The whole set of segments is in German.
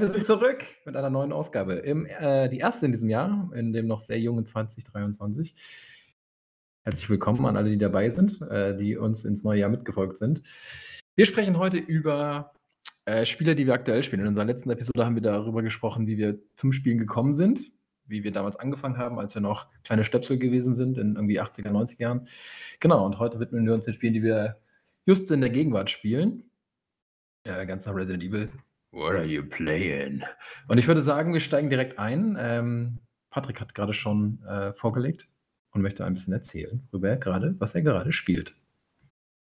Wir sind zurück mit einer neuen Ausgabe. Im, äh, die erste in diesem Jahr, in dem noch sehr jungen 2023. Herzlich willkommen an alle, die dabei sind, äh, die uns ins neue Jahr mitgefolgt sind. Wir sprechen heute über äh, Spiele, die wir aktuell spielen. In unserer letzten Episode haben wir darüber gesprochen, wie wir zum Spielen gekommen sind, wie wir damals angefangen haben, als wir noch kleine Stöpsel gewesen sind, in irgendwie 80er, 90er Jahren. Genau, und heute widmen wir uns den Spielen, die wir just in der Gegenwart spielen. Äh, ganz nach Resident Evil. What are you playing? Und ich würde sagen, wir steigen direkt ein. Ähm, Patrick hat gerade schon äh, vorgelegt und möchte ein bisschen erzählen, worüber er gerade, was er gerade spielt.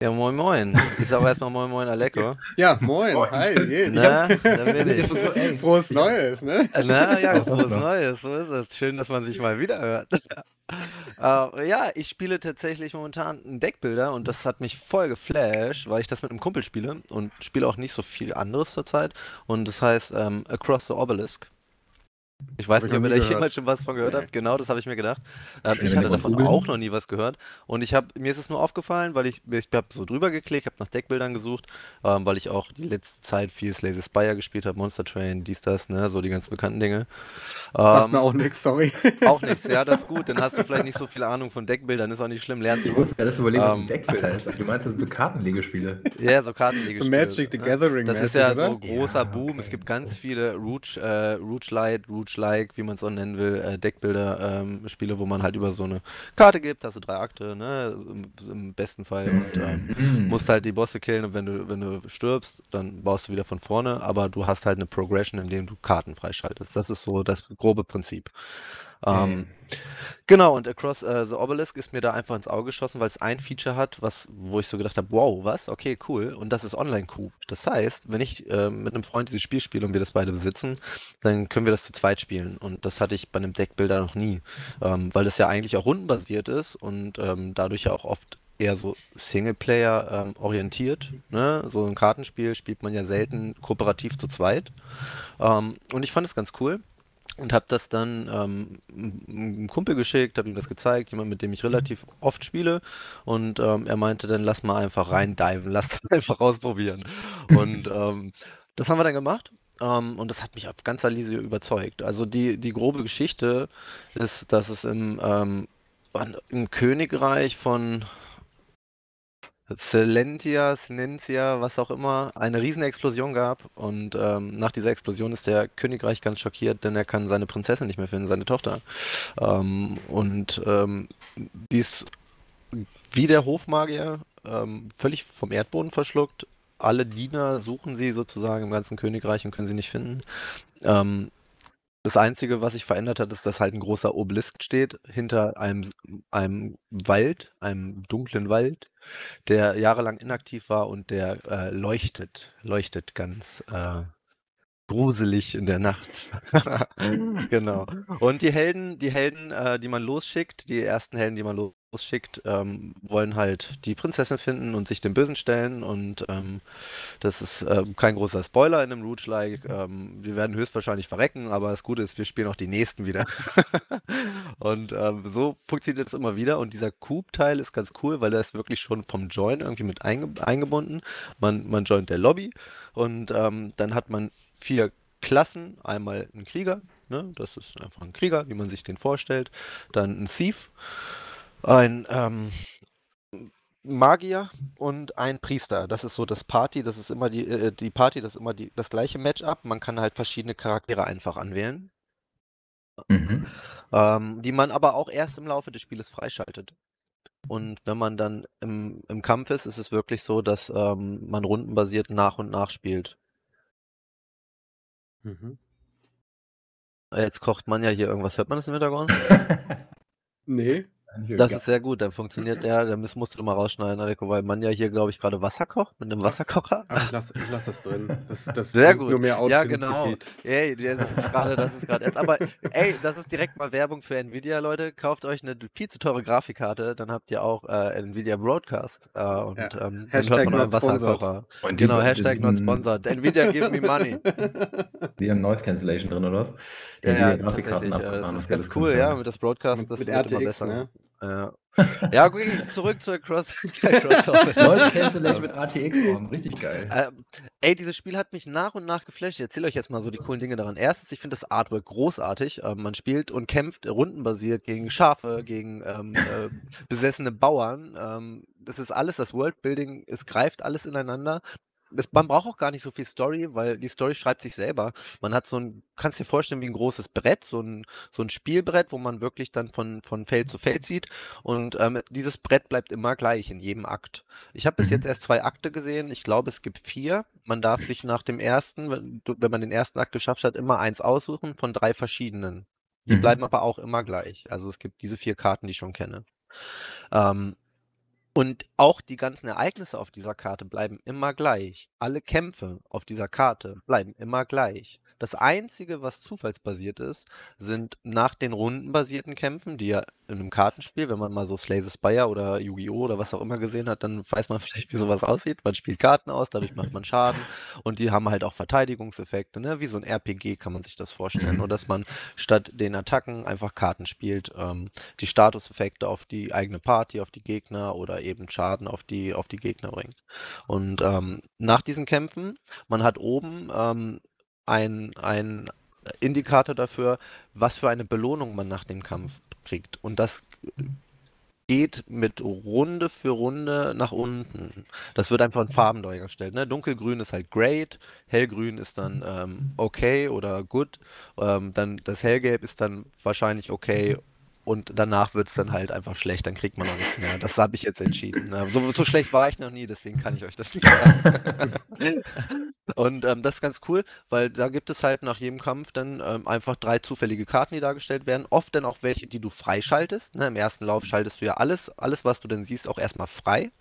Ja, moin moin. Ich sage erstmal moin moin Aleko. Ja, moin. Moin. Hi, geht. Na, da bin ich. Frohes Neues, ne? Na ja, Frohes Neues. So ist es. Schön, dass man sich mal wieder hört. äh, ja, ich spiele tatsächlich momentan einen Deckbilder und das hat mich voll geflasht, weil ich das mit einem Kumpel spiele und spiele auch nicht so viel anderes zurzeit. Und das heißt ähm, Across the Obelisk. Ich weiß ich nicht, ob ihr da jemals schon was von gehört Nee. habt. Genau, das habe ich mir gedacht. Ähm, ich hatte jemand davon googelt. auch noch nie was gehört. Und ich habe mir ist es nur aufgefallen, weil ich, ich habe so drüber geklickt, habe nach Deckbildern gesucht, ähm, weil ich auch die letzte Zeit viel Slay Spire gespielt habe, Monster Train, dies, das, ne, so die ganz bekannten Dinge. Sagt Ähm, mir auch nichts, sorry. auch nichts, ja, das ist gut. Dann hast du vielleicht nicht so viel Ahnung von Deckbildern, ist auch nicht schlimm, lernst Ich du. muss alles überlegen, was Ähm. ein Deckbilder ist. Du meinst, das sind so Kartenlegespiele. Ja, so Kartenlegespiele. So Magic the? Gathering. Das ist ja oder? so großer Ja, Boom. Es gibt ganz viele Rouge, äh, Rouge Light, Rouge Like, wie man es auch nennen will, äh, Deckbilder-Spiele, wo man halt über so eine Karte gibt, hast du drei Akte, ne, im, im besten Fall und ähm, Mhm. musst halt die Bosse killen und wenn du, wenn du stirbst, dann baust du wieder von vorne, aber du hast halt eine Progression, indem du Karten freischaltest. Das ist so das grobe Prinzip. Ähm, Genau, und Across äh, the Obelisk ist mir da einfach ins Auge geschossen, weil es ein Feature hat, was, wo ich so gedacht habe, wow, was? Okay, cool. Und das ist Online-Coop. Das heißt, wenn ich äh, mit einem Freund dieses Spiel spiele und wir das beide besitzen, dann können wir das zu zweit spielen. Und das hatte ich bei einem Deckbilder noch nie, ähm, weil das ja eigentlich auch rundenbasiert ist und ähm, dadurch ja auch oft eher so Singleplayer ähm, orientiert. Ne? So ein Kartenspiel spielt man ja selten kooperativ zu zweit. Ähm, und ich fand es ganz cool und habe das dann ähm, einem Kumpel geschickt, habe ihm das gezeigt, jemand, mit dem ich relativ oft spiele. Und ähm, er meinte dann, lass mal einfach rein diven, lass das einfach ausprobieren. Und ähm, das haben wir dann gemacht. Ähm, und das hat mich auf ganzer Linie überzeugt. Also die, die grobe Geschichte ist, dass es im, ähm, im Königreich von Celentia, Silentia, was auch immer, eine riesen Explosion gab und ähm, nach dieser Explosion ist der Königreich ganz schockiert, denn er kann seine Prinzessin nicht mehr finden, seine Tochter. Ähm, und ähm, die ist wie der Hofmagier ähm, völlig vom Erdboden verschluckt. Alle Diener suchen sie sozusagen im ganzen Königreich und können sie nicht finden. Ähm, das Einzige, was sich verändert hat, ist, dass halt ein großer Obelisk steht hinter einem, einem Wald, einem dunklen Wald, der jahrelang inaktiv war und der äh, leuchtet, leuchtet ganz äh, gruselig in der Nacht. genau. Und die Helden, die Helden, äh, die man losschickt, die ersten Helden, die man losschickt, ähm, wollen halt die Prinzessin finden und sich dem Bösen stellen. Und ähm, das ist ähm, kein großer Spoiler in einem Rouge-like. Ähm, wir werden höchstwahrscheinlich verrecken, aber das Gute ist, wir spielen auch die nächsten wieder. und ähm, so funktioniert es immer wieder. Und dieser Coop-Teil ist ganz cool, weil er ist wirklich schon vom Join irgendwie mit einge eingebunden. Man, man joint der Lobby und ähm, dann hat man vier Klassen. Einmal ein Krieger, ne? das ist einfach ein Krieger, wie man sich den vorstellt. Dann ein Thief, ein ähm, Magier und ein Priester. Das ist so das Party, das ist immer die, äh, die Party, das ist immer die, das gleiche Matchup. Man kann halt verschiedene Charaktere einfach anwählen, Mhm. ähm, die man aber auch erst im Laufe des Spieles freischaltet. Und wenn man dann im, im Kampf ist, ist es wirklich so, dass ähm, man rundenbasiert nach und nach spielt. Mhm. Jetzt kocht man ja hier irgendwas. Hört man das im Hintergrund? Nee. Das ist sehr gut, dann funktioniert der, dann musst du mal rausschneiden, Aleko, weil man ja hier, glaube ich, gerade Wasser kocht mit einem Wasserkocher. Ach, ich lass, ich lass das drin. Das, das Sehr gut. Nur mehr Ja, genau. Ey, ja, das ist gerade, das ist gerade. Aber ey, das ist direkt mal Werbung für Nvidia, Leute. Kauft euch eine viel zu teure Grafikkarte, dann habt ihr auch äh, Nvidia Broadcast äh, und Ja. ähm, dann Hashtag hört man sponsored. Wasserkocher. Und Genau, die Hashtag not sponsored. Nvidia give me money. Die haben Noise Cancellation drin, oder was? Ja, ja, Grafikkarten tatsächlich. abgefahren, Das ist ganz cool, ja, mit das Broadcast, mit, das mit wird immer RTX, besser. ne? Ja. Ja, okay, zurück zur Cross Crossover. Leute Cancellation mit ATX-Raum, richtig geil. Ähm, ey, dieses Spiel hat mich nach und nach geflasht. Ich erzähle euch jetzt mal so die coolen Dinge daran. Erstens, ich finde das Artwork großartig. Ähm, man spielt und kämpft rundenbasiert gegen Schafe, gegen ähm, äh, besessene Bauern. Ähm, das ist alles, das Worldbuilding, es greift alles ineinander das, man braucht auch gar nicht so viel Story, weil die Story schreibt sich selber. Man hat so ein, kannst dir vorstellen wie ein großes Brett, so ein, so ein Spielbrett, wo man wirklich dann von, von Feld zu Feld zieht. Und ähm, dieses Brett bleibt immer gleich in jedem Akt. Ich habe bis mhm. jetzt erst zwei Akte gesehen. Ich glaube, es gibt vier. Man darf sich nach dem ersten, wenn, wenn man den ersten Akt geschafft hat, immer eins aussuchen von drei verschiedenen. Die mhm. bleiben aber auch immer gleich. Also es gibt diese vier Karten, die ich schon kenne. Ähm, und auch die ganzen Ereignisse auf dieser Karte bleiben immer gleich. Alle Kämpfe auf dieser Karte bleiben immer gleich. Das Einzige, was zufallsbasiert ist, sind nach den rundenbasierten Kämpfen, die ja in einem Kartenspiel, wenn man mal so Slay the Spire oder Yu-Gi-Oh! oder was auch immer gesehen hat, dann weiß man vielleicht, wie sowas aussieht. Man spielt Karten aus, dadurch macht man Schaden und die haben halt auch Verteidigungseffekte, ne? Wie so ein RPG kann man sich das vorstellen. Mhm. Nur, dass man statt den Attacken einfach Karten spielt, ähm, die Statuseffekte auf die eigene Party, auf die Gegner oder eben Schaden auf die, auf die Gegner bringt. Und ähm, nach diesen Kämpfen, man hat oben ähm, ein, ein Indikator dafür, was für eine Belohnung man nach dem Kampf kriegt. Und das geht mit Runde für Runde nach unten. Das wird einfach in Farben dargestellt. Ne? Dunkelgrün ist halt great, hellgrün ist dann ähm, okay oder good, ähm, dann das hellgelb ist dann wahrscheinlich okay und danach wird es dann halt einfach schlecht, dann kriegt man auch nichts mehr. Das habe ich jetzt entschieden. Ne? So, so, schlecht war ich noch nie, deswegen kann ich euch das nicht sagen. und ähm, das ist ganz cool, weil da gibt es halt nach jedem Kampf dann ähm, einfach drei zufällige Karten, die dargestellt werden. Oft dann auch welche, die du freischaltest. Ne? Im ersten Lauf schaltest du ja alles, alles, was du dann siehst, auch erstmal frei.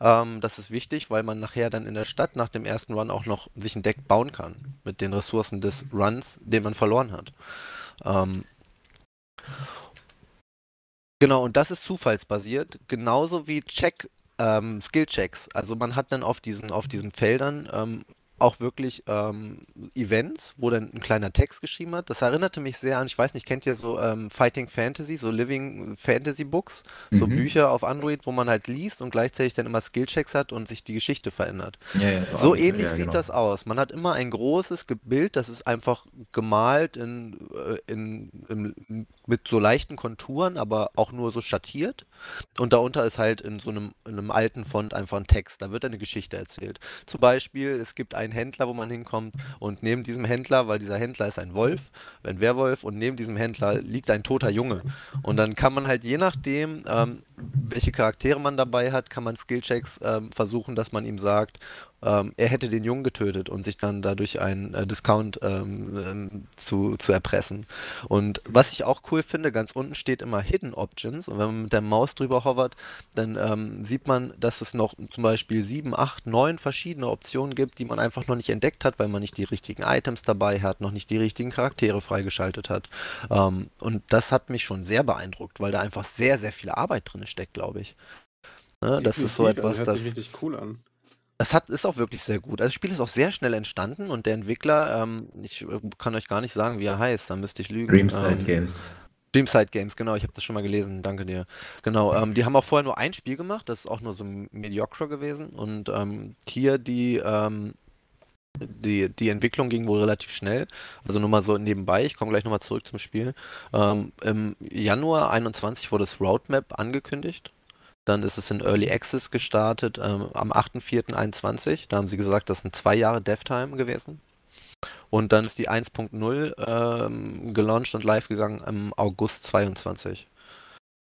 Ähm, das ist wichtig, weil man nachher dann in der Stadt nach dem ersten Run auch noch sich ein Deck bauen kann mit den Ressourcen des Runs, den man verloren hat. Ähm, Genau, und das ist zufallsbasiert, genauso wie Check, ähm, Skill-Checks. Also man hat dann auf diesen, auf diesen Feldern ähm, auch wirklich ähm, Events, wo dann ein kleiner Text geschrieben hat. Das erinnerte mich sehr an, ich weiß nicht, kennt ihr so ähm, Fighting Fantasy, so Living Fantasy Books, mhm. so Bücher auf Android, wo man halt liest und gleichzeitig dann immer Skillchecks hat und sich die Geschichte verändert. Ja, ja, so ähnlich ja, sieht genau. das aus. Man hat immer ein großes Bild, das ist einfach gemalt in, äh, in, in, mit so leichten Konturen, aber auch nur so schattiert. Und darunter ist halt in so einem, in einem alten Font einfach ein Text. Da wird eine Geschichte erzählt. Zum Beispiel, es gibt ein einen Händler, wo man hinkommt und neben diesem Händler, weil dieser Händler ist ein Wolf, ein Werwolf und neben diesem Händler liegt ein toter Junge. Und dann kann man halt je nachdem, ähm, welche Charaktere man dabei hat, kann man Skillchecks ähm, versuchen, dass man ihm sagt, ähm, er hätte den Jungen getötet und sich dann dadurch einen äh, Discount ähm, ähm, zu, zu erpressen. Und was ich auch cool finde, ganz unten steht immer Hidden Options und wenn man mit der Maus drüber hovert, dann ähm, sieht man, dass es noch zum Beispiel sieben, acht, neun verschiedene Optionen gibt, die man einfach noch nicht entdeckt hat, weil man nicht die richtigen Items dabei hat, noch nicht die richtigen Charaktere freigeschaltet hat. Ähm, und das hat mich schon sehr beeindruckt, weil da einfach sehr, sehr viel Arbeit drin steckt, glaube ich. Ne, das ist so etwas, das. Hört sich richtig cool an. Es hat, ist auch wirklich sehr gut. Also das Spiel ist auch sehr schnell entstanden und der Entwickler, ähm, ich äh, kann euch gar nicht sagen, wie er heißt, da müsste ich lügen. Dreamside ähm, Games. Dreamside Games, genau, ich habe das schon mal gelesen, danke dir. Genau, ähm, die haben auch vorher nur ein Spiel gemacht, das ist auch nur so mediocre gewesen und ähm, hier die, ähm, die, die Entwicklung ging wohl relativ schnell, also nur mal so nebenbei, ich komme gleich nochmal zurück zum Spiel. Ähm, Im Januar 21 wurde das Roadmap angekündigt dann ist es in Early Access gestartet ähm, am 8.4.21. Da haben sie gesagt, das sind zwei Jahre Dev-Time gewesen. Und dann ist die 1.0 ähm, gelauncht und live gegangen im August 22.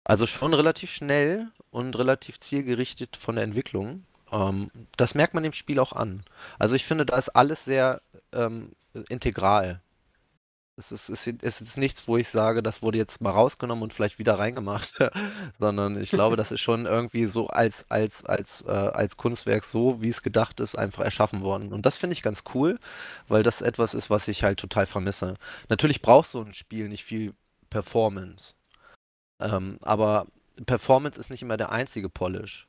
Also schon relativ schnell und relativ zielgerichtet von der Entwicklung. Ähm, das merkt man dem Spiel auch an. Also ich finde, da ist alles sehr ähm, integral. Es ist, es ist nichts, wo ich sage, das wurde jetzt mal rausgenommen und vielleicht wieder reingemacht, sondern ich glaube, das ist schon irgendwie so als, als, als, äh, als Kunstwerk so, wie es gedacht ist, einfach erschaffen worden. Und das finde ich ganz cool, weil das etwas ist, was ich halt total vermisse. Natürlich braucht so ein Spiel nicht viel Performance. Ähm, aber Performance ist nicht immer der einzige Polish.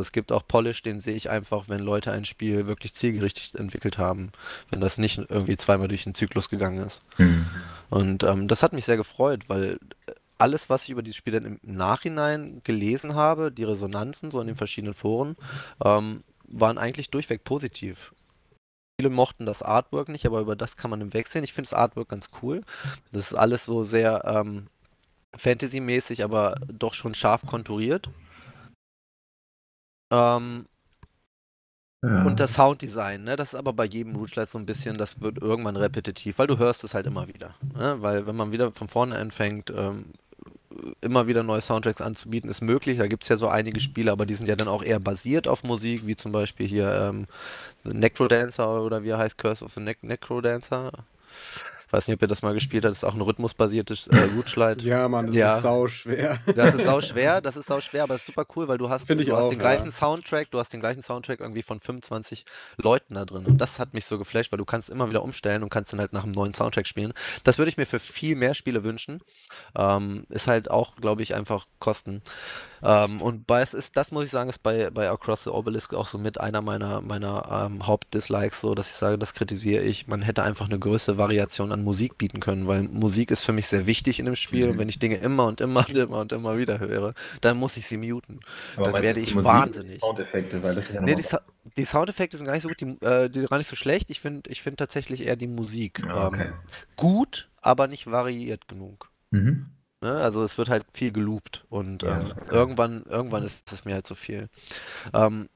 Es gibt auch Polish, den sehe ich einfach, wenn Leute ein Spiel wirklich zielgerichtet entwickelt haben, wenn das nicht irgendwie zweimal durch den Zyklus gegangen ist. Mhm. Und ähm, das hat mich sehr gefreut, weil alles, was ich über dieses Spiel dann im Nachhinein gelesen habe, die Resonanzen so in den verschiedenen Foren, ähm, waren eigentlich durchweg positiv. Viele mochten das Artwork nicht, aber über das kann man im Wechseln. Ich finde das Artwork ganz cool. Das ist alles so sehr ähm, Fantasy-mäßig, aber doch schon scharf konturiert. Ähm, ja. Und das Sounddesign, ne, das ist aber bei jedem Rouge so ein bisschen, das wird irgendwann repetitiv, weil du hörst es halt immer wieder. Ne? Weil wenn man wieder von vorne anfängt, ähm, immer wieder neue Soundtracks anzubieten, ist möglich. Da gibt es ja so einige Spiele, aber die sind ja dann auch eher basiert auf Musik, wie zum Beispiel hier ähm, Necrodancer oder wie er heißt, Curse of the ne Necrodancer. Ich weiß nicht, ob ihr das mal gespielt habt. Das ist auch ein rhythmusbasiertes äh, Rootschleit. ja, Mann, das ja. ist sau schwer. Das ist sau schwer, das ist sau schwer, aber es ist super cool, weil du hast, Find du hast den gleichen Soundtrack, du hast den gleichen Soundtrack irgendwie von 25 Leuten da drin. Und das hat mich so geflasht, weil du kannst immer wieder umstellen und kannst dann halt nach einem neuen Soundtrack spielen. Das würde ich mir für viel mehr Spiele wünschen. Ähm, ist halt auch, glaube ich, einfach Kosten. Ähm, und bei, es ist, das muss ich sagen, ist bei, bei Across the Obelisk auch so mit einer meiner, meiner ähm, Hauptdislikes, so dass ich sage, das kritisiere ich. Man hätte einfach eine größere Variation an Musik bieten können, weil Musik ist für mich sehr wichtig in dem Spiel. Mhm. Und wenn ich Dinge immer und immer und immer und immer wieder höre, dann muss ich sie muten. Aber dann werde ich Musik wahnsinnig. Soundeffekte, weil das ist ja nee, die, die, Soundeffekte sind gar nicht so gut, die, äh, die sind gar nicht so schlecht. Ich finde ich find tatsächlich eher die Musik ja, okay. ähm, gut, aber nicht variiert genug. Mhm. Ne? Also es wird halt viel geloopt und ja, ähm, okay. irgendwann, irgendwann ist es mir halt zu viel. Ähm,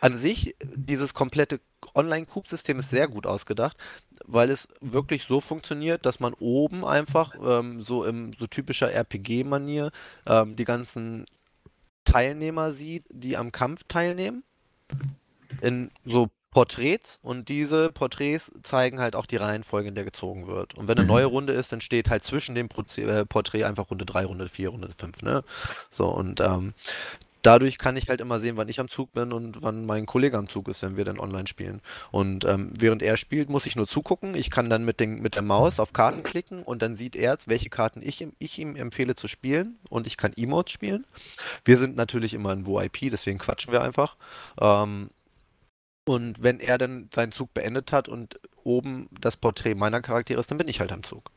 an sich, dieses komplette Online-Coop-System ist sehr gut ausgedacht, weil es wirklich so funktioniert, dass man oben einfach ähm, so im so typischer RPG-Manier ähm, die ganzen Teilnehmer sieht, die am Kampf teilnehmen. In so Porträts und diese Porträts zeigen halt auch die Reihenfolge, in der gezogen wird. Und wenn eine mhm. neue Runde ist, dann steht halt zwischen dem äh, Porträt einfach Runde 3, Runde 4, Runde 5, ne? So, und ähm, dadurch kann ich halt immer sehen, wann ich am Zug bin und wann mein Kollege am Zug ist, wenn wir dann online spielen. Und ähm, während er spielt, muss ich nur zugucken. Ich kann dann mit, den, mit der Maus auf Karten klicken und dann sieht er, welche Karten ich, ich ihm empfehle zu spielen und ich kann Emotes spielen. Wir sind natürlich immer in WIP, deswegen quatschen wir einfach. Ähm, und wenn er dann seinen Zug beendet hat und oben das Porträt meiner Charaktere ist, dann bin ich halt am Zug.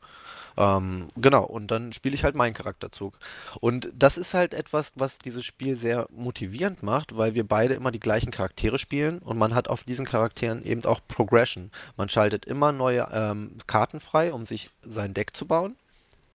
Ähm, genau, und dann spiele ich halt meinen Charakterzug. Und das ist halt etwas, was dieses Spiel sehr motivierend macht, weil wir beide immer die gleichen Charaktere spielen und man hat auf diesen Charakteren eben auch Progression. Man schaltet immer neue ähm, Karten frei, um sich sein Deck zu bauen.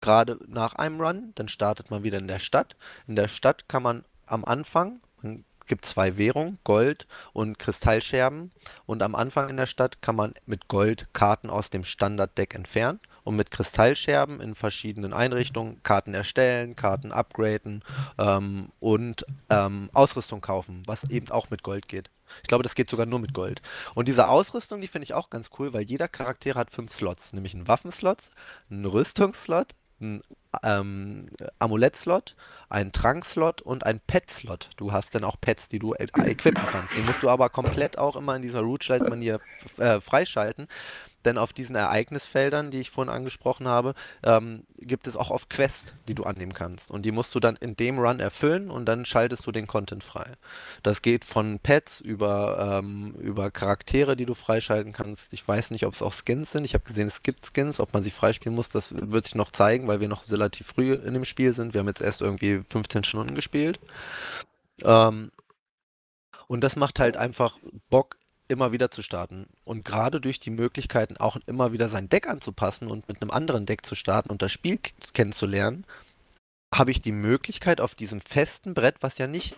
Gerade nach einem Run, dann startet man wieder in der Stadt. In der Stadt kann man am Anfang, man gibt zwei Währungen, Gold und Kristallscherben. Und am Anfang in der Stadt kann man mit Gold Karten aus dem Standarddeck entfernen und mit Kristallscherben in verschiedenen Einrichtungen Karten erstellen, Karten upgraden ähm, und ähm, Ausrüstung kaufen, was eben auch mit Gold geht. Ich glaube, das geht sogar nur mit Gold. Und diese Ausrüstung, die finde ich auch ganz cool, weil jeder Charakter hat fünf Slots, nämlich einen Waffenslot, einen Rüstungsslot, einen ähm, Amulett-Slot, einen Trank-Slot und einen Pet-Slot. Du hast dann auch Pets, die du e equippen kannst. Die musst du aber komplett auch immer in dieser Root-Manier äh, freischalten, denn auf diesen Ereignisfeldern, die ich vorhin angesprochen habe, ähm, gibt es auch oft Quests, die du annehmen kannst. Und die musst du dann in dem Run erfüllen und dann schaltest du den Content frei. Das geht von Pets über, ähm, über Charaktere, die du freischalten kannst. Ich weiß nicht, ob es auch Skins sind. Ich habe gesehen, es gibt Skins. Ob man sie freispielen muss, das wird sich noch zeigen, weil wir noch relativ früh in dem Spiel sind. Wir haben jetzt erst irgendwie 15 Stunden gespielt. Ähm, und das macht halt einfach Bock, immer wieder zu starten. Und gerade durch die Möglichkeiten, auch immer wieder sein Deck anzupassen und mit einem anderen Deck zu starten und das Spiel kennenzulernen, habe ich die Möglichkeit auf diesem festen Brett, was ja nicht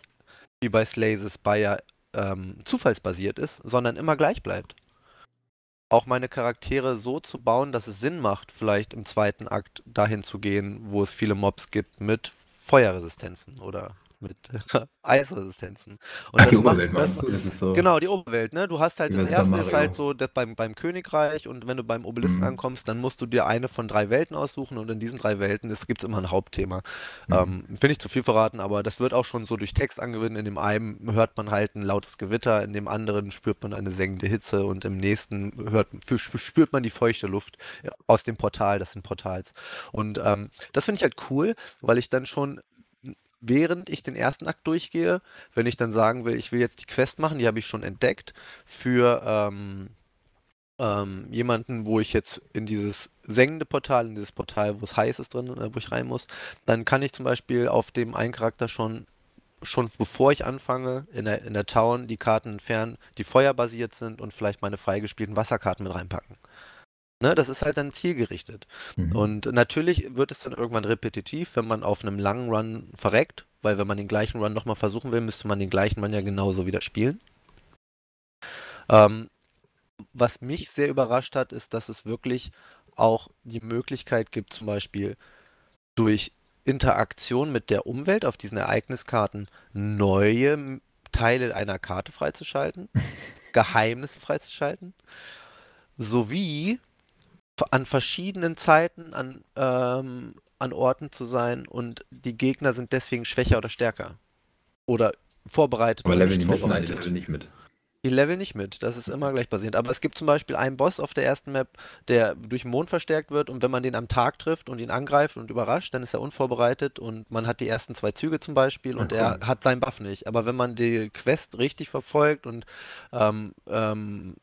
wie bei Slay Spire ähm, zufallsbasiert ist, sondern immer gleich bleibt. Auch meine Charaktere so zu bauen, dass es Sinn macht, vielleicht im zweiten Akt dahin zu gehen, wo es viele Mobs gibt mit Feuerresistenzen oder mit Eisresistenzen. Und Ach, die Oberwelt macht, das, du? Das ist so. Genau, die Oberwelt, ne? Du hast halt, das erste ist halt so das beim, beim Königreich und wenn du beim Obelisken mhm. ankommst, dann musst du dir eine von drei Welten aussuchen und in diesen drei Welten gibt es immer ein Hauptthema. Mhm. Ähm, Finde ich zu viel verraten, aber das wird auch schon so durch Text angewendet. In dem einen hört man halt ein lautes Gewitter, in dem anderen spürt man eine sengende Hitze und im nächsten hört, spürt man die feuchte Luft aus dem Portal, das sind Portals. Und ähm, das finde ich halt cool, weil ich dann schon während ich den ersten Akt durchgehe, wenn ich dann sagen will, ich will jetzt die Quest machen, die habe ich schon entdeckt, für, ähm, ähm, jemanden, wo ich jetzt in dieses sengende Portal, in dieses Portal, wo es heiß ist drin, äh, wo ich rein muss, dann kann ich zum Beispiel auf dem einen Charakter schon, schon bevor ich anfange, in der, in der Town die Karten entfernen, die feuerbasiert sind und vielleicht meine freigespielten Wasserkarten mit reinpacken. Ne, das ist halt dann zielgerichtet. Mhm. Und natürlich wird es dann irgendwann repetitiv, wenn man auf einem langen Run verreckt, weil wenn man den gleichen Run nochmal versuchen will, müsste man den gleichen Run ja genauso wieder spielen. Ähm, was mich sehr überrascht hat, ist, dass es wirklich auch die Möglichkeit gibt, zum Beispiel durch Interaktion mit der Umwelt auf diesen Ereigniskarten neue Teile einer Karte freizuschalten, Geheimnisse freizuschalten, sowie an verschiedenen Zeiten an, ähm, an Orten zu sein und die Gegner sind deswegen schwächer oder stärker. Oder vorbereitet. Aber Level nicht mit, nein, die nicht mit. Die Level nicht mit, das ist immer gleich basierend. Aber es gibt zum Beispiel einen Boss auf der ersten Map, der durch den Mond verstärkt wird und wenn man den am Tag trifft und ihn angreift und überrascht, dann ist er unvorbereitet und man hat die ersten zwei Züge zum Beispiel und okay. er hat seinen Buff nicht. Aber wenn man die Quest richtig verfolgt und ähm, ähm,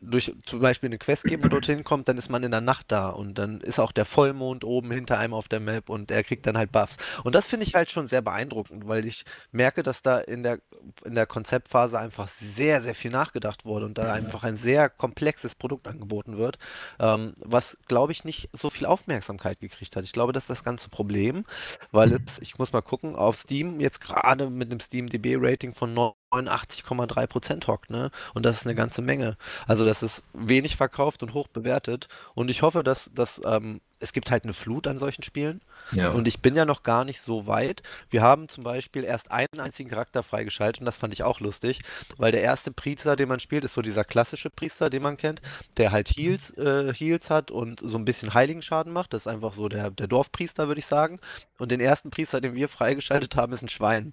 durch zum Beispiel eine Quest geben und dorthin kommt, dann ist man in der Nacht da und dann ist auch der Vollmond oben hinter einem auf der Map und er kriegt dann halt Buffs. Und das finde ich halt schon sehr beeindruckend, weil ich merke, dass da in der, in der Konzeptphase einfach sehr, sehr viel nachgedacht wurde und da einfach ein sehr komplexes Produkt angeboten wird, ähm, was, glaube ich, nicht so viel Aufmerksamkeit gekriegt hat. Ich glaube, das ist das ganze Problem, weil es, ich muss mal gucken, auf Steam jetzt gerade mit einem Steam DB Rating von 89,3 Prozent hockt, ne? Und das ist eine ganze Menge. Also das ist wenig verkauft und hoch bewertet. Und ich hoffe, dass, dass ähm, es gibt halt eine Flut an solchen Spielen. Ja. Und ich bin ja noch gar nicht so weit. Wir haben zum Beispiel erst einen einzigen Charakter freigeschaltet und das fand ich auch lustig, weil der erste Priester, den man spielt, ist so dieser klassische Priester, den man kennt, der halt Heals, äh, Heals hat und so ein bisschen Heiligen-Schaden macht. Das ist einfach so der, der Dorfpriester, würde ich sagen. Und den ersten Priester, den wir freigeschaltet haben, ist ein Schwein.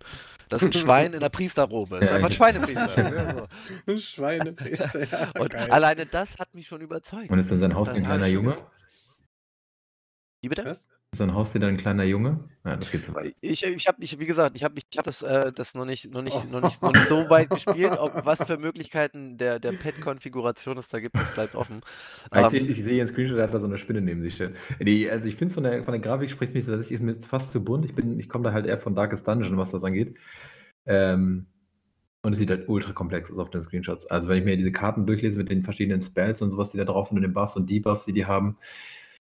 Das ist ein Schwein in der Priesterrobe. Das ist einfach ein Schweinepriester. Ein Schweinepriester, ja, Und geil. alleine das hat mich schon überzeugt. Und ist dann sein Haus ein kleiner Junge? Wie bitte? Was? Ist ein Haustier ein kleiner Junge? Ja, das geht so weit. Ich, ich habe, ich, wie gesagt, ich habe ich hab das, äh, das noch, nicht, noch, nicht, oh. noch, nicht, noch nicht so weit gespielt. Ob, was für Möglichkeiten der, der Pet-Konfiguration es da gibt, das bleibt offen. Ah, ich, um, ich sehe einen Screenshot, der hat da so eine Spinne neben sich stehen. Die, also ich finde von der, von der Grafik spricht mich, dass ich ist mir jetzt fast zu bunt. Ich, ich komme da halt eher von Darkest Dungeon, was das angeht. Ähm, und es sieht halt ultra komplex aus auf den Screenshots. Also wenn ich mir diese Karten durchlese mit den verschiedenen Spells und sowas, die da drauf sind und den Buffs und Debuffs, die die haben,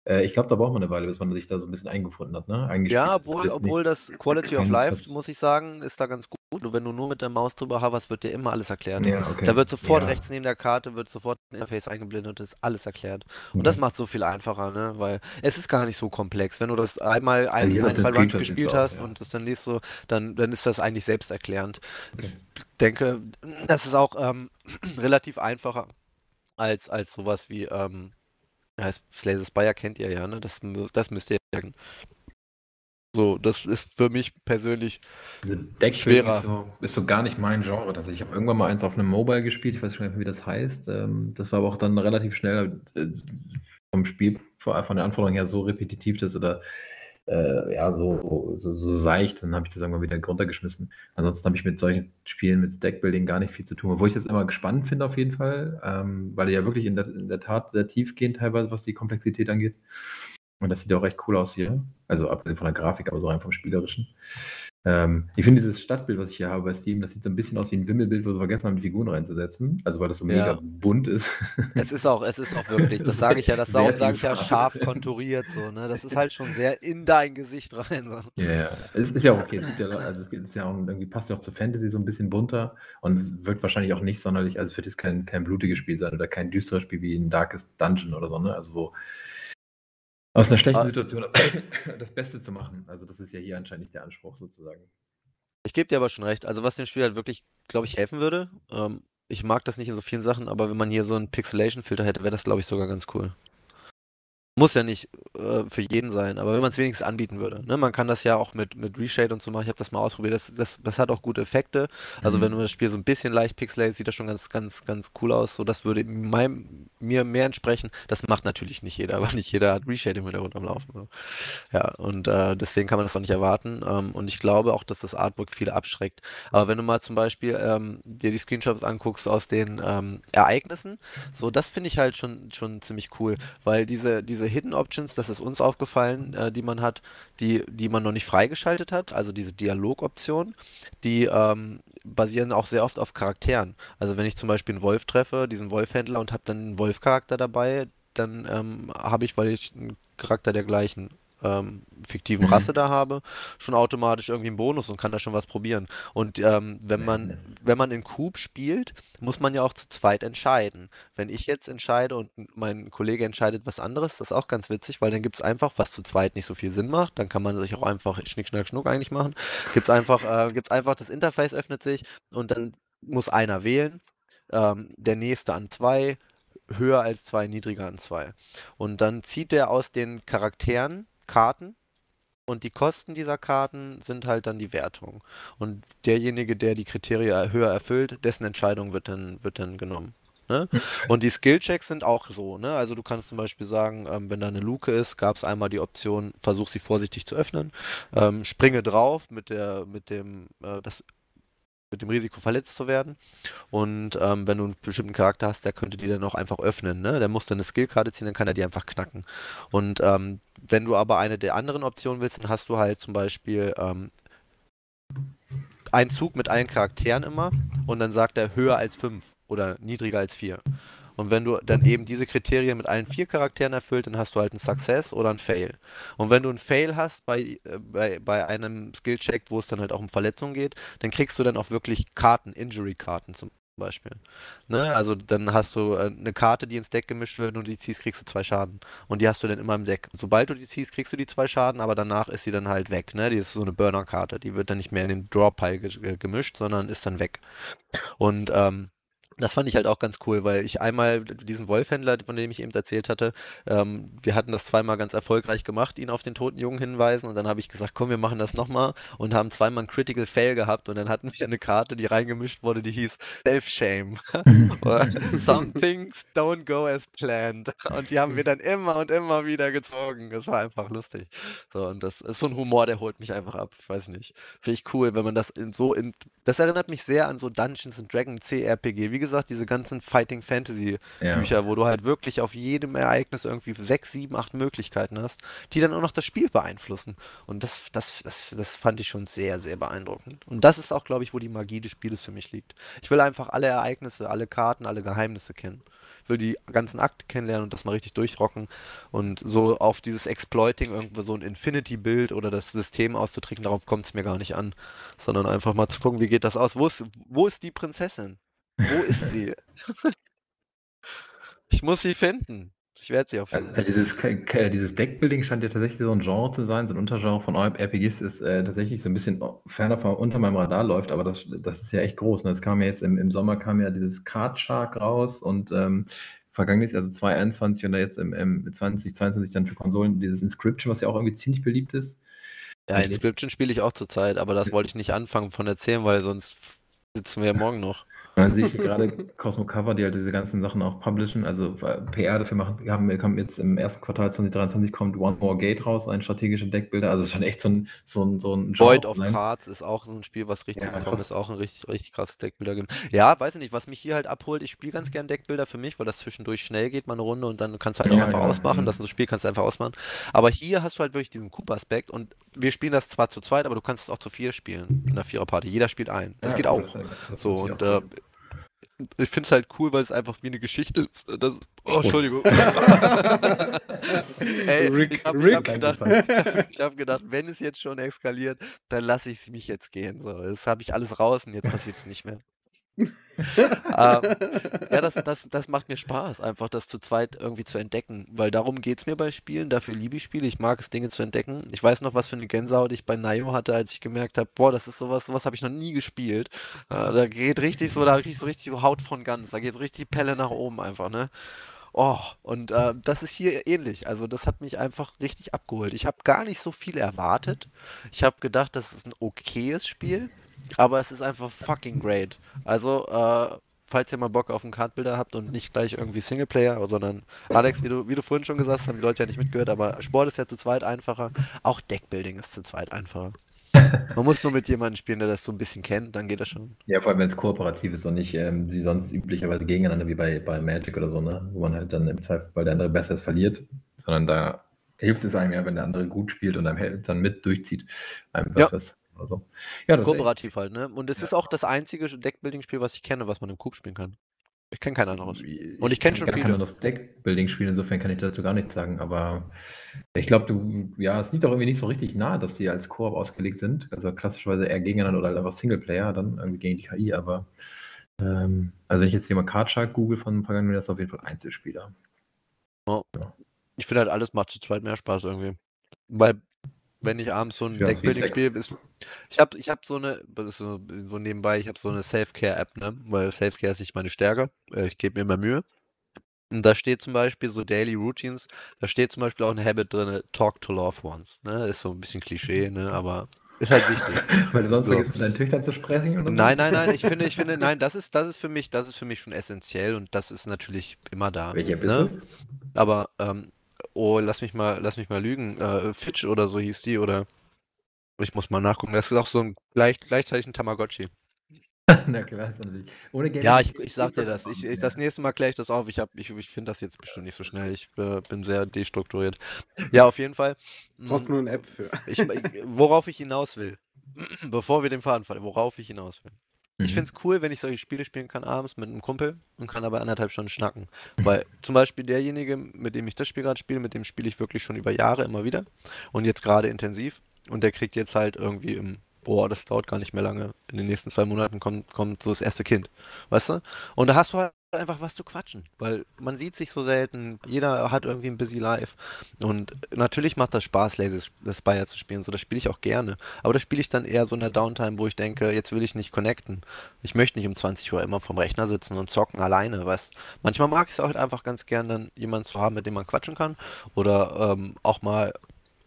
äh, ich glaube, da braucht man eine Weile, bis man sich da so ein bisschen eingefunden hat, ne? Ja, obwohl, obwohl das Quality of Life, muss ich sagen, ist da ganz gut. wenn du nur mit der Maus drüber hoverst, wird dir immer alles erklärt. Ja, okay. Da wird sofort ja. rechts neben der Karte, wird sofort ein Interface eingeblendet und ist alles erklärt. Und mhm. das macht so viel einfacher, ne? Weil es ist gar nicht so komplex. Wenn du das einmal ein, ja, ein zwei Runs gespielt hast aus, und das dann liest so, dann, dann ist das eigentlich selbsterklärend. Okay. Ich denke, das ist auch ähm, relativ einfacher als, als sowas wie ähm, heißt Slay Spire kennt ihr ja, ne? Das, das müsst ihr ja kennen. So, das ist für mich persönlich schwerer. Ist so, ist so, gar nicht mein Genre. Also ich habe irgendwann mal eins auf einem Mobile gespielt, ich weiß nicht mehr, wie das heißt. Ähm, das war aber auch dann relativ schnell äh, vom Spiel, von der Anforderung her so repetitiv, dass oder äh, ja, so, so, so seicht, dann habe ich das irgendwann wieder runtergeschmissen. Ansonsten habe ich mit solchen Spielen, mit Deckbuilding gar nicht viel zu tun. Obwohl ich das immer gespannt finde auf jeden Fall, ähm, weil die ja wirklich in der, in der Tat sehr tief gehen teilweise, was die Komplexität angeht. Und das sieht auch recht cool aus hier. Also abgesehen von der Grafik, aber so rein vom Spielerischen. Ähm, ich finde dieses Stadtbild, was ich hier habe bei Steam, das sieht so ein bisschen aus wie ein Wimmelbild, wo sie vergessen haben, die Figuren reinzusetzen. Also weil das so ja. mega bunt ist. Es ist auch, es ist auch wirklich, das sage ich ja, das sage ich ja scharf konturiert so, ne? Das ist halt schon sehr in dein Gesicht rein. So. Ja, ja. Es ist ja okay. Es gibt ja, also es ist ja auch, irgendwie passt ja auch zu Fantasy so ein bisschen bunter und es wird wahrscheinlich auch nicht sonderlich, also wird es kein, kein blutiges Spiel sein oder kein düsteres Spiel wie ein Darkest Dungeon oder so, ne? Also wo aus einer schlechten ah. Situation das Beste zu machen. Also das ist ja hier anscheinend nicht der Anspruch sozusagen. Ich gebe dir aber schon recht. Also was dem Spiel halt wirklich, glaube ich, helfen würde. Ähm, ich mag das nicht in so vielen Sachen, aber wenn man hier so einen Pixelation-Filter hätte, wäre das, glaube ich, sogar ganz cool. Muss ja nicht äh, für jeden sein, aber wenn man es wenigstens anbieten würde. Ne? Man kann das ja auch mit, mit Reshade und so machen. Ich habe das mal ausprobiert. Das, das, das hat auch gute Effekte. Also mhm. wenn man das Spiel so ein bisschen leicht pixelt, sieht das schon ganz, ganz, ganz cool aus. So, das würde meinem, mir mehr entsprechen. Das macht natürlich nicht jeder, aber nicht jeder hat Reshade im Hintergrund am Laufen. So. Ja, und äh, deswegen kann man das auch nicht erwarten. Ähm, und ich glaube auch, dass das Artwork viele abschreckt. Aber wenn du mal zum Beispiel ähm, dir die Screenshots anguckst aus den ähm, Ereignissen, so das finde ich halt schon, schon ziemlich cool, weil diese, diese Hidden Options, das ist uns aufgefallen, äh, die man hat, die, die man noch nicht freigeschaltet hat, also diese Dialogoption, die ähm, basieren auch sehr oft auf Charakteren. Also wenn ich zum Beispiel einen Wolf treffe, diesen Wolfhändler und habe dann einen Wolfcharakter dabei, dann ähm, habe ich, weil ich einen Charakter der gleichen ähm, fiktiven mhm. Rasse da habe, schon automatisch irgendwie einen Bonus und kann da schon was probieren. Und ähm, wenn man wenn man in Coop spielt, muss man ja auch zu zweit entscheiden. Wenn ich jetzt entscheide und mein Kollege entscheidet was anderes, das ist auch ganz witzig, weil dann gibt es einfach, was zu zweit nicht so viel Sinn macht, dann kann man sich auch einfach Schnick, Schnack, Schnuck eigentlich machen. Gibt es einfach, äh, gibt's einfach, das Interface öffnet sich und dann muss einer wählen, ähm, der nächste an zwei, höher als zwei, niedriger an zwei. Und dann zieht er aus den Charakteren Karten und die Kosten dieser Karten sind halt dann die Wertung. Und derjenige, der die Kriterien höher erfüllt, dessen Entscheidung wird dann, wird dann genommen. Ne? Und die Skillchecks sind auch so. Ne? Also du kannst zum Beispiel sagen, ähm, wenn da eine Luke ist, gab es einmal die Option, versuch sie vorsichtig zu öffnen, ähm, springe drauf mit der, mit dem, äh, das mit dem Risiko verletzt zu werden. Und ähm, wenn du einen bestimmten Charakter hast, der könnte die dann auch einfach öffnen. Ne? Der muss dann eine Skillkarte ziehen, dann kann er die einfach knacken. Und ähm, wenn du aber eine der anderen Optionen willst, dann hast du halt zum Beispiel ähm, einen Zug mit allen Charakteren immer und dann sagt er höher als 5 oder niedriger als 4. Und wenn du dann eben diese Kriterien mit allen vier Charakteren erfüllt, dann hast du halt einen Success oder einen Fail. Und wenn du einen Fail hast bei, äh, bei, bei einem Skillcheck, wo es dann halt auch um Verletzungen geht, dann kriegst du dann auch wirklich Karten, Injury-Karten zum Beispiel. Ne? Also dann hast du äh, eine Karte, die ins Deck gemischt wird, wenn du die ziehst, kriegst du zwei Schaden. Und die hast du dann immer im Deck. Sobald du die ziehst, kriegst du die zwei Schaden, aber danach ist sie dann halt weg. Ne? Die ist so eine Burner-Karte. Die wird dann nicht mehr in den Draw-Pile ge gemischt, sondern ist dann weg. Und ähm, das fand ich halt auch ganz cool, weil ich einmal diesen Wolfhändler, von dem ich eben erzählt hatte, ähm, wir hatten das zweimal ganz erfolgreich gemacht, ihn auf den toten Jungen hinweisen und dann habe ich gesagt, komm, wir machen das nochmal und haben zweimal einen Critical Fail gehabt und dann hatten wir eine Karte, die reingemischt wurde, die hieß Self-Shame. Some things don't go as planned. Und die haben wir dann immer und immer wieder gezogen. Das war einfach lustig. So, und das ist so ein Humor, der holt mich einfach ab. Ich weiß nicht. Finde ich cool, wenn man das in so in. Das erinnert mich sehr an so Dungeons and Dragons CRPG. Wie gesagt, gesagt, diese ganzen Fighting Fantasy Bücher, ja. wo du halt wirklich auf jedem Ereignis irgendwie sechs, sieben, acht Möglichkeiten hast, die dann auch noch das Spiel beeinflussen. Und das, das, das, das fand ich schon sehr, sehr beeindruckend. Und das ist auch, glaube ich, wo die Magie des Spieles für mich liegt. Ich will einfach alle Ereignisse, alle Karten, alle Geheimnisse kennen. Ich will die ganzen Akte kennenlernen und das mal richtig durchrocken und so auf dieses Exploiting irgendwo so ein Infinity-Bild oder das System auszutricken, darauf kommt es mir gar nicht an, sondern einfach mal zu gucken, wie geht das aus? Wo ist, wo ist die Prinzessin? Wo ist sie? Ich muss sie finden. Ich werde sie auch finden. Also, dieses, dieses Deckbuilding scheint ja tatsächlich so ein Genre zu sein, so ein Untergenre von RPGs ist äh, tatsächlich so ein bisschen ferner von, unter meinem Radar läuft, aber das, das ist ja echt groß. Ne? Es kam ja jetzt im, im Sommer kam ja dieses Card Shark raus und ähm, vergangenes, also 2021 und jetzt im, im 2022 dann für Konsolen dieses Inscription, was ja auch irgendwie ziemlich beliebt ist. Ja, Inscription spiele ich auch zurzeit, aber das wollte ich nicht anfangen von erzählen, weil sonst sitzen wir ja morgen noch. Dann sehe ich gerade Cosmo Cover, die halt diese ganzen Sachen auch publishen, also äh, PR dafür machen. Wir haben, kommen jetzt im ersten Quartal 2023 kommt One More Gate raus, ein strategischer Deckbilder. Also es ist schon echt so ein, so ein, so ein Void of. Cards ist auch so ein Spiel, was richtig ja, kommt, ist auch ein richtig, richtig krasses Deckbilder gibt. Ja, weiß ich nicht, was mich hier halt abholt, ich spiele ganz gern Deckbilder für mich, weil das zwischendurch schnell geht, mal eine Runde und dann kannst du halt auch ja, einfach ja, ausmachen. Das ist ein Spiel, kannst du einfach ausmachen. Aber hier hast du halt wirklich diesen Coop-Aspekt und wir spielen das zwar zu zweit, aber du kannst es auch zu vier spielen in der Viererparty. Jeder spielt ein. Das geht auch. So, und äh, ich finde es halt cool, weil es einfach wie eine Geschichte ist. Das, oh, Entschuldigung. Ey, Rick, ich habe hab gedacht, hab gedacht, wenn es jetzt schon eskaliert, dann lasse ich mich jetzt gehen. So, das habe ich alles raus und jetzt passiert es nicht mehr ähm, ja, das, das, das macht mir Spaß, einfach das zu zweit irgendwie zu entdecken, weil darum geht es mir bei Spielen, dafür liebe ich Spiele, ich mag es, Dinge zu entdecken. Ich weiß noch, was für eine Gänsehaut ich bei Nayo hatte, als ich gemerkt habe, boah, das ist sowas, sowas habe ich noch nie gespielt. Äh, da geht richtig so, da krieg ich so richtig so Haut von ganz, da geht richtig Pelle nach oben einfach, ne? Oh, und äh, das ist hier ähnlich. Also das hat mich einfach richtig abgeholt. Ich habe gar nicht so viel erwartet. Ich habe gedacht, das ist ein okayes Spiel, aber es ist einfach fucking great. Also, äh, falls ihr mal Bock auf einen Kartbilder habt und nicht gleich irgendwie Singleplayer, sondern Alex, wie du, wie du vorhin schon gesagt hast, haben die Leute ja nicht mitgehört, aber Sport ist ja zu zweit einfacher. Auch Deckbuilding ist zu zweit einfacher. Man muss nur mit jemandem spielen, der das so ein bisschen kennt, dann geht das schon. Ja, vor allem, wenn es kooperativ ist und nicht ähm, wie sonst üblicherweise gegeneinander, wie bei, bei Magic oder so, ne? Wo man halt dann im Zweifel, weil der andere besser ist, verliert. Sondern da hilft es einem ja, wenn der andere gut spielt und einem dann mit durchzieht. Einem was, Ja. was so. Ja, Kooperativ halt, ne? Und es Ja. ist auch das einzige Deckbuilding-Spiel, was ich kenne, was man im Coop spielen kann. Ich kenne kein anderes. Und ich kenn schon gar viele. kein anderes Deckbuilding-Spiel, insofern kann ich dazu gar nichts sagen, aber ich glaube, du, ja, es liegt auch irgendwie nicht so richtig nahe, dass die als Koop ausgelegt sind. Also klassischerweise eher gegeneinander oder einfach Singleplayer, dann irgendwie gegen die KI, aber ähm, also wenn ich jetzt hier mal Cardshark google von ein paar Jahren, das ist auf jeden Fall Einzelspieler. Ich finde halt, alles macht zu zweit mehr Spaß irgendwie. Weil, wenn ich abends so ein Ja, Deckbuilding spiele, ist. Ich habe ich hab so eine, so, so nebenbei, ich habe so eine Self-Care-App, ne? Weil Self-Care ist nicht meine Stärke. Äh, Ich gebe mir immer Mühe. Und da steht zum Beispiel so Daily Routines, da steht zum Beispiel auch ein Habit drin, Talk to Loved Ones. Ne? Ist so ein bisschen Klischee, ne? Aber ist halt wichtig. Weil du sonst So. vergisst, mit deinen Töchtern zu sprechen oder? Nein, nein, nein, ich finde, ich finde, nein, das ist, das ist für mich, das ist für mich schon essentiell und das ist natürlich immer da. Welche App ne? ist das? Aber, ähm, oh, lass mich mal, lass mich mal lügen. Äh, Fitch oder so hieß die, oder ich muss mal nachgucken. Das ist auch so ein gleich, gleichzeitig ein Tamagotchi. Na klar, ist natürlich. Ohne Geld. Ja, ich, ich sag dir das. Ich, ich, das nächste Mal kläre ich das auf. Ich, hab- ich, ich finde das jetzt bestimmt nicht so schnell. Ich äh, bin sehr destrukturiert. Ja, auf jeden Fall. Brauchst Mm, nur eine App für. Ich, worauf ich hinaus will, bevor wir den Faden fallen, worauf ich hinaus will. Ich Mhm. finde es cool, wenn ich solche Spiele spielen kann abends mit einem Kumpel und kann aber anderthalb Stunden schnacken. Weil zum Beispiel derjenige, mit dem ich das Spiel gerade spiele, mit dem spiele ich wirklich schon über Jahre immer wieder und jetzt gerade intensiv. Und der kriegt jetzt halt irgendwie im, boah, das dauert gar nicht mehr lange. In den nächsten zwei Monaten kommt, kommt so das erste Kind. Weißt du? Und da hast du halt einfach was zu quatschen, weil man sieht sich so selten, jeder hat irgendwie ein busy life. Und natürlich macht das Spaß, Lazy Spire zu spielen, so das spiele ich auch gerne. Aber das spiele ich dann eher so in der Downtime, wo ich denke, jetzt will ich nicht connecten. Ich möchte nicht um 20 Uhr immer vom Rechner sitzen und zocken alleine, weißt Manchmal mag ich es auch halt einfach ganz gern, dann jemanden zu haben, mit dem man quatschen kann. Oder ähm, auch mal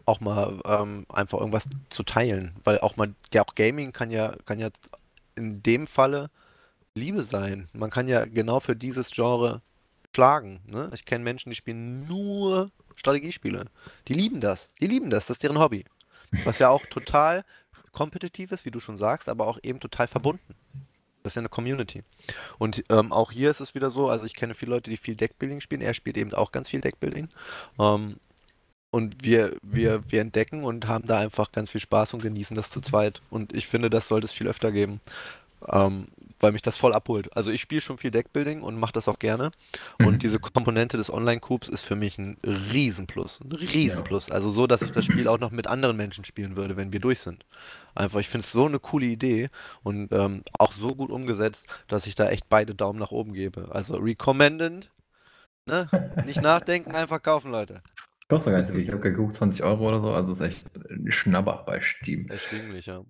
auch mal ähm, einfach irgendwas zu teilen. Weil auch mal, ja auch Gaming kann ja, kann ja in dem Falle Liebe sein. Man kann ja genau für dieses Genre schlagen. Ne? Ich kenne Menschen, die spielen nur Strategiespiele. Die lieben das. Die lieben das. Das ist deren Hobby. Was ja auch total kompetitiv ist, wie du schon sagst, aber auch eben total verbunden. Das ist ja eine Community. Und ähm, auch hier ist es wieder so, also ich kenne viele Leute, die viel Deckbuilding spielen. Er spielt eben auch ganz viel Deckbuilding. Ähm, und wir, wir, wir entdecken und haben da einfach ganz viel Spaß und genießen das zu zweit. Und ich finde, das sollte es viel öfter geben. Ähm, weil mich das voll abholt. Also ich spiele schon viel Deckbuilding und mache das auch gerne. Mhm. Und diese Komponente des Online-Coupes ist für mich ein Riesenplus. Ein Riesenplus. Also so, dass ich das Spiel auch noch mit anderen Menschen spielen würde, wenn wir durch sind. Einfach, ich finde es so eine coole Idee und ähm, auch so gut umgesetzt, dass ich da echt beide Daumen nach oben gebe. Also recommended. Ne? Nicht nachdenken, einfach kaufen, Leute. Kostet gar nicht so viel. Ich habe geguckt, 20 Euro oder so, also ist echt ein Schnabber bei Steam. Erschwinglich, ja.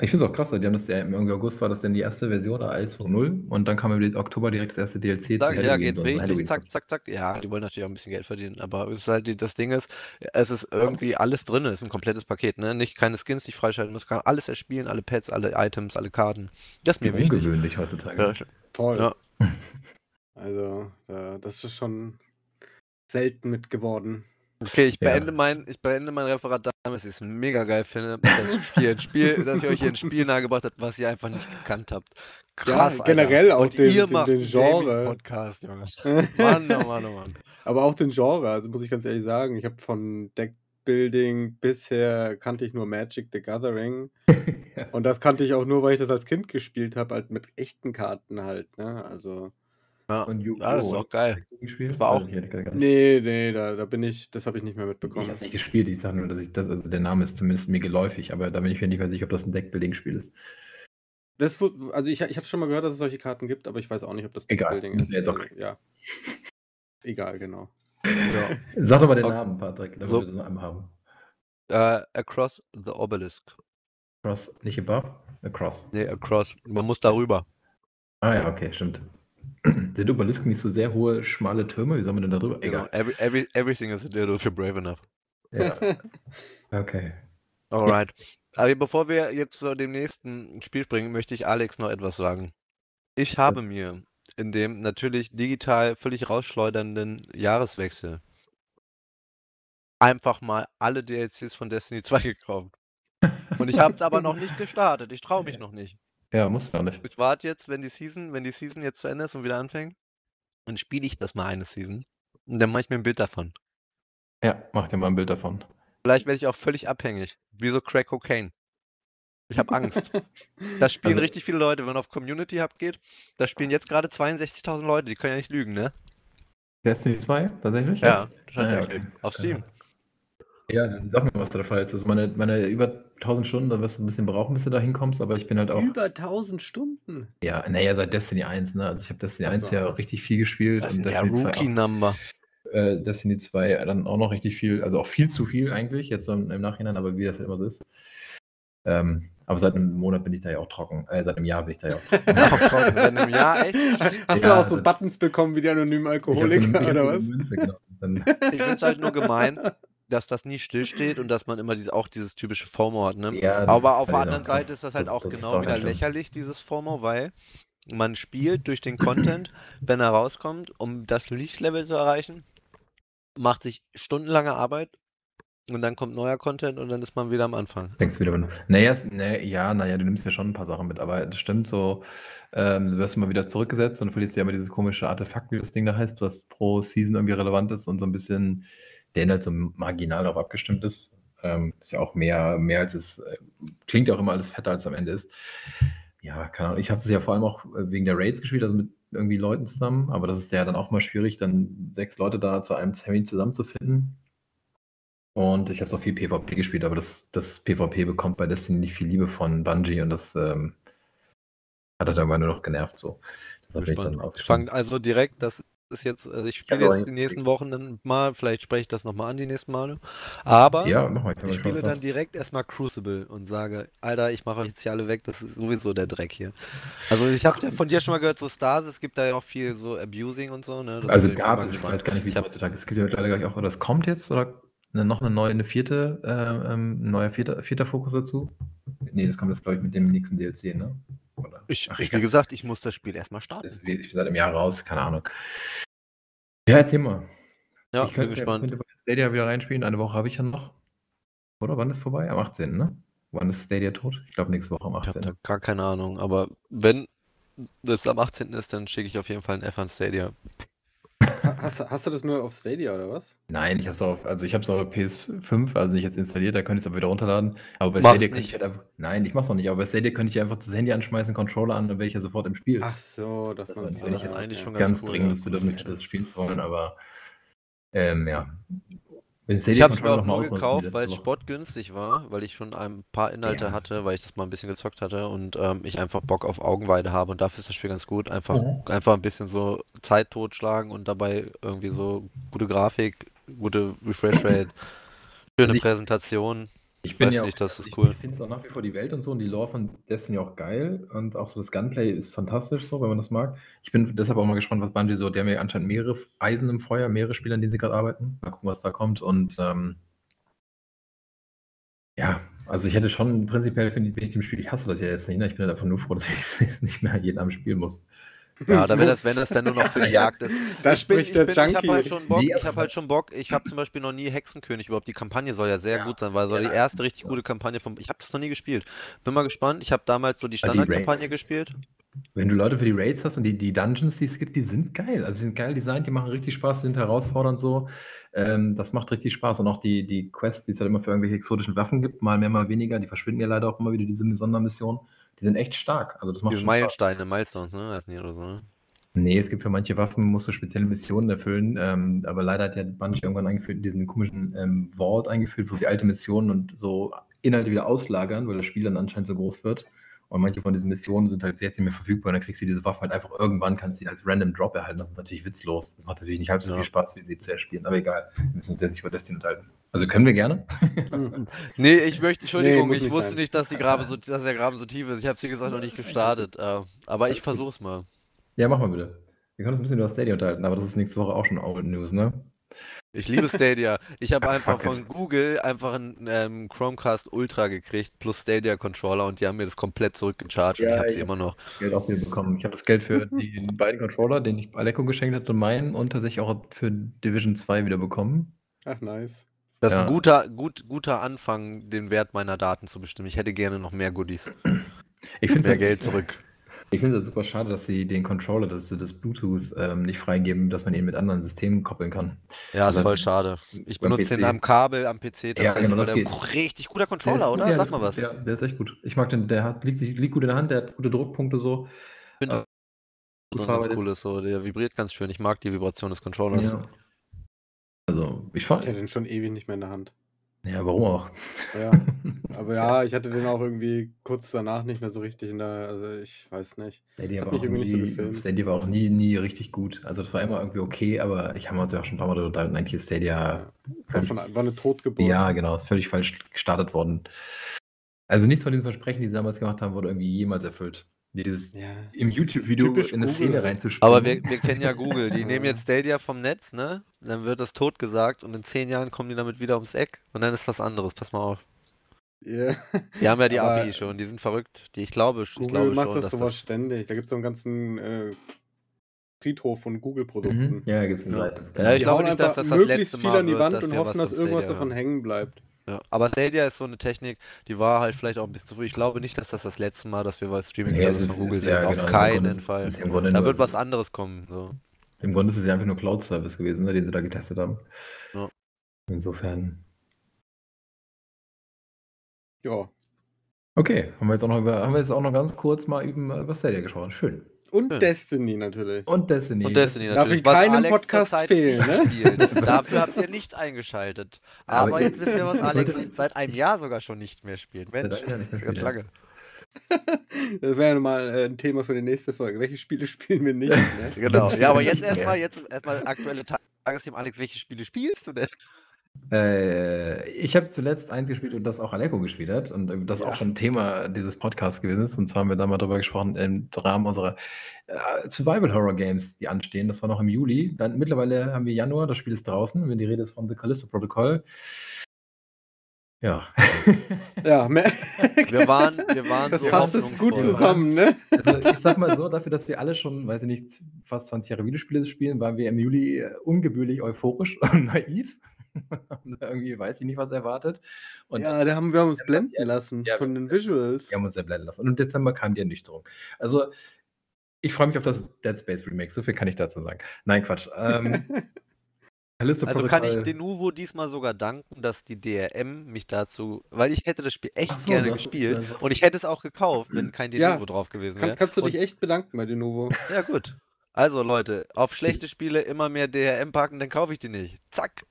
Ich finde es auch krass, die haben das ja im August war das dann die erste Version der 1.0 und dann kam im Oktober direkt das erste DLC Sag, ja, geht so, richtig, zack, zack, zack. Ja, die wollen natürlich auch ein bisschen Geld verdienen, aber es ist halt, die- das Ding ist, es ist irgendwie alles drin, es ist ein komplettes Paket, ne? Nicht keine Skins, die ich freischalten muss, kann alles erspielen, alle Pets, alle Items, alle Karten. Das ist mir wichtig. Ungewöhnlich heutzutage. Ja, Voll. Ja. Also, äh, das ist schon selten mit geworden. Okay, ich Ja. beende mein, ich beende mein Referat damit, dass ich es mega geil finde, dass ich, hier ein Spiel, dass ich euch hier ein Spiel nahegebracht habe, was ihr einfach nicht gekannt habt. Krass, Ja, generell Alter. auch Und den- ihr den- macht den Genre. Podcast, Junge. Mann, oh Mann, oh Mann. Aber auch den Genre, also muss ich ganz ehrlich sagen, ich habe von Deckbuilding bisher kannte ich nur Magic the Gathering. Ja. Und das kannte ich auch nur, weil ich das als Kind gespielt habe, halt mit echten Karten halt, ne? Also. Ja, Und Yu-Gi-Oh! ja das ist auch geil. Gespielt? War auch- Also ich Nee, nee, da, da bin ich, das habe ich nicht mehr Ich mitbekommen. habe nicht gespielt, ich sage nur, dass ich das, also der Name ist zumindest mir geläufig, aber da bin ich mir nicht mehr sicher, ob das ein Deckbuilding-Spiel ist. Das, also ich, ich habe schon mal gehört, dass es solche Karten gibt, aber ich weiß auch nicht, ob das Egal, Deckbuilding ist. jetzt auch Also, ja. Egal, genau. Ja. Sag doch mal den Okay. Namen, Patrick, damit So. wir das noch einmal haben. Äh, across the Obelisk. Across, nicht above, across. Nee, across. Man muss darüber. Ah ja, okay, stimmt. Sind Obelisken nicht so sehr hohe, schmale Türme? Wie soll man denn da drüber? Genau. Every, every, everything is a dildo if you're brave enough. Ja. Okay. Alright. Aber bevor wir jetzt zu dem nächsten Spiel springen, möchte ich Alex noch etwas sagen. Ich habe mir in dem natürlich digital völlig rausschleudernden Jahreswechsel einfach mal alle DLCs von Destiny 2 gekauft. Und ich habe es aber noch nicht gestartet. Ich traue mich noch nicht. Ja, muss ja nicht. Ich warte jetzt, wenn die Season, wenn die Season jetzt zu Ende ist und wieder anfängt, dann spiele ich das mal eine Season. Und dann mache ich mir ein Bild davon. Ja, mach dir mal ein Bild davon. Vielleicht werde ich auch völlig abhängig. Wie so Crack Cocaine. Ich habe Angst. Das spielen Also- richtig viele Leute. Wenn man auf Community Hub geht, da spielen jetzt gerade 62.000 Leute. Die können ja nicht lügen, ne? Destiny 2, tatsächlich? Ja, Ah, tatsächlich. okay. Auf Steam. Ja, dann sag mir, was da der Fall ist. Also meine, meine über 1000 Stunden, da wirst du ein bisschen brauchen, bis du da hinkommst, aber ich bin halt auch. Über 1000 Stunden. Ja, naja, seit Destiny 1, ne? Also ich habe Destiny Ach 1 so. ja richtig viel gespielt. Das ist der Destiny 2 auch. Rookie-Number. äh, Destiny 2 dann auch noch richtig viel, also auch viel zu viel eigentlich, jetzt so im, im Nachhinein, aber wie das halt immer so ist. Ähm, aber seit einem Monat bin ich da ja auch trocken. Äh, seit einem Jahr bin ich da ja auch trocken. In einem Jahr echt? Hast du Ja, da auch so Buttons bekommen wie die anonymen so Alkoholiker hab oder so was? Münze, genau. Dann, Ich finde es halt nur gemein, dass das nie stillsteht und dass man immer diese, auch dieses typische FOMO hat, ne? ja, Aber auf der anderen. Seite ist das halt Das- auch das genau wieder schlimm. lächerlich, dieses FOMO, weil man spielt durch den Content, wenn er rauskommt, um das Lichtlevel zu erreichen, macht sich stundenlange Arbeit und dann kommt neuer Content und dann ist man wieder am Anfang. Denkst du wieder, wenn- naja, es- nee, ja, naja, du nimmst ja schon ein paar Sachen mit, aber das stimmt so, ähm, du wirst immer wieder zurückgesetzt und verlierst ja immer dieses komische Artefakt, wie das Ding da heißt, was pro Season irgendwie relevant ist und so ein bisschen, der Inhalt so marginal darauf abgestimmt ist. Ähm, ist ja auch mehr, mehr als es, äh, klingt ja auch immer alles fetter, als es am Ende ist. Ja, keine Ahnung, ich habe es ja vor allem auch äh, wegen der Raids gespielt, also mit irgendwie Leuten zusammen, aber das ist ja dann auch mal schwierig, dann sechs Leute da zu einem Termin zusammenzufinden. Und ich habe so viel PvP gespielt, aber das, das PvP bekommt bei Destiny nicht viel Liebe von Bungie und das ähm, hat er dann mal nur noch genervt so. Deshalb bin ich dann Ich fange ausgestiegen. also direkt, das ist jetzt, also ich spiele jetzt die nächsten Wochen dann mal, vielleicht spreche ich das nochmal an die nächsten Male, aber Ja, mal. ich man spiele dann direkt erstmal Crucible und sage, Alter, ich mache euch jetzt hier alle weg, das ist sowieso der Dreck hier. Also ich habe von dir schon mal gehört, so Stars, es gibt da ja auch viel so Abusing und so, ne? Das Also ich gab es, ich weiß gar nicht, wie es Ich heutzutage ist. Es gibt ja leider gleich auch, oder es kommt jetzt, oder eine, noch eine neue, eine vierte, äh, ähm, ein neuer vierter, vierter Fokus dazu? Nee, das kommt jetzt, glaube ich, mit dem nächsten DLC, ne? Oder? Ich, Ach, ich, wie gesagt, ich muss das Spiel erstmal starten. Das ist ich bin seit einem Jahr raus, keine Ahnung. Ja, erzähl mal. Ja, ich bin könnte, gespannt. könnte bei Stadia wieder reinspielen. Eine Woche habe ich ja noch. Oder wann ist vorbei? Am 18., ne? Wann ist Stadia tot? Ich glaube, nächste Woche am Ich habe 18. da gar keine Ahnung, aber wenn das am 18. ist, dann schicke ich auf jeden Fall ein F an Stadia. Ha- Hast, du- hast du das nur auf Stadia oder was? Nein, ich habe es auf, also ich habe es auf PS5, also nicht jetzt installiert, da könnte ich es aber wieder runterladen. Aber bei Mach's Stadia könnte ich halt einfach, nein, ich mach's noch nicht, aber bei Stadia könnte ich einfach das Handy anschmeißen, Controller an, dann wäre ich ja sofort im Spiel. Ach so, dass Das man war so das ist eigentlich schon ganz, cool, dringendes ja. Bedürfnis das spielen zu wollen, aber ähm, ja. Ich habe es mir auch nur gekauft, weil es sportgünstig war, weil ich schon ein paar Inhalte Ja. hatte, weil ich das mal ein bisschen gezockt hatte und ähm, ich einfach Bock auf Augenweide habe und dafür ist das Spiel ganz gut. Einfach, Mhm. einfach ein bisschen so Zeit totschlagen und dabei irgendwie so gute Grafik, gute Refresh-Rate, schöne Also ich- Präsentation. Ich bin Weiß ja nicht, auch, das ist ich, cool. Ich finde es auch nach wie vor die Welt und so und die Lore von Destiny auch geil und auch so das Gunplay ist fantastisch so, wenn man das mag. Ich bin deshalb auch mal gespannt, was Bungie so, die haben ja anscheinend mehrere Eisen im Feuer, mehrere Spieler, an denen sie gerade arbeiten. Mal gucken, was da kommt und ähm, ja, also ich hätte schon prinzipiell, finde ich, bin ich dem Spiel, ich hasse das ja jetzt nicht, ne? ich bin ja davon nur froh, dass ich es nicht mehr jeden Abend spielen muss. Ja, da wenn das, wenn das dann nur noch für die Jagd ist. Da ich bin, spricht ich der bin, ich habe Junkie. halt schon Bock, ich habe halt schon Bock. Ich habe zum Beispiel noch nie Hexenkönig überhaupt. Die Kampagne soll ja sehr Ja. gut sein, weil soll Ja. die erste richtig gute Kampagne vom. Ich habe das noch nie gespielt. Bin mal gespannt. Ich habe damals so die Standardkampagne gespielt. Wenn du Leute für die Raids hast und die, die Dungeons, die es gibt, die sind geil. Also die sind geil designt, die machen richtig Spaß, die sind herausfordernd so. Ähm, das macht richtig Spaß. Und auch die, die Quests, die es halt immer für irgendwelche exotischen Waffen gibt, mal mehr, mal weniger, die verschwinden ja leider auch immer wieder, diese Sondermissionen. Die sind echt stark. Also das macht Diese. Meilensteine, Milestones, ne? Heißen die oder so, ne? Nee, es gibt für manche Waffen, musst du spezielle Missionen erfüllen. Ähm, aber leider hat ja Bungie irgendwann eingeführt, diesen komischen ähm, Vault eingeführt, wo sie alte Missionen und so Inhalte wieder auslagern, weil das Spiel dann anscheinend so groß wird. Und manche von diesen Missionen sind halt jetzt nicht mehr verfügbar und dann kriegst du diese Waffe halt einfach irgendwann, kannst du die als Random Drop erhalten. Das ist natürlich witzlos. Das macht natürlich nicht halb so Ja. viel Spaß, wie sie zu erspielen. Aber egal, wir müssen uns jetzt nicht über Destiny unterhalten. Also können wir gerne. Nee, ich möchte, Entschuldigung, muss ich nicht wusste sein. nicht, dass, die Grabe so, dass der Graben so tief ist. Ich habe sie gesagt noch nicht gestartet. Äh, aber ich versuch's mal. Ja, mach mal bitte. Wir können uns ein bisschen über Stadia unterhalten, aber das ist nächste Woche auch schon Old News, ne? Ich liebe Stadia. Ich habe Ach, einfach von it. Google einfach einen ähm, Chromecast Ultra gekriegt plus Stadia Controller und die haben mir das komplett zurückgecharged und Ja, ich habe sie ich- immer noch. Geld auch wieder bekommen. Ich habe das Geld für die beiden Controller, den ich Aleko geschenkt hatte, meinen und tatsächlich auch für Division 2 wieder bekommen. Ach, nice. Das ist Ja. ein guter, gut, guter Anfang, den Wert meiner Daten zu bestimmen. Ich hätte gerne noch mehr Goodies. Ich finde Mehr Geld zurück. Ich finde es super schade, dass sie den Controller, das, das Bluetooth, ähm, nicht freigeben, dass man ihn mit anderen Systemen koppeln kann. Ja, ist Also voll schade. Ich benutze den am Kabel, am PC tatsächlich, genau, das geht. richtig guter Controller, ist- oder? ja, Sag mal gut. was. Ja, der ist echt gut. Ich mag den, der hat, liegt, liegt gut in der Hand, der hat gute Druckpunkte so. Bin Äh, ganz cool ist so. Der vibriert ganz schön. Ich mag die Vibration des Controllers. Ja. Also, ich fand. Ich hatte den schon ewig nicht mehr in der Hand. Ja, warum auch? Ja. Aber ja, ich hatte den auch irgendwie kurz danach nicht mehr so richtig in der. Also ich weiß nicht. Hat war, auch irgendwie nicht so nie, gefilmt. Stadia war auch nie, nie richtig gut. Also, das war immer irgendwie okay, aber ich habe uns ja auch schon ein paar Mal darüber unterhalten, eigentlich ist Stadia. War, von, war eine Totgeburt. Ja, genau, ist völlig falsch gestartet worden. Also, nichts von diesen Versprechen, die sie damals gemacht haben, wurde irgendwie jemals erfüllt. Dieses Ja, im YouTube-Video in eine Google Szene reinzuspielen. Aber wir, wir kennen ja Google. Die nehmen jetzt Stadia vom Netz, ne? Dann wird das tot gesagt und in zehn Jahren kommen die damit wieder ums Eck und dann ist was anderes. Pass mal auf. Ja. Die haben ja die Aber API schon, die sind verrückt. Die, ich glaube, ich Google glaube macht schon, das dass sowas das. ständig. Da gibt es so einen ganzen äh, Friedhof von Google-Produkten. Mhm. Ja, gibt es eine. Seite. Ja, ich Die glaube nicht, dass einfach das das möglichst letzte viel Mal an die wird, Wand dass und hoffen, dass irgendwas Stadia davon hören. hängen bleibt. Ja. Aber Stadia ist so eine Technik, die war halt vielleicht auch ein bisschen zu früh. Ich glaube nicht, dass das das letzte Mal, dass wir was Nee, Streaming-Service es von Google ist sehen. ja Auf genau, keinen Grunde- Fall. Da wird was anderes kommen. So. Im Grunde ist es ja einfach nur Cloud-Service gewesen, ne, den sie da getestet haben. Ja. Insofern. Ja. Okay, haben wir jetzt auch noch über, haben wir jetzt auch noch ganz kurz mal über, über Stadia gesprochen. Schön. Und Schön. Destiny natürlich. Und Destiny. Und Destiny Darf natürlich. in was keinem Alex Podcast fehlen, ne? Dafür habt ihr nicht eingeschaltet. Aber Aber jetzt wissen wir, was Alex seit einem Jahr sogar schon nicht mehr spielt. Mensch, ganz lange. Das wäre mal äh, ein Thema für die nächste Folge. Welche Spiele spielen wir nicht? Ne? Genau. Ja, aber jetzt erstmal jetzt erstmal aktuelle Tagesthemen. Alex, welche Spiele spielst du denn? Äh, ich habe zuletzt eins gespielt und das auch Aleko gespielt hat und äh, das Ja. auch schon Thema dieses Podcasts gewesen ist. Und zwar haben wir da mal drüber gesprochen im Rahmen unserer äh, Survival Horror Games, die anstehen. Das war noch im Juli. Dann mittlerweile haben wir Januar, das Spiel ist draußen. Wenn die Rede ist von The Callisto Protocol. Ja. Ja, mehr, Wir waren, wir waren das so fasst es gut hoffnungsvoll. zusammen, ne? Also ich sag mal so, dafür, dass wir alle schon, weiß ich nicht, fast 20 Jahre Videospiele spielen, waren wir im Juli äh, ungebührlich euphorisch und naiv. Haben da irgendwie, weiß ich nicht, was erwartet. Und ja, da haben wir uns blenden lassen Ja, von den Visuals. wir haben uns sehr blenden lassen. Und im Dezember kam die Ernüchterung. Also, ich freue mich auf das Dead Space Remake. So viel kann ich dazu sagen. Nein, Quatsch. Ähm, Also kann ich Protocol- Denuvo diesmal sogar danken, dass die DRM mich dazu, weil ich hätte das Spiel echt so, gerne ist, gespielt das- und ich hätte es auch gekauft, wenn kein Ja, Denuvo drauf gewesen Kann, wäre. kannst du Und- dich echt bedanken bei Denuvo. Ja, gut. Also, Leute, auf schlechte Spiele immer mehr DRM packen, dann kaufe ich die nicht. Zack.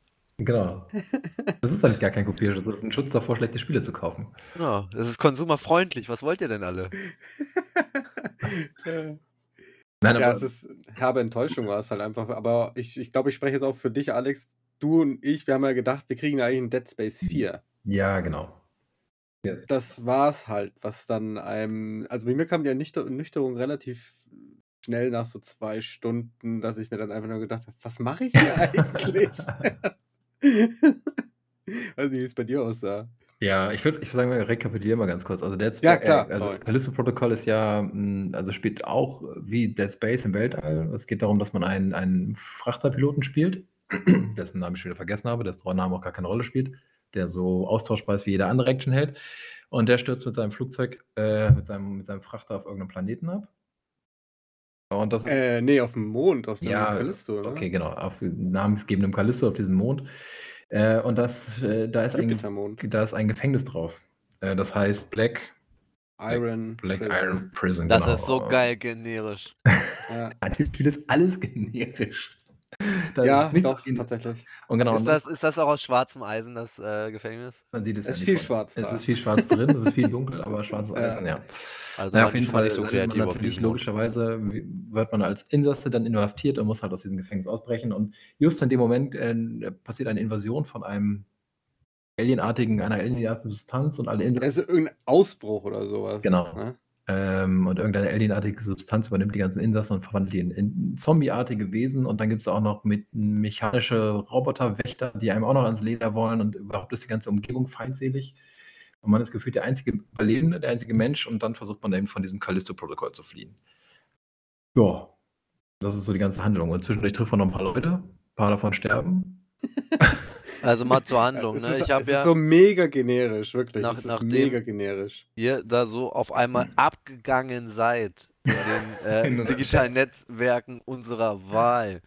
Genau. Das ist halt gar kein Kopierschutz. Das ist ein Schutz davor, schlechte Spiele zu kaufen. Genau. Das ist konsumerfreundlich. Was wollt ihr denn alle? ja, Nein, aber es ist herbe Enttäuschung war es halt einfach. Aber ich, ich glaube, ich spreche jetzt auch für dich, Alex. Du und ich, wir haben ja gedacht, wir kriegen ja eigentlich ein Dead Space 4. ja, genau. Das war's halt, was dann einem. Also bei mir kam die Ernüchter- Ernüchterung relativ schnell nach so zwei Stunden, dass ich mir dann einfach nur gedacht habe, was mache ich hier eigentlich? Weiß nicht, wie es bei dir aussah. Ja, ich würde ich würd sagen, wir rekapitulieren mal ganz kurz. Also Dead Ja, Space, klar, äh, also. Callisto Protocol ist ja, mh, also spielt auch wie Dead Space im Weltall. Es geht darum, dass man einen, einen Frachterpiloten spielt, dessen Namen ich wieder vergessen habe, dessen Name auch gar keine Rolle spielt, der so austauschbar ist wie jeder andere Actionheld. Und der stürzt mit seinem Flugzeug, äh, mit, seinem, mit seinem Frachter auf irgendeinem Planeten ab. Und das Äh, nee, auf dem Mond, auf dem Ja, Callisto, ne? Okay, genau, auf namensgebendem Callisto auf diesem Mond. Äh, und das, äh, da, ist ein, da ist ein Gefängnis drauf. Äh, das heißt Black, Iron. Black Prison. Iron Prison. Das genau. ist so geil generisch. Ja, An dem Spiel ist alles generisch. Da ja ist doch, tatsächlich. Und genau, Ist das, ist das auch aus schwarzem Eisen, das äh, Gefängnis? man sieht es Es ja ist nicht viel schwarz Es da. ist viel schwarz drin, es ist viel dunkel, aber schwarzes Ja. Eisen, ja. Also Naja, auf jeden Fall nicht so man kreativ auf natürlich logischerweise wird man als Insasse dann inhaftiert und muss halt aus diesem Gefängnis ausbrechen. Und just in dem Moment äh, passiert eine Invasion von einem alienartigen, einer alienartigen Substanz und alle Insassen Also irgendein Ausbruch oder sowas. Genau. Ne? Ähm, und irgendeine alienartige Substanz übernimmt die ganzen Insassen und verwandelt die in, in zombieartige Wesen. Und dann gibt es auch noch mit mechanische Roboterwächter, die einem auch noch ans Leder wollen und überhaupt ist die ganze Umgebung feindselig. Und man ist gefühlt der einzige Überlebende, der einzige Mensch und dann versucht man eben von diesem Callisto-Protokoll zu fliehen. Ja, das ist so die ganze Handlung. Und zwischendurch trifft man noch ein paar Leute, ein paar davon sterben. Also mal zur Handlung, Es ne? ist, Ich habe ja so mega generisch, wirklich. nach, nachdem mega generisch. ihr da so auf einmal abgegangen seid in den äh, In digitalen. Netzwerken unserer Wahl,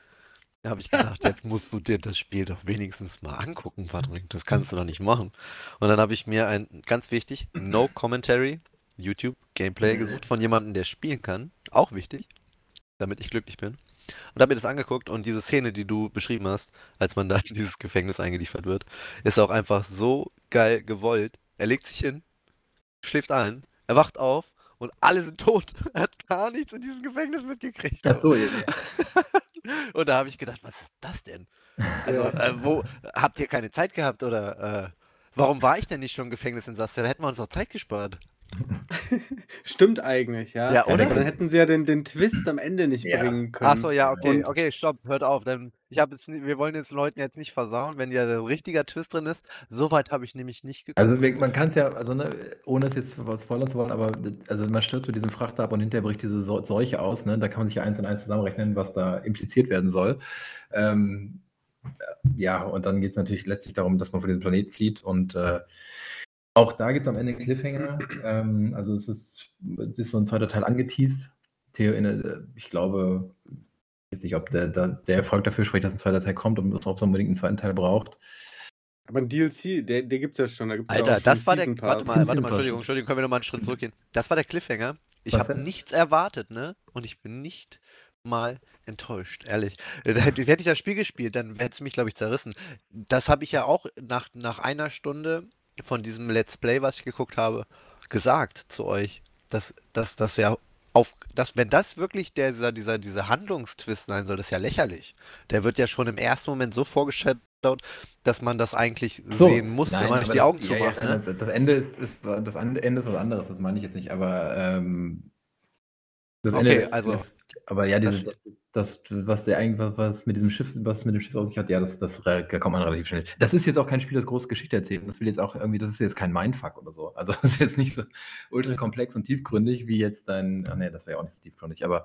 da habe ich gedacht, jetzt musst du dir das Spiel doch wenigstens mal angucken, Patrick. Das kannst du doch nicht machen. Und dann habe ich mir ein, ganz wichtig, No Commentary, YouTube Gameplay gesucht von jemandem, der spielen kann. Auch wichtig, damit ich glücklich bin. Und habe mir das angeguckt und diese Szene, die du beschrieben hast, als man da in dieses Gefängnis eingeliefert wird, ist auch einfach so geil gewollt. Er legt sich hin, schläft ein, er wacht auf und alle sind tot. Er hat gar nichts in diesem Gefängnis mitgekriegt. Ach so, ja, Und da habe ich gedacht, was ist das denn? Also, äh, wo habt ihr keine Zeit gehabt oder äh, warum war ich denn nicht schon im Gefängnis in Sass? Da hätten wir uns doch Zeit gespart. Stimmt eigentlich, ja. Ja, oder? Aber dann hätten sie ja den, den Twist am Ende nicht Ja. bringen können. Ach so, ja, okay, Und- okay, stopp, hört auf. Denn ich habe jetzt, wir wollen jetzt Leuten jetzt nicht versauen, wenn ja ein richtiger Twist drin ist. So weit habe ich nämlich nicht geguckt. Also man kann es ja, also ne, ohne es jetzt was spoilern zu wollen, aber also man stürzt mit diesem Frachter ab und hinterher bricht diese Seuche aus, ne? Da kann man sich ja eins und eins zusammenrechnen, was da impliziert werden soll. Ähm, ja, und dann geht es natürlich letztlich darum, dass man von diesem Planeten flieht und äh, auch da gibt es am Ende einen Cliffhanger. Ähm, also es ist, es ist so ein zweiter Teil angeteased. Theo, in, äh, ich glaube, ich weiß nicht, ob der, der, der Erfolg dafür spricht, dass ein zweiter Teil kommt und ob es unbedingt einen zweiten Teil braucht. Aber ein DLC, der, der gibt es ja schon. Da gibt's ja Alter, auch schon das war der. Warte mal, warte mal. Entschuldigung, Entschuldigung, können wir nochmal einen Schritt zurückgehen. Das war der Cliffhanger. Ich habe nichts erwartet, ne? Und ich bin nicht mal enttäuscht, ehrlich. Hätte ich das Spiel gespielt, dann hätte es mich, glaube ich, zerrissen. Das habe ich ja auch nach, nach einer Stunde von diesem Let's Play, was ich geguckt habe, gesagt zu euch, dass, dass das ja auf, dass, wenn das wirklich der, dieser, dieser, dieser Handlungstwist sein soll, das ist ja lächerlich. Der wird ja schon im ersten Moment so vorgestellt, dass man das eigentlich So, sehen muss, wenn nein, man nicht die das- Augen ja, zumacht. ja, ne? das, das Ende ist, ist das Ende ist was anderes, das meine ich jetzt nicht, aber ähm, das Okay, ist, also, ist, aber ja, diese, das, was der eigentlich, was, was mit diesem Schiff, was mit dem Schiff aus sich hat, ja, das, das da kommt man relativ schnell. Das ist jetzt auch kein Spiel, das große Geschichte erzählt. Das will jetzt auch irgendwie, das ist jetzt kein Mindfuck oder so. Also das ist jetzt nicht so ultra komplex und tiefgründig wie jetzt dein, ach nee, das wäre ja auch nicht so tiefgründig, aber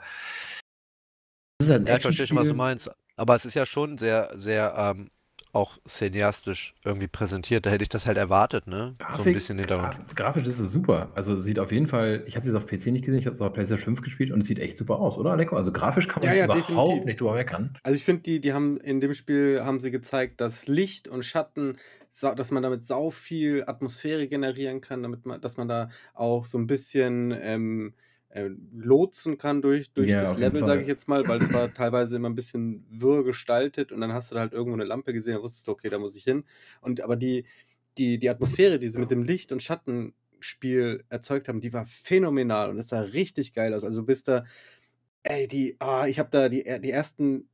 das ist halt ein Ja, ich verstehe schon, was du meinst. Aber es ist ja schon sehr, sehr ähm, auch cineastisch irgendwie präsentiert. Da hätte ich das halt erwartet, ne? So ein Grafik, bisschen Hintergrund. gra- grafisch ist es super. Also es sieht auf jeden Fall, ich habe es auf PC nicht gesehen, ich habe es auf PlayStation 5 gespielt und es sieht echt super aus, oder Aleko? Also grafisch kann man Ja, ja, überhaupt definitiv. nicht drüber meckern. Also ich finde, die, die haben in dem Spiel haben sie gezeigt, dass Licht und Schatten, dass man damit sau viel Atmosphäre generieren kann, damit man, dass man da auch so ein bisschen ähm, äh, lotsen kann durch, durch Ja, das Level, sage ich jetzt mal, weil das war teilweise immer ein bisschen wirr gestaltet und dann hast du da halt irgendwo eine Lampe gesehen, da wusstest du, okay, da muss ich hin. Und aber die, die, die Atmosphäre, die sie mit dem Licht- und Schattenspiel erzeugt haben, die war phänomenal und es sah richtig geil aus. Also bis da, ey, die, ah, ich habe da die, die ersten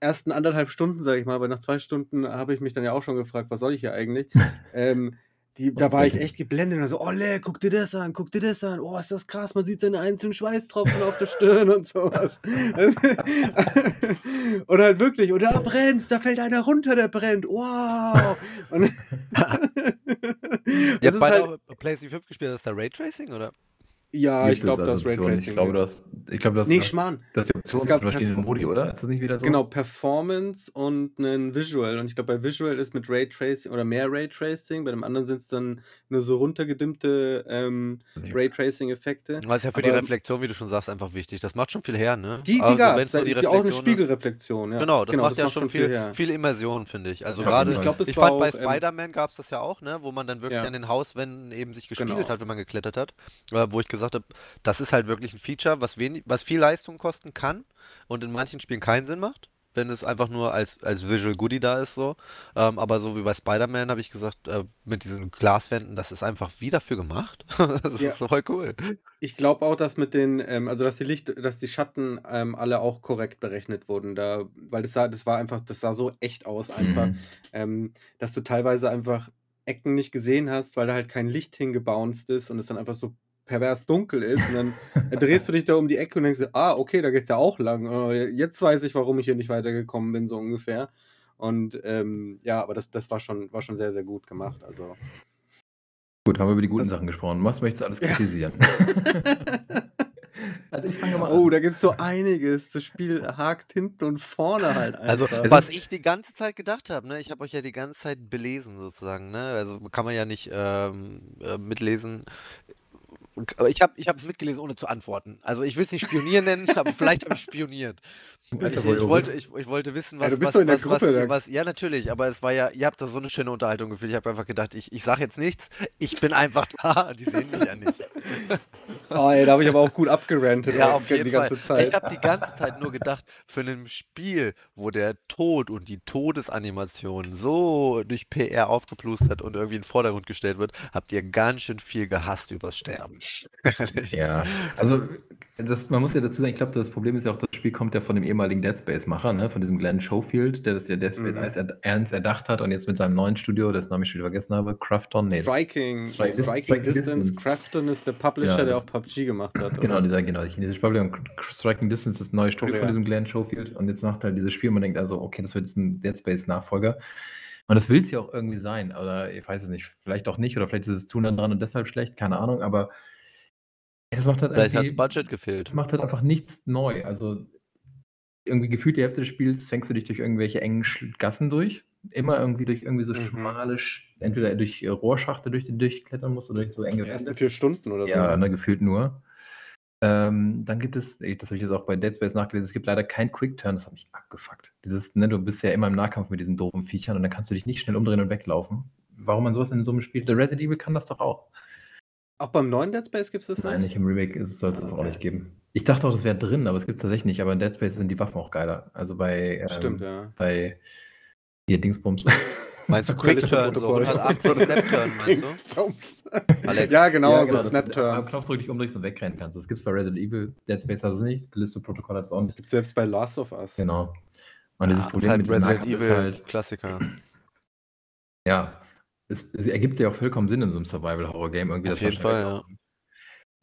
ersten anderthalb Stunden, sage ich mal, aber nach zwei Stunden habe ich mich dann ja auch schon gefragt, was soll ich hier eigentlich? ähm, die, da war ich echt geblendet und so, oh, le, guck dir das an, guck dir das an, oh, ist das krass, man sieht seine einzelnen Schweißtropfen auf der Stirn und sowas. und halt wirklich, und da brennt's, da fällt einer runter, der brennt, wow. Und Ihr habt beide halt, auch PlayStation 5 gespielt, das ist da Raytracing, oder? Ja, ich Gibt glaube, also das Ray Optionen. Ich glaube, das, ich glaube, das, Nee, das, Schmarrn. das ist die Option Es gab Perf- Modi, oder? Ist das nicht wieder so? Genau, Performance und einen Visual. Und ich glaube, bei Visual ist mit Raytracing oder mehr Raytracing, bei dem anderen sind es dann nur so runtergedimmte ähm, Raytracing-Effekte. Das ist ja für die Aber- Reflexion, wie du schon sagst, einfach wichtig. Das macht schon viel her, ne? Die, die Also, gab es, die, die auch eine Reflexion ist. Spiegelreflexion. Ja. Genau, das macht ja schon viel, her. viel Immersion, finde ich. Also Ja, gerade. Ich glaube, es ich fand bei ähm, Spider-Man gab es das ja auch, ne, wo man dann wirklich Ja. an den Hauswänden eben sich gespiegelt Genau. hat, wenn man geklettert hat. Äh, wo ich gesagt habe, das ist halt wirklich ein Feature, was, wenig, was viel Leistung kosten kann und in manchen Spielen keinen Sinn macht, wenn es einfach nur als, als Visual Goodie da ist. so. Ähm, aber so wie bei Spider-Man habe ich gesagt, äh, mit diesen Glaswänden, das ist einfach wie dafür gemacht. das Ja. ist so voll cool. Ich glaube auch, dass mit den, ähm, also dass die Licht, dass die Schatten ähm, alle auch korrekt berechnet wurden, da, weil das sah, das war einfach, das sah so echt aus, einfach, Mhm. ähm, dass du teilweise einfach Ecken nicht gesehen hast, weil da halt kein Licht hingebounced ist und es dann einfach so pervers dunkel ist. Und dann, dann drehst du dich da um die Ecke und denkst, ah, okay, da geht's ja auch lang. Oh, jetzt weiß ich, warum ich hier nicht weitergekommen bin, so ungefähr. Und ähm, ja, aber das, das war, schon, war schon sehr, sehr gut gemacht. Also. Gut, haben wir über die guten das, Sachen gesprochen. Was möchtest du alles kritisieren? Also ich fange mal oh, an. da gibt es so einiges. Das Spiel hakt hinten und vorne halt also, einfach. Also, was ich die ganze Zeit gedacht habe, ne, ich habe euch ja die ganze Zeit belesen sozusagen, ne? Also kann man ja nicht ähm, äh, mitlesen. Ich habe es mitgelesen, ohne zu antworten. Also ich will es nicht spionieren nennen, aber vielleicht habe ich spioniert. Ich, ich, wollte, ich, ich, wollte wissen, was, ja, du bist was, in der was, Gruppe, was, was, Ja, natürlich, aber es war ja, ihr habt da so eine schöne Unterhaltung gefühlt. Ich habe einfach gedacht, ich, ich sage jetzt nichts, ich bin einfach da. Die sehen mich ja nicht. Oh, ey, da habe ich aber auch gut abgerantet. Ja, auf jeden die ganze Fall. Zeit. Ich habe die ganze Zeit nur gedacht, für ein Spiel, wo der Tod und die Todesanimation so durch PR aufgeplustert und irgendwie in den Vordergrund gestellt wird, habt ihr ganz schön viel gehasst übers Sterben. Ja, also das, man muss ja dazu sagen, ich glaube, das Problem ist ja auch, das Spiel kommt ja von dem ehemaligen Dead Space-Macher, ne? von diesem Glenn Schofield, der das ja Dead Space mhm. ernst erdacht hat und jetzt mit seinem neuen Studio, das Name ich schon wieder vergessen habe, Crafton, nee. Striking, Striking, Striking, Striking Distance. Distance. Crafton ist der Publisher, ja, der auch PUBG gemacht hat. Genau, oder? dieser, genau, chinesische Publisher und Striking Distance ist das neue Studio oh, von diesem Glenn Schofield und jetzt macht halt dieses Spiel und man denkt also, okay, das wird jetzt ein Dead Space-Nachfolger. Und das will es ja auch irgendwie sein, oder ich weiß es nicht, vielleicht auch nicht, oder vielleicht ist es zu nah dran und deshalb schlecht, keine Ahnung, aber das macht halt Vielleicht hat das Budget gefehlt. Das macht halt einfach nichts neu. Also irgendwie gefühlt die Hälfte des Spiels fängst du dich durch irgendwelche engen Gassen durch. Immer irgendwie durch irgendwie so mhm. schmale, entweder durch Rohrschachte durch die durchklettern musst oder durch so enge Die ersten vier Stunden oder so. Ja, ne, gefühlt nur. Ähm, dann gibt es, das habe ich jetzt auch bei Dead Space nachgelesen, es gibt leider kein Quick Turn, das hat mich abgefuckt. Dieses, ne, du bist ja immer im Nahkampf mit diesen doofen Viechern und dann kannst du dich nicht schnell umdrehen und weglaufen. Warum man sowas in so einem Spiel, The Resident Evil kann das doch auch. Auch beim neuen Dead Space gibt es das? Nein, nicht im Remake soll es das auch nicht geben. Ich dachte auch, das wäre drin, aber es gibt es tatsächlich nicht. Aber in Dead Space sind die Waffen auch geiler. Also bei. Ähm, Stimmt, ja. Bei. Hier, Dingsbums. Meinst du Quick Turn, so 180 Snap Turn, meinst du? Alex. Ja, genau, ja, genau so Snap Turn. Am Knopf drückst, umdrehst und wegrennen kannst. Das gibt es bei Resident Evil, Dead Space hat es nicht, Callisto Protocol hat es auch nicht. Gibt selbst bei Last of Us. Genau. Und dieses ja, Problem halt mit Resident Evil halt, Klassiker. Ja, es, es, ergibt sich auch vollkommen Sinn in so einem Survival-Horror-Game. Auf jeden Fall, ja.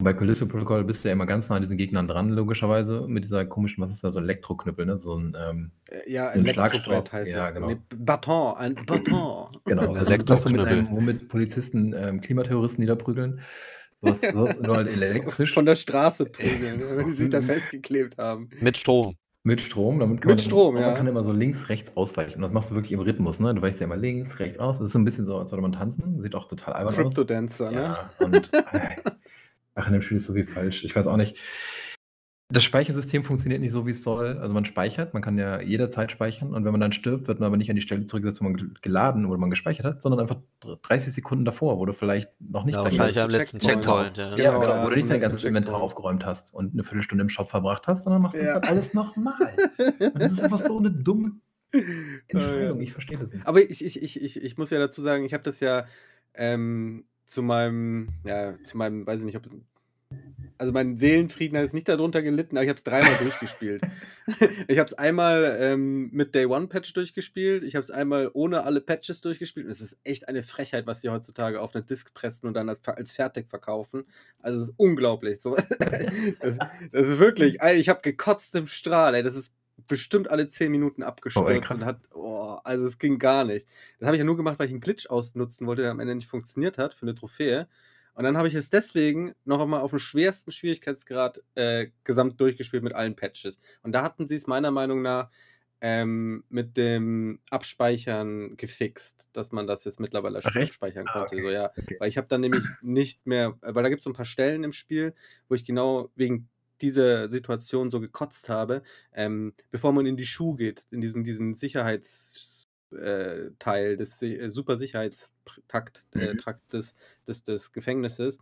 Bei Callisto Protocol bist du ja immer ganz nah an diesen Gegnern dran, logischerweise, mit dieser komischen, was ist da, so ein Elektroknüppel, ne? So ein, ähm, äh, ja, so ein Elektrobrett heißt ja, Genau. Nee, Baton, ein Baton. Genau, also Elektroknüppel. Mit womit Polizisten ähm, Klimaterroristen niederprügeln. Sowas, sowas nur halt elektrisch. Von der Straße prügeln, wenn die sich da festgeklebt haben. Mit Strom. Mit Strom, damit kann Mit man, Strom, ja. Man kann immer so links, rechts ausweichen. Und das machst du wirklich im Rhythmus, ne? Du weichst ja immer links, rechts aus. Das ist so ein bisschen so, als würde man tanzen. Sieht auch total albern aus. Crypto-Dancer, ne? Ja, und Ach, in dem Spiel ist so viel falsch. Ich weiß auch nicht. Das Speichersystem funktioniert nicht so, wie es soll. Also man speichert, man kann ja jederzeit speichern und wenn man dann stirbt, wird man aber nicht an die Stelle zurückgesetzt, wo man geladen oder man gespeichert hat, sondern einfach 30 Sekunden davor, wo du vielleicht noch nicht ja, dein am letzten Checkpoint, ja. ja, genau, ja, wo du nicht dein ganzes Inventar aufgeräumt hast und eine Viertelstunde im Shop verbracht hast, sondern machst du das alles nochmal. das ist einfach so eine dumme Entscheidung. Ich verstehe das nicht. Aber ich, ich, ich, ich, ich muss ja dazu sagen, ich habe das ja ähm, zu meinem, ja, zu meinem, weiß ich nicht, ob also mein Seelenfrieden hat jetzt nicht darunter gelitten, aber ich habe es dreimal durchgespielt. Ich habe es einmal ähm, mit Day One Patch durchgespielt, ich habe es einmal ohne alle Patches durchgespielt. Und es ist echt eine Frechheit, was die heutzutage auf eine Disk pressen und dann als, als fertig verkaufen. Also es ist unglaublich. So, das, das, ist wirklich, ich habe gekotzt im Strahl. Ey. Das ist bestimmt alle 10 Minuten abgestürzt oh, und hat, oh, also es ging gar nicht. Das habe ich ja nur gemacht, weil ich einen Glitch ausnutzen wollte, der am Ende nicht funktioniert hat für eine Trophäe. Und dann habe ich es deswegen noch einmal auf dem schwersten Schwierigkeitsgrad äh, gesamt durchgespielt mit allen Patches. Und da hatten sie es meiner Meinung nach ähm, mit dem Abspeichern gefixt, dass man das jetzt mittlerweile schon abspeichern ah, konnte. okay. So, ja. Okay. Weil ich habe dann nämlich nicht mehr, weil da gibt es so ein paar Stellen im Spiel, wo ich genau wegen dieser Situation so gekotzt habe, ähm, bevor man in die Schuhe geht, in diesen, diesen Sicherheits- äh, Teil des äh, Supersicherheitstrakt äh, mhm. des, des, des Gefängnisses,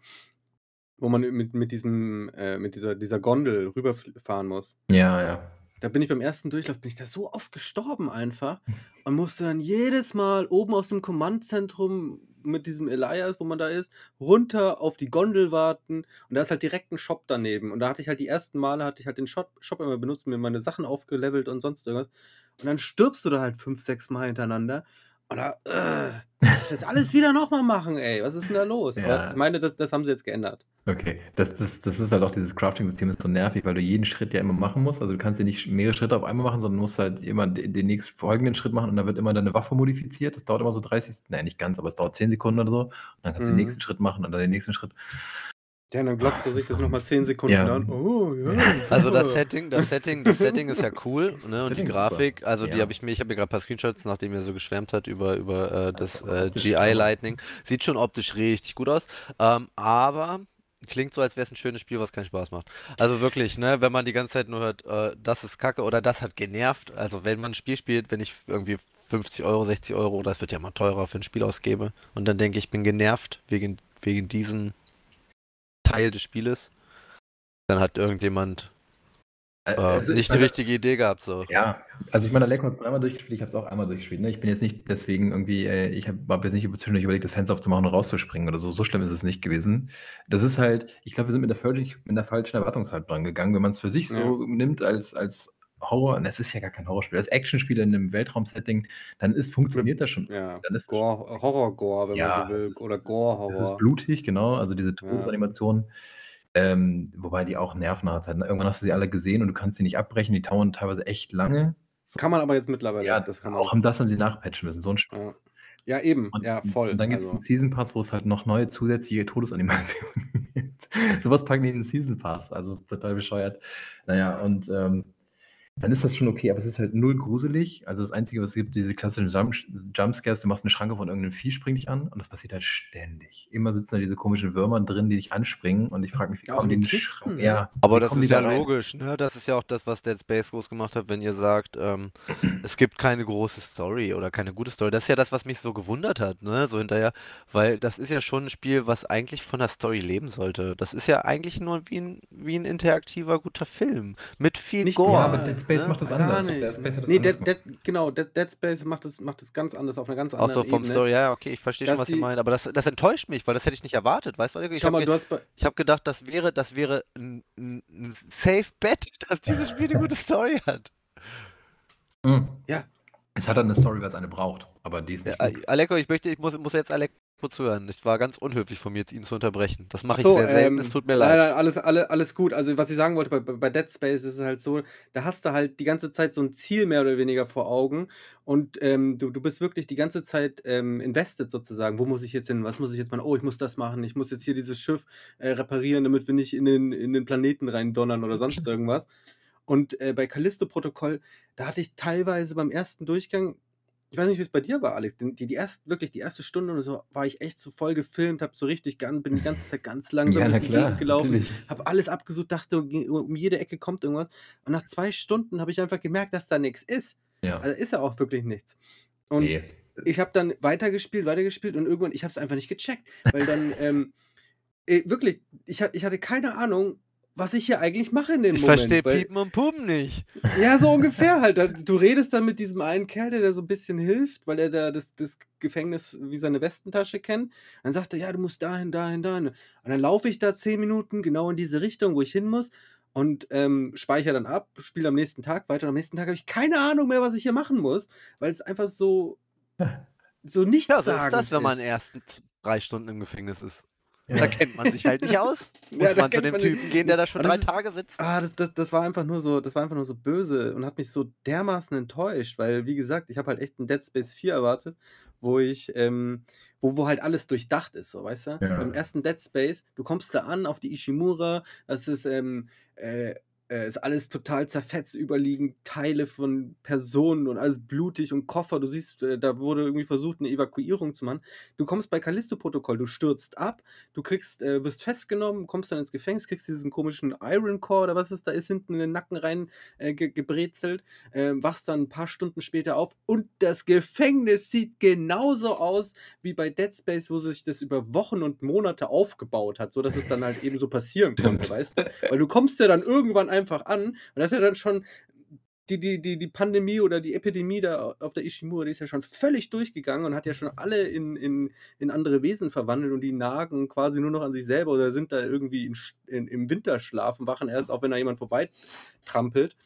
wo man mit, mit, diesem, äh, mit dieser, dieser Gondel rüberfahren muss. Ja, ja. Da bin ich beim ersten Durchlauf, bin ich da so oft gestorben einfach und musste dann jedes Mal oben aus dem Kommandzentrum mit diesem Elias, wo man da ist, runter auf die Gondel warten und da ist halt direkt ein Shop daneben. Und da hatte ich halt die ersten Male, hatte ich halt den Shop, Shop immer benutzt, mir meine Sachen aufgelevelt und sonst irgendwas. Und dann stirbst du da halt fünf, sechs Mal hintereinander Oder, äh, das jetzt alles wieder nochmal machen, ey. Was ist denn da los? Ja. Aber ich meine, das, das haben sie jetzt geändert. Okay, das, das, das ist halt auch dieses Crafting-System ist so nervig, weil du jeden Schritt ja immer machen musst. Also du kannst ja nicht mehrere Schritte auf einmal machen, sondern musst halt immer den, den nächsten folgenden Schritt machen und dann wird immer deine Waffe modifiziert. Das dauert immer so 30, nein, nicht ganz, aber es dauert 10 Sekunden oder so. Und dann kannst du Mhm. den nächsten Schritt machen und dann den nächsten Schritt. Ja, und dann glotzt er sich das nochmal 10 Sekunden Ja. an. Oh, ja. Also das. Setting, das Setting, das Setting ist ja cool, ne? Und die Grafik, also die Ja. habe ich mir, ich habe mir gerade ein paar Screenshots, nachdem er so geschwärmt hat über über äh, das äh, GI. Lightning, sieht schon optisch richtig gut aus, ähm, aber klingt so, als wäre es ein schönes Spiel, was keinen Spaß macht. Also wirklich, ne? Wenn man die ganze Zeit nur hört, äh, das ist Kacke oder das hat genervt. Also wenn man ein Spiel spielt, wenn ich irgendwie 50 Euro, 60 Euro, das wird ja mal teurer für ein Spiel ausgebe und dann denke ich, ich bin genervt wegen wegen diesem Teil des Spieles, dann hat irgendjemand äh, Also ich nicht die richtige Idee gehabt, so. Ja, also ich meine, Aleko hat es dreimal durchgespielt, ich habe es auch einmal durchgespielt. Ne? Ich bin jetzt nicht deswegen irgendwie, äh, ich habe hab jetzt nicht zwischendurch überlegt, das Fenster aufzumachen und rauszuspringen oder so. So schlimm ist es nicht gewesen. Das ist halt, ich glaube, wir sind mit der, völlig, mit der falschen Erwartungshaltung dran gegangen, wenn man es für sich so nimmt als, als Horror, und es ist ja gar kein Horrorspiel, als Actionspiel in einem Weltraum-Setting, dann ist, funktioniert das schon. Ja, Dann ist Gore, Horror-Gore, wenn Ja, man so will. ist- Oder Es ist Gore-Horror. blutig, genau, also diese Todesanimation. Ähm, wobei die auch Nerven hat. Irgendwann hast du sie alle gesehen und du kannst sie nicht abbrechen. Die dauern teilweise echt lange. So, Kann man aber jetzt mittlerweile. ja, das kann man. auch haben das haben sie nachpatchen müssen. So ein Spiel. Ja. ja, eben. Und, ja, voll. und dann gibt es also. einen Season Pass, wo es halt noch neue zusätzliche Todesanimationen gibt. Sowas packen die in den Season Pass. Also total bescheuert. Naja, und ähm, dann ist das schon okay, aber es ist halt null gruselig. Also das Einzige, was es gibt, diese klassischen Jump Jumpscares, du machst eine Schranke von irgendeinem Vieh, springt dich an und das passiert halt ständig. Immer sitzen da diese komischen Würmer drin, die dich anspringen und ich frage mich, wie Ja, kommen die Kisten, ne? Ja, Aber das ist ja da logisch, ne? Das ist ja auch das, was Dead Space groß gemacht hat, wenn ihr sagt, ähm, es gibt keine große Story oder keine gute Story. Das ist ja das, was mich so gewundert hat, ne? So hinterher, weil das ist ja schon ein Spiel, was eigentlich von der Story leben sollte. Das ist ja eigentlich nur wie ein, wie ein interaktiver, guter Film. Mit viel Nicht Gore. Ja, mal, aber Dead Space ne? macht das Gar anders. nicht. Dead Space hat das nee, anders Dead, Dead, genau, Dead, Dead Space macht es macht das ganz anders, auf einer ganz Auch anderen so vom Ebene. Story, ja, okay, ich verstehe schon, was ihr meint, aber das, das enttäuscht mich, weil das hätte ich nicht erwartet, weißt du? Ich habe ge hab gedacht, das wäre, das wäre ein, ein, Safe Bet, dass dieses Spiel eine gute Story hat. Mhm. Ja. Es hat dann eine Story, weil es eine braucht, aber die ist Ja, nicht gut. A- Aleko, ich möchte, ich muss, muss jetzt Aleko zuhören. Es war ganz unhöflich von mir, ihn zu unterbrechen. Das mache ich so, sehr selten, ähm, es tut mir nein, leid. nein, alles, alle, alles gut. Also, was ich sagen wollte, bei, bei bei Dead Space ist es halt so, da hast du halt die ganze Zeit so ein Ziel mehr oder weniger vor Augen und ähm, du, du bist wirklich die ganze Zeit ähm, invested sozusagen. Wo muss ich jetzt hin? Was muss ich jetzt machen? Oh, ich muss das machen. Ich muss jetzt hier dieses Schiff äh, reparieren, damit wir nicht in den, in den Planeten reindonnern oder sonst irgendwas. Und äh, bei Callisto-Protokoll, da hatte ich teilweise beim ersten Durchgang, ich weiß nicht, wie es bei dir war, Alex, die, die, erst, wirklich die erste Stunde oder so, war ich echt so voll gefilmt, hab so richtig, bin die ganze Zeit ganz langsam Ja, na klar, gelaufen, habe alles abgesucht, dachte, um jede Ecke kommt irgendwas. Und nach zwei Stunden habe ich einfach gemerkt, dass da nichts ist. Ja. Also ist ja auch wirklich nichts. Und Nee. ich habe dann weitergespielt, weitergespielt und irgendwann, ich habe es einfach nicht gecheckt, weil dann ähm, äh, wirklich, ich, ich hatte keine Ahnung, was ich hier eigentlich mache in dem Ich Moment. verstehe weil, Piepen und Pupen nicht. ja, so ungefähr halt. Du redest dann mit diesem einen Kerl, der da so ein bisschen hilft, weil er da das, das Gefängnis wie seine Westentasche kennt. Dann sagt er, ja, du musst dahin, dahin, dahin. Und dann laufe ich da zehn Minuten genau in diese Richtung, wo ich hin muss und ähm, speichere dann ab, spiele am nächsten Tag weiter. Und am nächsten Tag habe ich keine Ahnung mehr, was ich hier machen muss, weil es einfach so, so nichts Ja, so ist das, wenn man erst drei Stunden im Gefängnis ist. Da kennt man sich halt nicht aus. Muss Ja, man zu dem man Typen nicht- gehen, der da schon drei ist- Tage sitzt. Ah, das, das, das war einfach nur so, das war einfach nur so böse und hat mich so dermaßen enttäuscht, weil, wie gesagt, ich habe halt echt ein Dead Space 4 erwartet, wo ich, ähm, wo, wo halt alles durchdacht ist, so, weißt du? Ja. Beim ersten Dead Space, du kommst da an auf die Ishimura, das ist, ähm, äh, äh, ist alles total zerfetzt, überliegen Teile von Personen und alles blutig und Koffer. Du siehst, äh, da wurde irgendwie versucht, eine Evakuierung zu machen. Du kommst bei Callisto-Protokoll, du stürzt ab, du kriegst, äh, wirst festgenommen, kommst dann ins Gefängnis, kriegst diesen komischen Iron Core oder was es da ist, hinten in den Nacken rein äh, ge gebrezelt, äh, wachst dann ein paar Stunden später auf und das Gefängnis sieht genauso aus wie bei Dead Space, wo sich das über Wochen und Monate aufgebaut hat, so dass es dann halt eben so passieren konnte, weißt du? Weil du kommst ja dann irgendwann einfach an und das ist ja dann schon die, die, die, die Pandemie oder die Epidemie da auf der Ishimura, die ist ja schon völlig durchgegangen und hat ja schon alle in, in, in andere Wesen verwandelt und die nagen quasi nur noch an sich selber oder sind da irgendwie in, in, im Winterschlaf und wachen erst auf, wenn da jemand vorbei trampelt.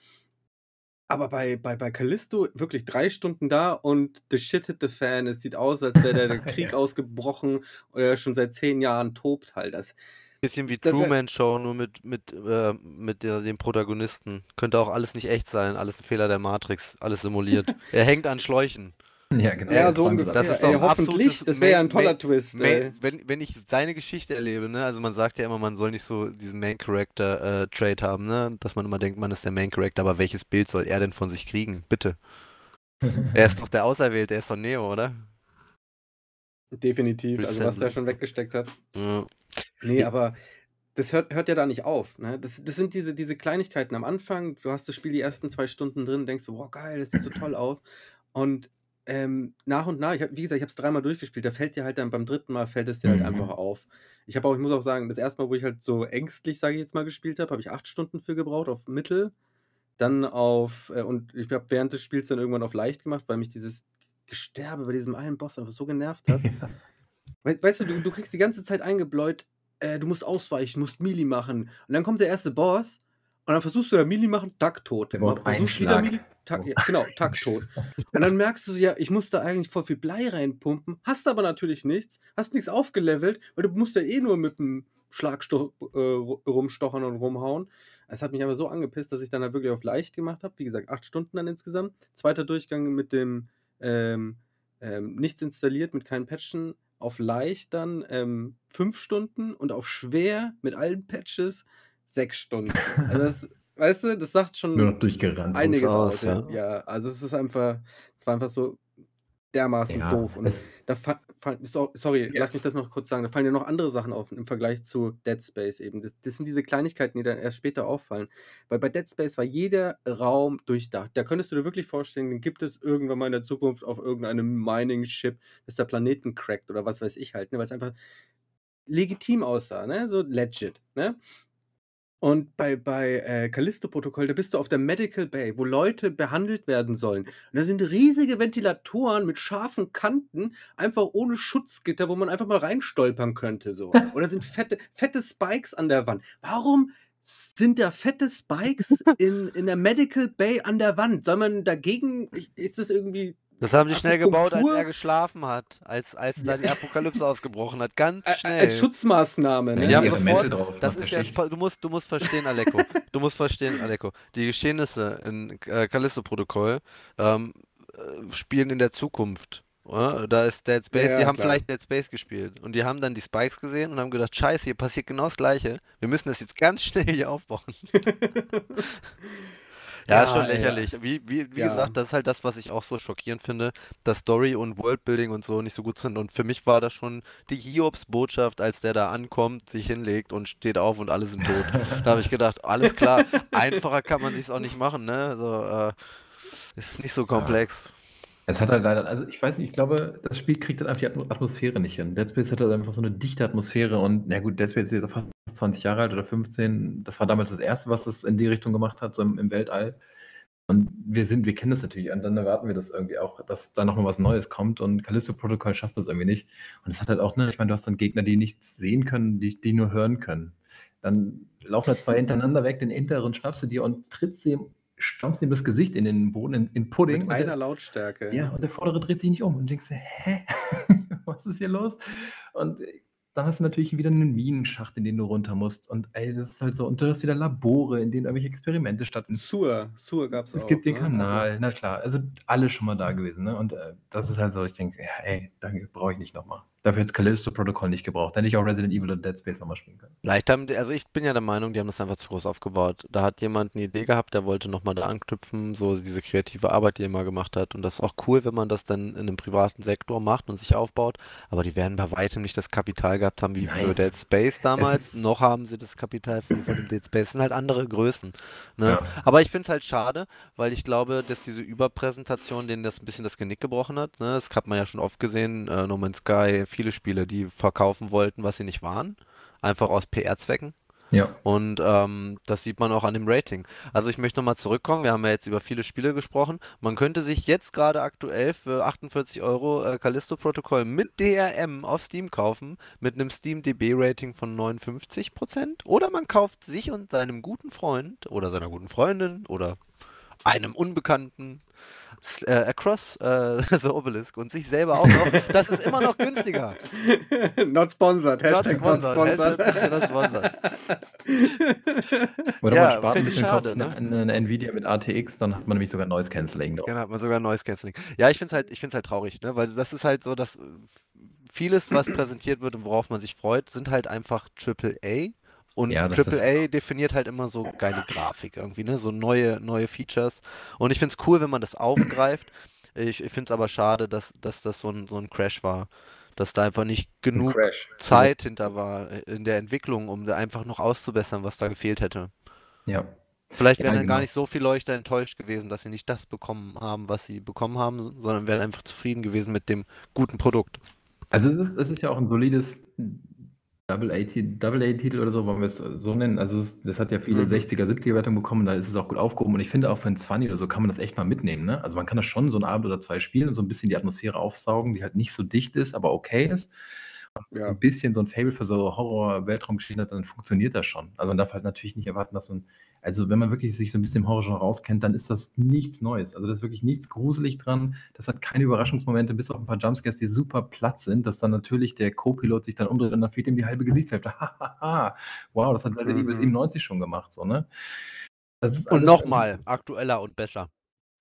Aber bei, bei, bei Callisto wirklich drei Stunden da und the shit hit the fan. Es sieht aus, als wäre der Krieg Ja. ausgebrochen, äh, schon seit zehn Jahren tobt halt. Das, Bisschen wie Truman Show, nur mit, mit, äh, mit der, dem Protagonisten. Könnte auch alles nicht echt sein, alles ein Fehler der Matrix, alles simuliert. er hängt an Schläuchen. Ja, genau. ja, so ungefähr. Das ist ey, doch ein hoffentlich, das wäre ja ein toller Main- Twist. Main, Ey. wenn, wenn ich seine Geschichte erlebe, ne, also man sagt ja immer, man soll nicht so diesen Main Character äh, haben, ne, dass man immer denkt, man ist der Main Character, aber welches Bild soll er denn von sich kriegen? Bitte. Er ist doch der Auserwählte, er ist doch Neo, oder? Definitiv, also was der schon weggesteckt hat. Ja. Nee, aber das hört, hört ja da nicht auf. Ne? Das, das sind diese, diese Kleinigkeiten am Anfang. Du hast das Spiel die ersten zwei Stunden drin, denkst du, boah, geil, das sieht so toll aus. Und ähm, nach und nach, ich hab, wie gesagt, ich habe es dreimal durchgespielt, da fällt dir halt dann beim dritten Mal, fällt es dir halt Mhm. einfach auf. Ich habe auch, ich muss auch sagen, das erste Mal, wo ich halt so ängstlich, sage ich jetzt mal, gespielt habe, habe ich acht Stunden für gebraucht auf Mittel. Dann auf, äh, und ich habe während des Spiels dann irgendwann auf leicht gemacht, weil mich dieses Gesterbe bei diesem einen Boss einfach so genervt hat. Ja. We weißt du, du, du kriegst die ganze Zeit eingebläut, äh, du musst ausweichen, musst Melee machen. Und dann kommt der erste Boss und dann versuchst du da Melee machen, Tack tot. Versuchst wieder. Melee, Tack, Oh. ja, genau, Tack tot. Und dann merkst du, ja, ich muss da eigentlich voll viel Blei reinpumpen, hast aber natürlich nichts, hast nichts aufgelevelt, weil du musst ja eh nur mit dem Schlagstoch äh, ru- rumstochern und rumhauen. Es hat mich aber so angepisst, dass ich dann halt wirklich auf leicht gemacht habe. Wie gesagt, acht Stunden dann insgesamt. Zweiter Durchgang mit dem ähm, ähm, nichts installiert, mit keinen Patchen. Auf leicht dann ähm, fünf Stunden und auf schwer mit allen Patches sechs Stunden. Also das, weißt du, das sagt schon Nur noch durchgerannt. einiges aus, aus. Ja. ja. ja, also es ist einfach, es war einfach so dermaßen Ja, doof. Und da sorry, Ja. lass mich das noch kurz sagen. Da fallen ja noch andere Sachen auf im Vergleich zu Dead Space eben. Das, das sind diese Kleinigkeiten, die dann erst später auffallen. Weil bei Dead Space war jeder Raum durchdacht. Da könntest du dir wirklich vorstellen, den gibt es irgendwann mal in der Zukunft auf irgendeinem Mining-Ship, dass der Planeten crackt oder was weiß ich halt, ne? weil es einfach legitim aussah, ne? so legit. Ne? Und bei, bei äh, Callisto-Protokoll, da bist du auf der Medical Bay, wo Leute behandelt werden sollen. Und da sind riesige Ventilatoren mit scharfen Kanten, einfach ohne Schutzgitter, wo man einfach mal reinstolpern könnte. So. Oder sind fette, fette Spikes an der Wand. Warum sind da fette Spikes in, in der Medical Bay an der Wand? Soll man dagegen, ist das irgendwie Das haben die schnell gebaut, als er geschlafen hat, als, als da die Apokalypse ausgebrochen hat. Ganz schnell. als Schutzmaßnahme? Ne? Ja, sofort- Mäntel drauf. Das ist ja, du musst, du musst verstehen, Aleko. Du musst verstehen, Aleko. Die Geschehnisse in äh, Callisto-Protokoll ähm, äh, spielen in der Zukunft. Oder? Da ist Dead Space, Ja, die haben klar. vielleicht Dead Space gespielt und die haben dann die Spikes gesehen und haben gedacht, scheiße, hier passiert genau das Gleiche. Wir müssen das jetzt ganz schnell hier aufbauen. Ja, ist Ja, schon ja. lächerlich. Wie, wie, wie Ja. gesagt, das ist halt das, was ich auch so schockierend finde, dass Story und Worldbuilding und so nicht so gut sind. Und für mich war das schon die Hiobs-Botschaft, als der da ankommt, sich hinlegt und steht auf und alle sind tot. Da habe ich gedacht, alles klar, einfacher kann man sich's auch nicht machen, ne? Also, äh, ist nicht so komplex. Es hat halt leider, also ich weiß nicht, ich glaube, das Spiel kriegt halt einfach die Atmo- Atmosphäre nicht hin. Dead Space hat halt einfach so eine dichte Atmosphäre und na gut, Dead Space ist jetzt fast 20 Jahre alt oder 15. Das war damals das erste, was das in die Richtung gemacht hat, so im, im Weltall. Und wir sind, wir kennen das natürlich und dann erwarten wir das irgendwie auch, dass da nochmal was Neues kommt und Callisto Protocol schafft das irgendwie nicht. Und es hat halt auch, ne, ich meine, du hast dann Gegner, die nichts sehen können, die, die nur hören können. Dann laufen da zwei hintereinander weg, den hinteren schnappst du dir und trittst ihm, stampfst ihm das Gesicht in den Boden, in, in Pudding. Mit und der- einer Lautstärke. ja, und der vordere dreht sich nicht um und denkst, dir, hä? Was ist hier los? Und dann hast du natürlich wieder einen Minenschacht, in den du runter musst. Und ey, das ist halt so. Und du hast wieder Labore, in denen irgendwelche Experimente stattfinden. Sur, Sur gab es auch. Es gibt den ne? Kanal, na klar. Also alle schon mal da gewesen. Ne? Und äh, das ist halt so, ich denke, ja, ey, danke, brauche ich nicht nochmal. Dafür hätte Callisto Protokoll nicht gebraucht. Dann hätte ich auch Resident Evil und Dead Space nochmal spielen können. Vielleicht haben die, also ich bin ja der Meinung, die haben das einfach zu groß aufgebaut. Da hat jemand eine Idee gehabt, der wollte nochmal da anknüpfen, so diese kreative Arbeit, die er immer gemacht hat. Und das ist auch cool, wenn man das dann in einem privaten Sektor macht und sich aufbaut. Aber die werden bei weitem nicht das Kapital gehabt haben wie für Nein. Dead Space damals. Noch haben sie das Kapital für, für den Dead Space. Das sind halt andere Größen. Ne? Ja. Aber ich finde es halt schade, weil ich glaube, dass diese Überpräsentation denen das ein bisschen das Genick gebrochen hat. Ne? Das hat man ja schon oft gesehen. Äh, No Man's Sky, viele Spiele, die verkaufen wollten, was sie nicht waren. Einfach aus PR-Zwecken. Ja. Und ähm, das sieht man auch an dem Rating. Also ich möchte nochmal zurückkommen. Wir haben ja jetzt über viele Spiele gesprochen. Man könnte sich jetzt gerade aktuell für 48 Euro äh, Callisto Protocol mit DRM auf Steam kaufen, mit einem Steam DB Rating von 59%. Oder man kauft sich und seinem guten Freund oder seiner guten Freundin oder einem Unbekannten äh, Across äh, the Obelisk und sich selber auch noch, das ist immer noch günstiger. not sponsored. Hashtag not sponsored. Hashtag not sponsored. Oder Ja, man spart ein bisschen schade, Kopf, ne? ne? Eine, eine Nvidia mit ATX, dann hat man nämlich sogar Noise Cancelling drauf. Genau, hat man sogar Noise Cancelling. Ja, ich finde es halt, ich find's halt traurig, ne? weil das ist halt so, dass vieles, was präsentiert wird und worauf man sich freut, sind halt einfach AAA. Und Ja, das ist- AAA definiert halt immer so geile Grafik irgendwie, ne? So neue, neue Features. Und ich finde es cool, wenn man das aufgreift. Ich, ich finde es aber schade, dass, dass das so ein, so ein Crash war. Dass da einfach nicht Ein genug Crash. Zeit hinter war äh, in der Entwicklung, um da einfach noch auszubessern, was da gefehlt hätte. Ja. Vielleicht Ja, wären dann gar genau. nicht so viele Leute enttäuscht gewesen, dass sie nicht das bekommen haben, was sie bekommen haben, sondern wären einfach zufrieden gewesen mit dem guten Produkt. Also es ist, es ist ja auch ein solides Double-A-Titel oder so, wollen wir es so nennen. Also es, das hat ja viele Mhm. 60er, 70er Wertungen bekommen, da ist es auch gut aufgehoben. Und ich finde auch für ein 20 oder so kann man das echt mal mitnehmen. Ne? Also man kann das schon so einen Abend oder zwei spielen und so ein bisschen die Atmosphäre aufsaugen, die halt nicht so dicht ist, aber okay ist. Ja. Ein bisschen so ein Fable für so Horror-Weltraumgeschichten hat, dann funktioniert das schon. Also man darf halt natürlich nicht erwarten, dass man, also wenn man wirklich sich so ein bisschen im Horrorgenre auskennt, dann ist das nichts Neues. Also da ist wirklich nichts gruselig dran. Das hat keine Überraschungsmomente, bis auf ein paar Jumpscares, die super platt sind, dass dann natürlich der Co-Pilot sich dann umdreht und dann fehlt ihm die halbe Gesichtshälfte. Hahaha. wow, das hat Resident Evil Mhm. 97 schon gemacht, so, ne? Das ist Und nochmal, aktueller und besser.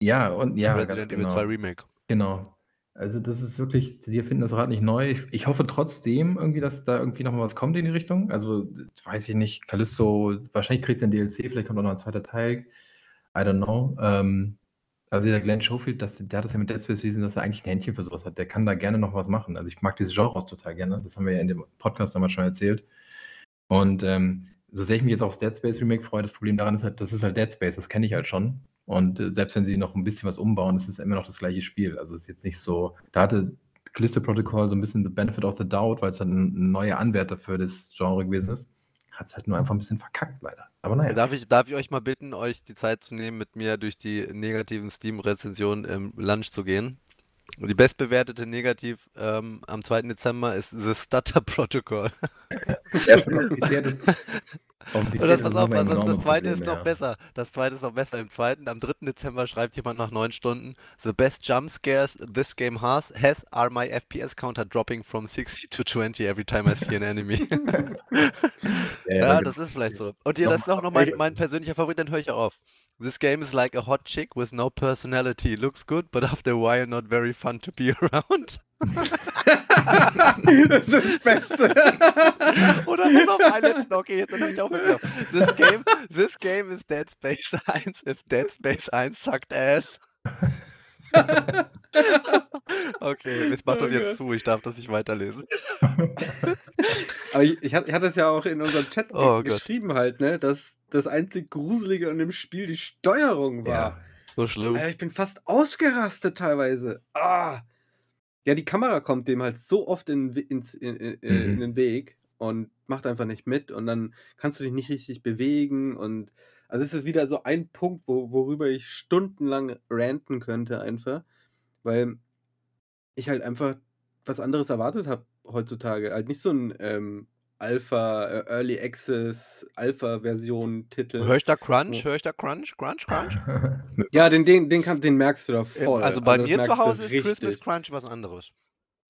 Ja, und ja, Resident Evil genau. 2 Remake. Genau. Also das ist wirklich, die finden das Rad nicht neu. Ich, ich hoffe trotzdem irgendwie, dass da irgendwie nochmal was kommt in die Richtung. Also weiß ich nicht, Callisto, wahrscheinlich kriegt es ein DLC, vielleicht kommt auch noch ein zweiter Teil. I don't know. Ähm, also dieser Glenn Schofield, das, der hat das ja mit Dead Space bewiesen, dass er eigentlich ein Händchen für sowas hat. Der kann da gerne noch was machen. Also ich mag diese Genres total gerne. Das haben wir ja in dem Podcast damals schon erzählt. Und ähm, so sehr ich mich jetzt aufs Dead Space Remake freue, das Problem daran ist halt, das ist halt Dead Space, das kenne ich halt schon. Und äh, selbst wenn sie noch ein bisschen was umbauen, ist es immer noch das gleiche Spiel. Also es ist jetzt nicht so, da hatte Callisto Protocol so ein bisschen the benefit of the doubt, weil es halt ein, neuer Anwärter für das Genre gewesen ist. Hat es halt nur einfach ein bisschen verkackt, leider. Aber naja. Darf ich, darf ich euch mal bitten, euch die Zeit zu nehmen, mit mir durch die negativen Steam-Rezensionen im Lunch zu gehen? Und die bestbewertete Negativ ähm, am 2. Dezember ist The Stutter Protocol. Ja, Oder pass ist auf, nochmal das, das, zweite ist Probleme, noch ja. besser. Das zweite ist noch besser. Im zweiten, am 3. Dezember schreibt jemand nach neun Stunden: The best jump scares this game has, has are my FPS counter dropping from 60 to 20 every time I see an enemy. Ja, ja, da das ist vielleicht so. Und hier, das ist auch noch mein, mein persönlicher Favorit, dann höre ich auch auf. This game is like a hot chick with no personality. Looks good, but after a while not very fun to be around. das ist das Beste. Oder auf, ein letzten, okay, jetzt dann hör ich auch. This game, this game is Dead Space 1 if Dead Space 1 sucked ass. okay, jetzt macht das Oh jetzt Gott. zu, ich darf das nicht weiterlesen. Aber ich, ich, ich hatte es ja auch in unserem Chat Oh Gott. geschrieben halt, ne, dass das einzig Gruselige an dem Spiel die Steuerung war. Ja. So schlimm. Alter, ich bin fast ausgerastet teilweise. Ah. Ja, die Kamera kommt dem halt so oft in, ins, in, in, äh, in Mhm. den Weg und macht einfach nicht mit und dann kannst du dich nicht richtig bewegen und also es ist wieder so ein Punkt, wo, worüber ich stundenlang ranten könnte einfach, weil ich halt einfach was anderes erwartet habe heutzutage. Halt nicht so ein ähm, Alpha, äh, Early Access, Alpha-Version-Titel. Hör ich da Crunch? Hör ich da Crunch? Crunch, Crunch? Ja, den, den, den, kann, den merkst du da voll. also bei das mir zu Hause ist Christmas richtig. Crunch was anderes.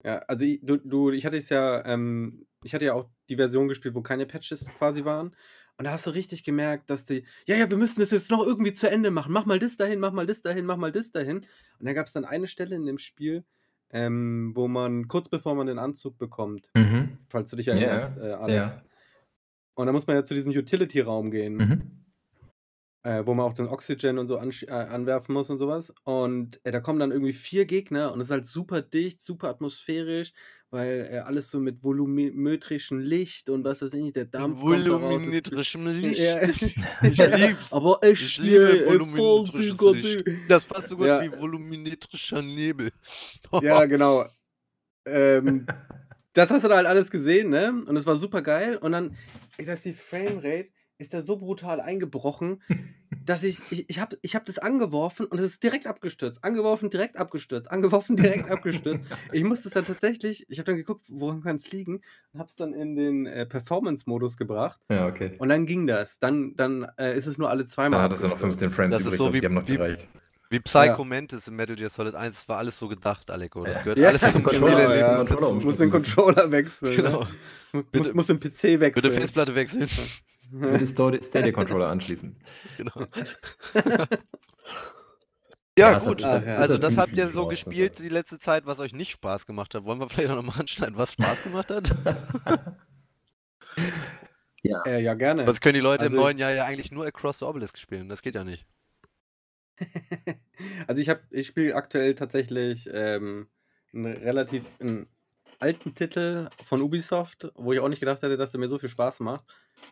Ja, also ich, du, du, ich hatte es ja, ähm, ich hatte ja auch die Version gespielt, wo keine Patches quasi waren. Und da hast du richtig gemerkt, dass die, ja, ja, wir müssen das jetzt noch irgendwie zu Ende machen. Mach mal das dahin, mach mal das dahin, mach mal das dahin. Und dann gab es dann eine Stelle in dem Spiel, ähm, wo man kurz bevor man den Anzug bekommt, Mhm. falls du dich Ja, erinnerst, äh, Alex. ja. Und dann muss man ja zu diesem Utility-Raum gehen. Mhm. äh, wo man auch den Oxygen und so ansch- äh, anwerfen muss und sowas. Und äh, da kommen dann irgendwie vier Gegner und es ist halt super dicht, super atmosphärisch, weil äh, alles so mit volumetrischem Licht und was weiß ich nicht, der Dampf daraus. Volumetrischem Licht. Ja. Ich lieb's. Aber echt Ich liebe äh, voll, volumetrisches Licht. Das passt so gut Ja. wie volumetrischer Nebel. Ja, genau. Ähm, das hast du da halt alles gesehen, ne? Und es war super geil. Und dann, ey, da ist die Framerate, ist der so brutal eingebrochen, dass ich, ich, ich habe ich hab das angeworfen und es ist direkt abgestürzt. Angeworfen, direkt abgestürzt. Angeworfen, direkt abgestürzt. Ich musste es dann tatsächlich, ich habe dann geguckt, woran kann es liegen und habe es dann in den äh, Performance-Modus gebracht. Ja, okay. Und dann ging das. Dann, dann äh, ist es nur alle zweimal. Ah, das sind noch 15 Frames Das ist so wie- die haben noch wie- gereicht. Wie Psycho Mantis in Metal Gear Solid 1, das war alles so gedacht, Aleko. Das Ja. gehört Ja, alles zum Controller, Spielerleben ja. musst den Controller wechseln. Genau. Ne? Muss, Bitte- muss den PC wechseln. Bitte Festplatte wechseln. Mit dem Stadia- Stadia-Controller anschließen. genau. Ja, Ja, gut. hat- also das habt ihr so Spaß, gespielt die letzte Zeit, was euch nicht Spaß gemacht hat. Wollen wir vielleicht auch nochmal anschneiden, was Spaß gemacht hat? Ja. Äh, ja, gerne. Was können die Leute Also- im neuen Jahr ja eigentlich nur Across the Obelisk spielen? Das geht ja nicht. Also ich habe, ich spiele aktuell tatsächlich ähm, einen relativ einen alten Titel von Ubisoft, wo ich auch nicht gedacht hätte, dass der mir so viel Spaß macht.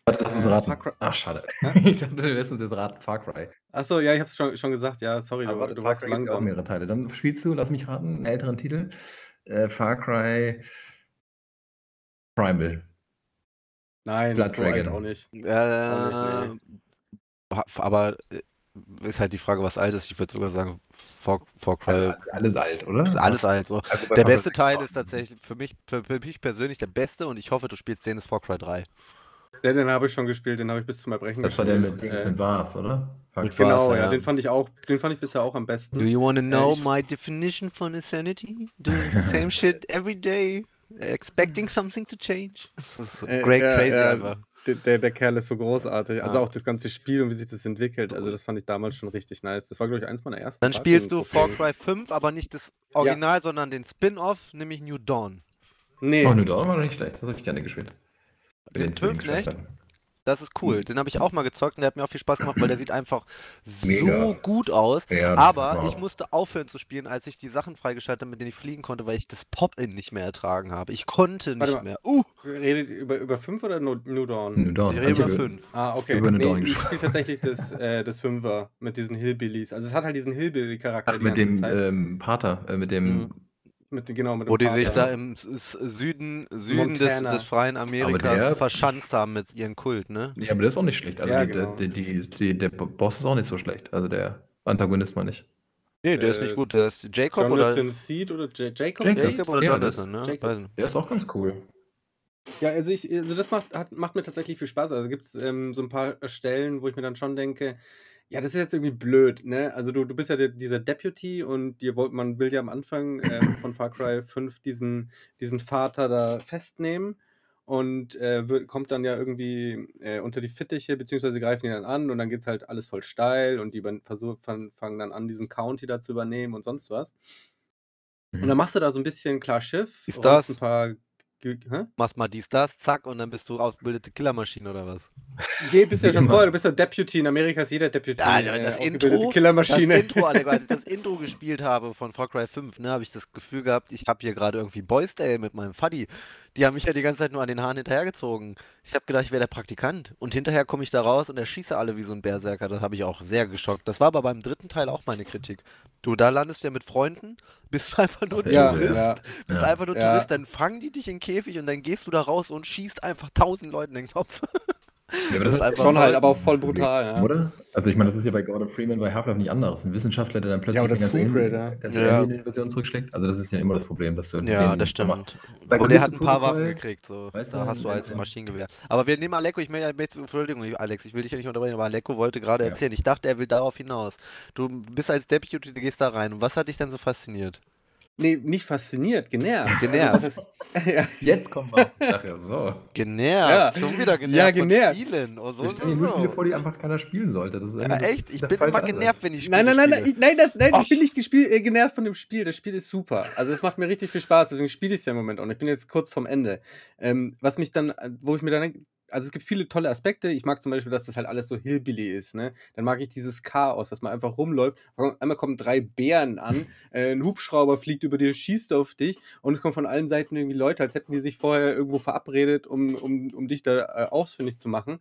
Warte, lass uns Äh, raten. Far Cry- Ach, schade. Ich dachte, wir lassen uns jetzt raten. Far Cry. Achso, ja, ich habe es schon, schon gesagt. Ja, sorry, du, Aber warte, du warst zu gibt's auch langsam. mehrere Teile. Dann spielst du, lass mich raten, einen älteren Titel. Äh, Far Cry Primal. Nein, Blood so alt Dragon. auch nicht. Äh, Auch aber äh, ist halt die Frage, was alt ist. Ich würde sogar sagen, Far, Far Cry. Also, alles alt, oder? alles alt. So. Also bei Der beste Teil ist tatsächlich für mich, für, für mich persönlich der beste und ich hoffe, du spielst den ist Far Cry 3. Ja, den habe ich schon gespielt, den habe ich bis zum Erbrechen Das war der mit gespielt. Äh, mit Vars, oder? Mit genau, Vars, ja, ja. den fand ich auch, den fand ich bisher auch am besten. Do you wanna know ich- my definition for insanity? Doing the same shit every day, expecting something to change. Das ist Äh, great ja, crazy ja, einfach. Der, der, Kerl ist so großartig. Also Ja. auch das ganze Spiel und wie sich das entwickelt. Also das fand ich damals schon richtig nice. Das war, glaube ich, eins meiner ersten. Dann spielst du Far. Cry 5, aber nicht das Original, sondern den Spin-off, nämlich New Dawn. Nee, Oh, New Dawn war noch nicht schlecht. Das habe ich gerne gespielt. Mit Den fünften, echt? Das ist cool. Den habe ich auch mal gezockt und der hat mir auch viel Spaß gemacht, weil der sieht einfach so Mega. gut aus. Ja, Aber ich musste aufhören zu spielen, als ich die Sachen freigeschaltet habe, mit denen ich fliegen konnte, weil ich das Pop-In nicht mehr ertragen habe. Ich konnte Warte nicht mal. mehr. Uh, redet ihr über, über 5 oder New Dawn? New Dawn. wir reden über Also, 5. Ah, okay. Über New Dawn Nee, ich spiele tatsächlich das, äh, das Fünfer mit diesen Hillbillies. Also es hat halt diesen Hillbilly-Charakter die mit ganze dem Zeit. ähm, Pater, äh, mit dem. Mit, genau, mit dem Wo die sich da im S- S- Süden, Süden des, des freien Amerikas der- verschanzt haben mit ihrem Kult, ne? Ja, aber der ist auch nicht schlecht. Also Ja, genau. die, die, die, der Boss ist auch nicht so schlecht. Also der Antagonist mal nicht. Nee, der ist Äh, nicht gut. Der ist Jacob oder Jonathan Seed oder J Jacob? Jacob. Jacob oder Ja, Jonathan, ne? Jacob. Der ist auch ganz cool. Ja, also, ich, also das macht, hat, macht mir tatsächlich viel Spaß. Also gibt es ähm, so ein paar Stellen, wo ich mir dann schon denke, ja, das ist jetzt irgendwie blöd, ne? Also du, du bist ja der, dieser Deputy und dir wollt, man will ja am Anfang ähm, von Far Cry 5 diesen, diesen Vater da festnehmen und äh, wird, kommt dann ja irgendwie äh, unter die Fittiche, beziehungsweise greifen ihn dann an und dann geht es halt alles voll steil und die versuch, fang- fangen dann an, diesen County da zu übernehmen und sonst was. Mhm. Und dann machst du da so ein bisschen klar Schiff, Ist das? ein paar... Hä? Machst mal dies, das, zack, und dann bist du ausgebildete Killermaschine oder was? Nee, bist ja schon Immer. vorher, du bist ja Deputy. In Amerika ist jeder Deputy. Ja, äh, das ausgebildete Intro, Killermaschine. Das Intro, Alter, als ich das Intro gespielt habe von Far Cry 5, ne, habe ich das Gefühl gehabt, ich habe hier gerade irgendwie Boys Day mit meinem Fuddy. Die haben mich ja die ganze Zeit nur an den Haaren hinterhergezogen. Ich habe gedacht, ich wäre der Praktikant. Und hinterher komme ich da raus und erschieße alle wie so ein Berserker. Das habe ich auch sehr geschockt. Das war aber beim dritten Teil auch meine Kritik. Du, da landest du ja mit Freunden, bist einfach nur ein ja, Tourist. ja. Bist Ja. einfach nur. Tourist, dann fangen die dich in den Käfig und dann gehst du da raus und schießt einfach tausend Leuten in den Kopf. Ja, aber Das das ist ist einfach Schon halt, aber auch voll brutal. Ja. Oder? Also ich meine, das ist ja bei Gordon Freeman bei Half-Life nicht anders. Ein Wissenschaftler, der dann plötzlich Ja, oder Alien- Raider. ganze Ja. Alien-Invasion zurückschlägt. Also das ist ja immer das Problem, dass du Ja, den- das stimmt. Bei Und er hat ein paar Waffen gekriegt, so. weißt da du, hast du halt ja. ein Maschinengewehr. Aber wir nehmen Aleko, ich möchte, jetzt- Entschuldigung, Alex, ich will dich ja nicht unterbrechen, aber Aleko wollte gerade Ja. erzählen. Ich dachte, er will darauf hinaus. Du bist als Deputy, du gehst da rein. Und was hat dich denn so fasziniert? Nee, nicht fasziniert, genervt. Genervt. Also, ja, Jetzt kommen wir auf die Sache. So. Genervt. Ja. Schon wieder genervt. Ja, von genervt. Spielen. Oh, so, stellen hier nur Spiele vor, die einfach keiner spielen sollte. Das ist Ja, echt? Ich bin immer genervt, wenn ich Spiele nein, nein, nein, nein, ich, nein, nein, nein ich bin nicht gespiel, äh, genervt von dem Spiel. Das Spiel ist super. Also es macht mir richtig viel Spaß, deswegen spiele ich es ja im Moment auch. Und ich bin jetzt kurz vorm Ende. Ähm, was mich dann, äh, wo ich mir dann denke, also es gibt viele tolle Aspekte. Ich mag zum Beispiel, dass das halt alles so Hillbilly ist. Ne? Dann mag ich dieses Chaos, dass man einfach rumläuft. Einmal kommen drei Bären an, äh, ein Hubschrauber fliegt über dir, schießt auf dich und es kommen von allen Seiten irgendwie Leute, als hätten die sich vorher irgendwo verabredet, um, um, um dich da äh, ausfindig zu machen.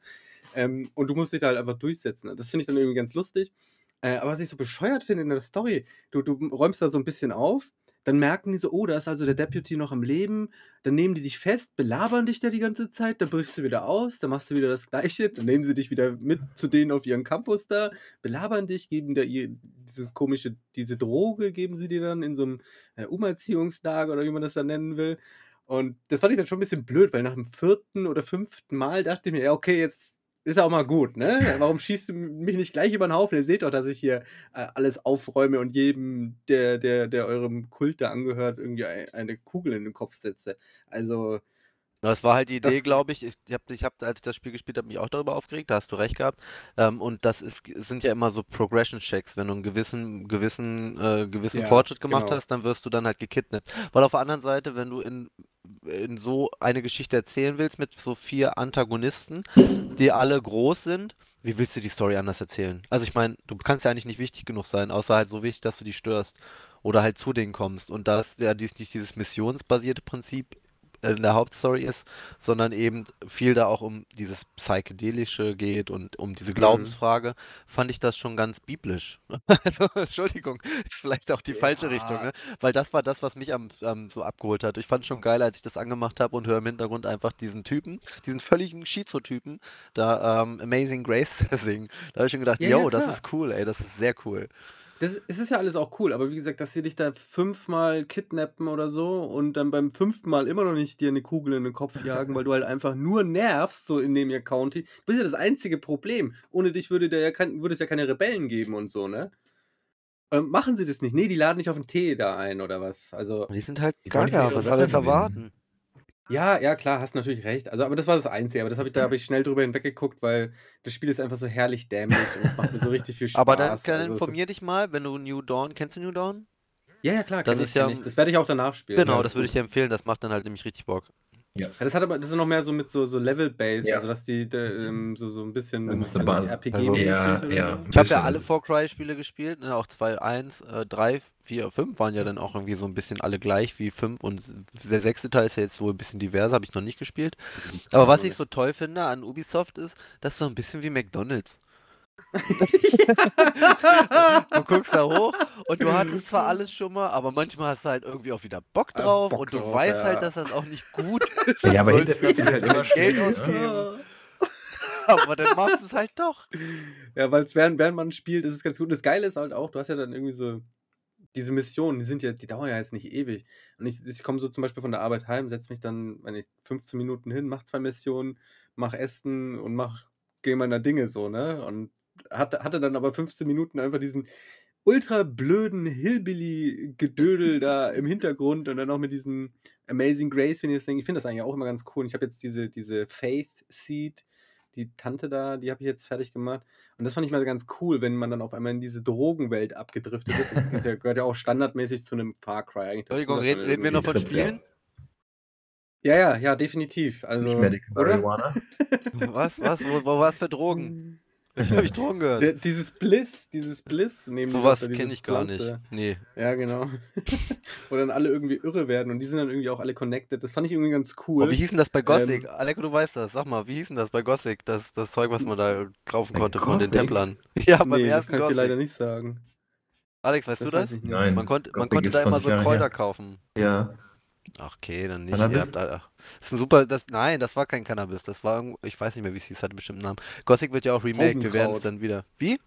Ähm, und du musst dich da halt einfach durchsetzen. Das finde ich dann irgendwie ganz lustig. Äh, aber was ich so bescheuert finde in der Story, du, du räumst da so ein bisschen auf, dann merken die so, oh, da ist also der Deputy noch am Leben. Dann nehmen die dich fest, belabern dich da die ganze Zeit, dann brichst du wieder aus, dann machst du wieder das Gleiche, dann nehmen sie dich wieder mit zu denen auf ihren Campus da, belabern dich, geben dir ihr, dieses komische, diese Droge geben sie dir dann in so einem äh, Umerziehungslager oder wie man das dann nennen will. Und das fand ich dann schon ein bisschen blöd, weil nach dem vierten oder fünften Mal dachte ich mir, ja, okay, jetzt ist auch mal gut, ne? Warum schießt du mich nicht gleich über den Haufen? Ihr seht doch, dass ich hier äh, alles aufräume und jedem, der, der, der eurem Kult da angehört, irgendwie eine Kugel in den Kopf setze. Also. Das war halt die Idee, glaube ich. Ich habe, ich hab, als ich das Spiel gespielt habe, mich auch darüber aufgeregt. Da hast du recht gehabt. Ähm, und das ist, sind ja immer so Progression-Checks. Wenn du einen gewissen, gewissen, äh, gewissen ja, Fortschritt gemacht genau. hast, dann wirst du dann halt gekidnappt. Weil auf der anderen Seite, wenn du in in so eine Geschichte erzählen willst mit so vier Antagonisten, die alle groß sind, wie willst du die Story anders erzählen? Also ich meine, du kannst ja eigentlich nicht wichtig genug sein, außer halt so wichtig, dass du die störst oder halt zu denen kommst. Und da ist ja nicht dieses missionsbasierte Prinzip in der Hauptstory ist, sondern eben viel da auch um dieses Psychedelische geht und um diese mhm. Glaubensfrage, mhm. fand ich das schon ganz biblisch. also, Entschuldigung, ist vielleicht auch die ja. falsche Richtung, ne? Weil das war das, was mich am, am so abgeholt hat. Ich fand es schon geil, als ich das angemacht habe und höre im Hintergrund einfach diesen Typen, diesen völligen Schizotypen, da ähm, Amazing Grace singen. Da habe ich schon gedacht, ja, yo, ja, das ist cool, ey, das ist sehr cool. Das, es ist ja alles auch cool, aber wie gesagt, dass sie dich da fünfmal kidnappen oder so und dann beim fünften Mal immer noch nicht dir eine Kugel in den Kopf jagen, weil du halt einfach nur nervst, so in dem ihr County. Du bist ja das einzige Problem. Ohne dich würde, der ja kein, würde es ja keine Rebellen geben und so, ne? Ähm, machen sie das nicht? Nee, die laden nicht auf den Tee da ein oder was? Also. Die sind halt gaga, was soll jetzt erwarten? Ja, ja, klar, hast natürlich recht. Also, aber das war das Einzige. Aber das habe ich, da habe ich schnell drüber hinweggeguckt, weil das Spiel ist einfach so herrlich dämlich und es macht mir so richtig viel Spaß. Aber dann, dann also, informier dich mal, wenn du New Dawn, kennst du New Dawn? Ja, ja, klar, das ist ja, Das werde ich auch danach spielen. Genau, ja, das würde ich dir empfehlen. Das macht dann halt nämlich richtig Bock. Ja. ja. das hat aber, das ist noch mehr so mit so, so Level-Based, ja. also dass die de, ähm, so, so ein bisschen RPG-mäßig. Also, ja, ja. Ich habe ja alle Far Cry-Spiele gespielt, ne, auch 2, 1, äh, 3, 4, 5 waren ja dann auch irgendwie so ein bisschen alle gleich wie 5 und der sechste Teil ist ja jetzt wohl ein bisschen diverser, habe ich noch nicht gespielt. Aber was ich so toll finde an Ubisoft ist, das ist so ein bisschen wie McDonalds. du guckst da hoch und du hattest zwar alles schon mal, aber manchmal hast du halt irgendwie auch wieder Bock drauf Bock und du drauf, weißt ja. halt, dass das auch nicht gut ist. Ja, aber hinterher halt immer Geld ausgeben. aber dann machst du es halt doch. Ja, weil es während, während man spielt, ist es ganz gut. Das Geile ist halt auch, du hast ja dann irgendwie so diese Missionen, die sind ja, die dauern ja jetzt nicht ewig. Und ich, ich komme so zum Beispiel von der Arbeit heim, setze mich dann, wenn ich 15 Minuten hin, mach zwei Missionen, mach Essen und mach, gehe meiner Dinge so, ne? Und hatte, hatte dann aber 15 Minuten einfach diesen ultra blöden Hillbilly-Gedödel da im Hintergrund und dann auch mit diesem Amazing Grace, wenn ich das denke. Ich finde das eigentlich auch immer ganz cool. ich habe jetzt diese, diese Faith Seed, die Tante da, die habe ich jetzt fertig gemacht. Und das fand ich mal ganz cool, wenn man dann auf einmal in diese Drogenwelt abgedriftet ist. Das gehört ja auch standardmäßig zu einem Far Cry eigentlich. Entschuldigung, reden, reden wir noch von Spielen? Ja, ja, ja, definitiv. Also, Nicht Medical Marijuana. was, was, wo, wo, was für Drogen? Ich habe ich Drogen gehört. Der, dieses Bliss, dieses Bliss nehmen Sowas kenne ich gar nicht. Nee. Ja, genau. Wo dann alle irgendwie irre werden und die sind dann irgendwie auch alle connected. Das fand ich irgendwie ganz cool. Oh, wie hieß denn das bei Gothic? Ähm, Aleko, du weißt das. Sag mal, wie hieß denn das bei Gothic? Das, das Zeug, was man da kaufen konnte von den Templern. Ja, beim nee, ersten das kann Gothic. ich dir leider nicht sagen. Alex, weißt das du das? Nein. Man, konnt, man konnte da immer so Kräuter her. kaufen. Ja. Ach, okay, dann nicht. Cannabis? Habt, das ist ein super, das, nein, das war kein Cannabis, das war, ich weiß nicht mehr, wie es hieß, hatte bestimmt einen Namen. Gothic wird ja auch remake, wir werden es dann wieder. Wie?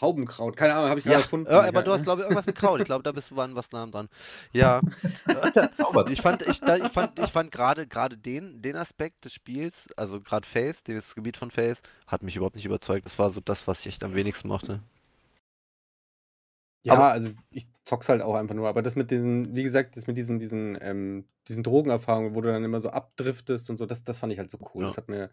Haubenkraut, keine Ahnung, habe ich gerade erfunden. Ja, aber du hast, glaube ich, irgendwas mit Kraut. Ich glaube, da bist du waren was nah dran. Ja. ich fand, ich, da, ich fand, ich fand gerade, gerade den, den Aspekt des Spiels, also gerade Face, das Gebiet von Face, hat mich überhaupt nicht überzeugt. Das war so das, was ich echt am wenigsten mochte. Ja, aber also ich zock's halt auch einfach nur. Aber das mit diesen, wie gesagt, das mit diesen, diesen, ähm, diesen Drogenerfahrungen, wo du dann immer so abdriftest und so, das, das fand ich halt so cool. Ja. Das hat mir,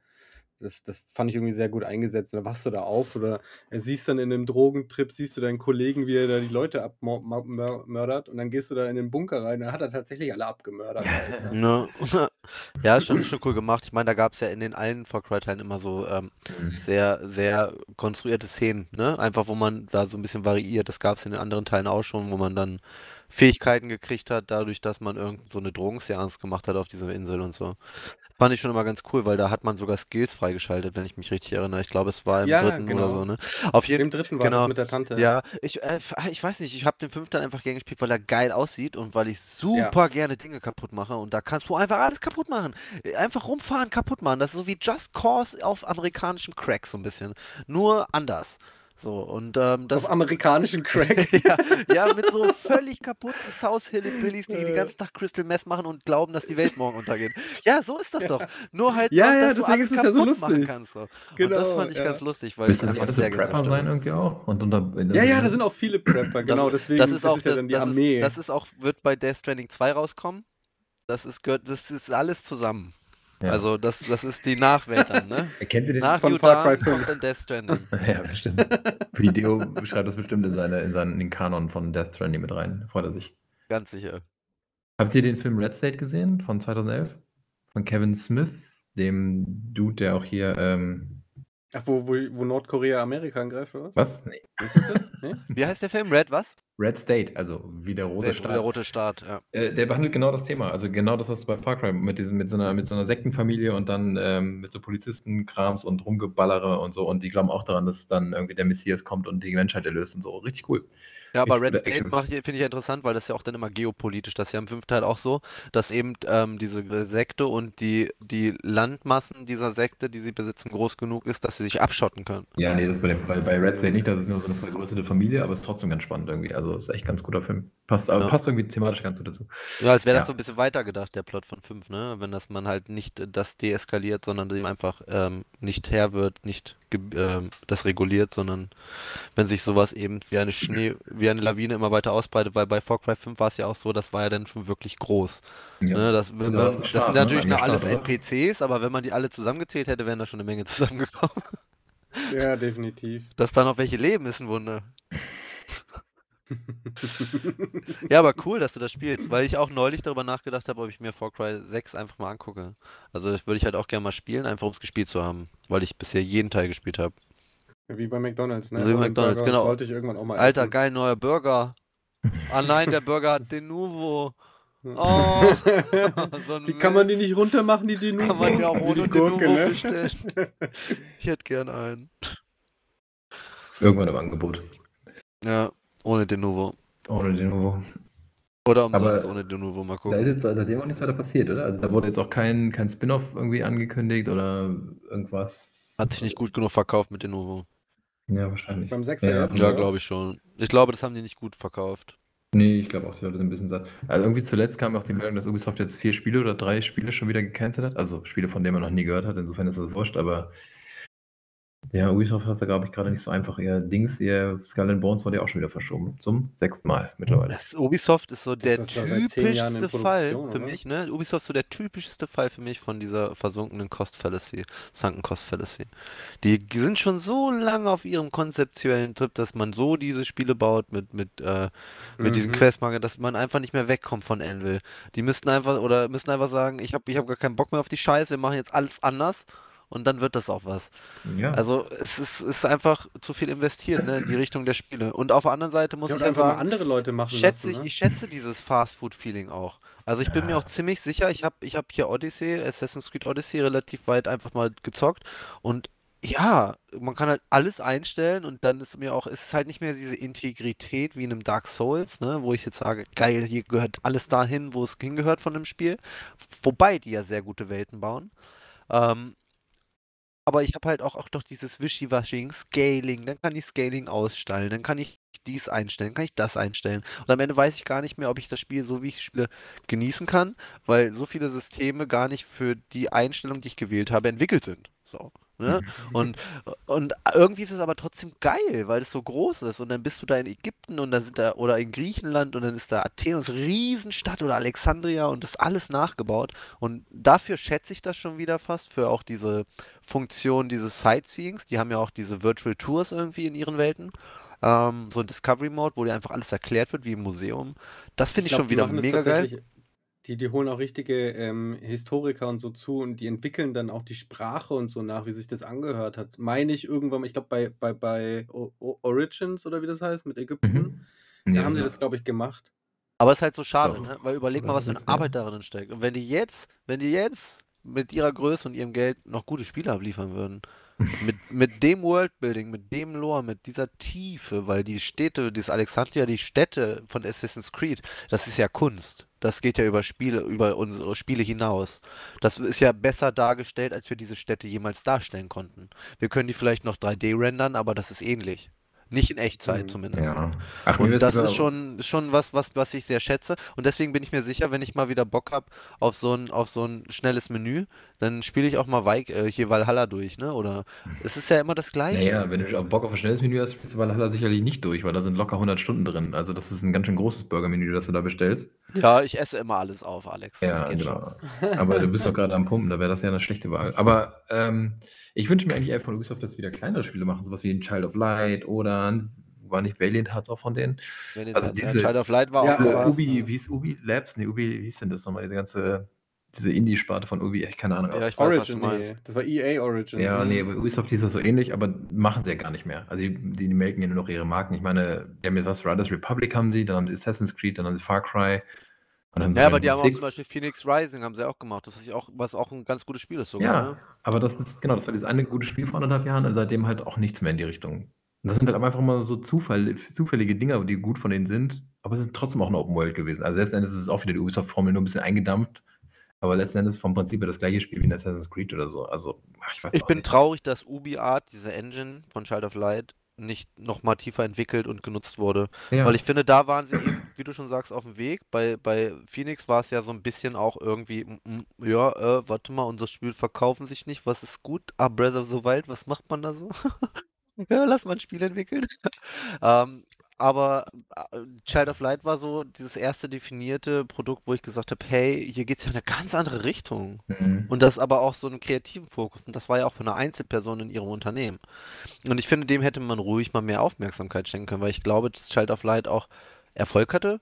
das, das fand ich irgendwie sehr gut eingesetzt. Dann wachst du da auf oder äh, siehst dann in einem Drogentrip, siehst du deinen Kollegen, wie er da die Leute abmördert und dann gehst du da in den Bunker rein, dann hat er tatsächlich alle abgemördert. Ne? ja, schon, schon cool gemacht. Ich meine, da gab es ja in den allen Far Cry-Teilen immer so ähm, mhm. sehr, sehr konstruierte Szenen, ne? Einfach, wo man da so ein bisschen variiert. Das gab es in den anderen Teilen auch schon, wo man dann Fähigkeiten gekriegt hat, dadurch, dass man irgend so eine Drogenseance gemacht hat auf dieser Insel und so. Das fand ich schon immer ganz cool, weil da hat man sogar Skills freigeschaltet, wenn ich mich richtig erinnere. Ich glaube, es war im Ja, dritten oder so, genau. ne? Auf jeden Im dritten war genau. das mit der Tante. Ja, ich, äh, f- ich weiß nicht, ich habe den fünften einfach gern gespielt, weil er geil aussieht und weil ich super gerne Dinge kaputt mache und da kannst du einfach alles kaputt machen. Einfach rumfahren, kaputt machen. Das ist so wie Just Cause auf amerikanischem Crack so ein bisschen. Nur anders. So, und ähm, das. Auf amerikanischen Crack. ja, ja, mit so völlig kaputten South Hillbillies, die den ganzen Tag Crystal Meth machen und glauben, dass die Welt morgen untergeht. Ja, so ist das doch. Nur halt, Ja, so, ja, dass du deswegen alles ist es ja so lustig. kannst. So. und das Genau, fand ich ja. ganz lustig, weil Willst es du nicht einfach auch so sehr Prepper sein irgendwie auch? Und unter, Ja, ja, da sind auch viele Prepper, genau, deswegen das ist auch ja das, dann die das Armee. Ist, das ist auch, wird bei Death Stranding 2 rauskommen. Das ist, das ist alles zusammen. Ja. Also das, das ist die Nachwelt dann, ne? Kennt ihr den? Nach von Far Cry Dawn 5. kommt dann Death Stranding. Ja, bestimmt. Video beschreibt das bestimmt in, seine, in seinen in den Kanon von Death Stranding mit rein. Freut er sich. Ganz sicher. Habt ihr den Film Red State gesehen von 2011? Von Kevin Smith, dem Dude, der auch hier. Ähm, Ach, wo, wo, wo Nordkorea Amerika angreift, oder was? was? Nee. Ist das? Nee? Wie heißt der Film? Red was? Red State, also wie der rote Der, Staat. der rote Staat, ja. Äh, der behandelt genau das Thema. Also genau das, was du bei Far Cry mit, diesem, mit, so, einer, mit so einer Sektenfamilie und dann ähm, mit so Polizistenkrams und Rumgeballere und so. Und die glauben auch daran, dass dann irgendwie der Messias kommt und die Menschheit erlöst und so. Richtig cool. Ja, aber Red State finde ich ja interessant, weil das ja auch dann immer geopolitisch. Das ist ja im fünften Teil auch so, dass eben ähm, diese Sekte und die, die Landmassen dieser Sekte, die sie besitzen, groß genug ist, dass sie sich abschotten können. Ja, nee, das bei, dem, bei, bei Red State nicht. Das ist nur so eine vergrößerte Familie, aber es ist trotzdem ganz spannend irgendwie. Also ist echt ein ganz guter Film. Passt, aber Ja. passt irgendwie thematisch ganz gut dazu. Ja, als wäre das Ja. so ein bisschen weitergedacht, der Plot von 5, ne? Wenn das man halt nicht äh, das deeskaliert, sondern dem einfach ähm, nicht Herr wird, nicht ähm, das reguliert, sondern wenn sich sowas eben wie eine Schnee, wie eine Lawine immer weiter ausbreitet, weil bei Far Cry 5 war es ja auch so, das war ja dann schon wirklich groß. Ja. Ne? Das, wenn man, das ist das Staat, sind ne? natürlich nur alles Staat? NPCs, aber wenn man die alle zusammengezählt hätte, wären da schon eine Menge zusammengekommen. Ja, definitiv. Dass da noch welche leben, ist ein Wunder. Ja, aber cool, dass du das spielst, weil ich auch neulich darüber nachgedacht habe, ob ich mir Far Cry 6 einfach mal angucke. Also das würde ich halt auch gerne mal spielen, einfach um es gespielt zu haben, weil ich bisher jeden Teil gespielt habe. Wie bei McDonalds, ne? So wie den McDonald's, Burger genau. Sollte ich irgendwann auch mal Alter, essen. geil, neuer Burger. Ah nein, der Burger hat den Nuvo. Oh, so die kann man die Mist. nicht runter machen, die die Kann man ja auch Also ohne Gurke, ne? bestellen. Ich hätte gern einen. Irgendwann im Angebot. Ja, ohne den Nuvo. Ohne den Nuvo. Oder umsonst Aber ohne den Nuvo, mal Da ist gucken. jetzt seitdem auch nichts weiter passiert, oder? Also da wurde jetzt auch kein, kein Spin-off irgendwie angekündigt oder irgendwas. Hat sich nicht gut genug verkauft mit den Nuvo. Ja, wahrscheinlich. Beim Sechser Ja, jetzt, Ja, glaube ich schon. Ich glaube, das haben die nicht gut verkauft. Nee, ich glaube auch, die Leute sind ein bisschen satt. Also irgendwie zuletzt kam auch die Meldung, dass Ubisoft jetzt vier Spiele oder drei Spiele schon wieder gecancelt hat. Also Spiele, von denen man noch nie gehört hat. Insofern ist das wurscht, aber ja, Ubisoft hat es ja, glaube ich, gerade nicht so einfach. Ihr Dings, ihr Skull and Bones wurde ja auch schon wieder verschoben. Zum sechsten Mal mittlerweile. Das Ubisoft ist so der ist typischste Fall für oder? mich, ne? Ubisoft ist so der typischste Fall für mich von dieser versunkenen Cost Fallacy, sunken Cost Fallacy. Die sind schon so lange auf ihrem konzeptuellen Trip, dass man so diese Spiele baut mit, mit, äh, mit diesen Mhm. Questmarken, dass man einfach nicht mehr wegkommt von Anvil. Die müssten einfach, oder müssten einfach sagen, ich habe ich hab gar keinen Bock mehr auf die Scheiße, wir machen jetzt alles anders und dann wird das auch was. Ja. Also es ist, ist einfach zu viel investiert, ne, in die Richtung der Spiele. Und auf der anderen Seite muss Ja, ich ja sagen, andere Leute machen schätze lassen, ich, ne? ich schätze dieses Fast-Food-Feeling auch. Also ich bin mir Ja. auch ziemlich sicher, ich habe ich hab hier Odyssey, Assassin's Creed Odyssey relativ weit einfach mal gezockt und ja, man kann halt alles einstellen und dann ist mir auch, ist es halt nicht mehr diese Integrität wie in einem Dark Souls, ne, wo ich jetzt sage, geil, hier gehört alles dahin, wo es hingehört von dem Spiel. Wobei die ja sehr gute Welten bauen. Ähm, aber ich habe halt auch, auch noch dieses Wischiwashing, Scaling, dann kann ich Scaling ausstellen, dann kann ich dies einstellen, kann ich das einstellen. Und am Ende weiß ich gar nicht mehr, ob ich das Spiel so wie ich spiele genießen kann, weil so viele Systeme gar nicht für die Einstellung, die ich gewählt habe, entwickelt sind. So. Ne? Und, und irgendwie ist es aber trotzdem geil, weil es so groß ist. Und dann bist du da in Ägypten und dann sind da, oder in Griechenland und dann ist da Athen, ist Riesenstadt oder Alexandria und das ist alles nachgebaut. Und dafür schätze ich das schon wieder fast, für auch diese Funktion dieses Sightseeings. Die haben ja auch diese Virtual Tours irgendwie in ihren Welten. Ähm, so ein Discovery Mode, wo dir einfach alles erklärt wird, wie im Museum. Das finde ich, glaub, schon wieder mega geil. Die, die holen auch richtige ähm, Historiker und so zu und die entwickeln dann auch die Sprache und so nach, wie sich das angehört hat. Meine ich irgendwann, ich glaube bei, bei, bei O- O- Origins oder wie das heißt, mit Ägypten, Mhm. Da haben sie das- das, glaube ich, gemacht. Aber es ist halt so schade, So. ne? Weil überleg mal, was für eine ja. Arbeit darin steckt. Und wenn die jetzt, wenn die jetzt mit ihrer Größe und ihrem Geld noch gute Spiele abliefern würden, mit, mit dem Worldbuilding, mit dem Lore, mit dieser Tiefe, weil die Städte, dieses Alexandria, die Städte von Assassin's Creed, das ist ja Kunst. Das geht ja über Spiele, über unsere Spiele hinaus. Das ist ja besser dargestellt, als wir diese Städte jemals darstellen konnten. Wir können die vielleicht noch 3D rendern, aber das ist ähnlich. Nicht in Echtzeit Mhm. zumindest. Ja. Ach, Und das ist schon, schon was, was, was ich sehr schätze. Und deswegen bin ich mir sicher, wenn ich mal wieder Bock habe auf so ein, auf so ein schnelles Menü, dann spiele ich auch mal Weik, äh, hier Valhalla durch, ne? Oder es ist ja immer das Gleiche. Naja, wenn du auch Bock auf ein schnelles Menü hast, spielst du Valhalla sicherlich nicht durch, weil da sind locker 100 Stunden drin. Also das ist ein ganz schön großes Burgermenü, das du da bestellst. Ja, ich esse immer alles auf, Alex. Das Ja, geht schon. genau. Aber du bist doch gerade am Pumpen, da wäre das ja eine schlechte Wahl. Aber ähm, ich wünsche mir eigentlich eher von Ubisoft, dass sie wieder kleinere Spiele machen, sowas wie ein Child of Light oder ein, war nicht Valiant Hearts auch von denen? Jetzt Also diese- Child of Light war Ja, auch sowas, Ubi, ne? wie ist Ubi Labs? Nee, Ubi, wie hieß denn das nochmal? Diese ganze, diese Indie-Sparte von Ubi, ich keine Ahnung. Ja, ich weiß, was du Origin, meinst. nee. Das war EA Origin. Ja, nee, bei Ubisoft hieß das so ähnlich, aber machen sie ja gar nicht mehr. Also die, die, die melken ja nur noch ihre Marken. Ich meine, die haben jetzt was, Riders Republic haben sie, dann haben sie Assassin's Creed, dann haben sie Far Cry. Und dann Ja, aber die haben auch zum Beispiel Phoenix Rising, haben sie auch gemacht. Das was ich auch, was auch ein ganz gutes Spiel ist sogar, Ja, ne? aber das ist, genau, das war dieses eine gute Spiel vor anderthalb Jahren und seitdem halt auch nichts mehr in die Richtung. Und das sind halt einfach mal so Zufall, zufällige Dinge, die gut von denen sind, aber es sind trotzdem auch eine Open World gewesen. Also letzten Endes ist es auch wieder die Ubisoft-Formel nur ein bisschen eingedampft, aber letzten Endes vom Prinzip her das gleiche Spiel wie in Assassin's Creed oder so. Also, ach, ich weiß Ich bin nicht. traurig, dass Ubi Art, diese Engine von Child of Light, nicht nochmal tiefer entwickelt und genutzt wurde. Ja. Weil ich finde, da waren sie eben, wie du schon sagst, auf dem Weg. Bei, bei Phoenix war es ja so ein bisschen auch irgendwie, mm, mm, ja, äh, warte mal, unsere Spiele verkaufen sich nicht, was ist gut? Ah, Breath of the Wild, was macht man da so? ja, lass mal ein Spiel entwickeln. ähm, aber äh, Child of Light war so dieses erste definierte Produkt, wo ich gesagt habe, hey, hier geht es ja in eine ganz andere Richtung. Mhm. Und das aber auch so einen kreativen Fokus. Und das war ja auch für eine Einzelperson in ihrem Unternehmen. Und ich finde, dem hätte man ruhig mal mehr Aufmerksamkeit schenken können, weil ich glaube, dass Child of Light auch Erfolg hatte.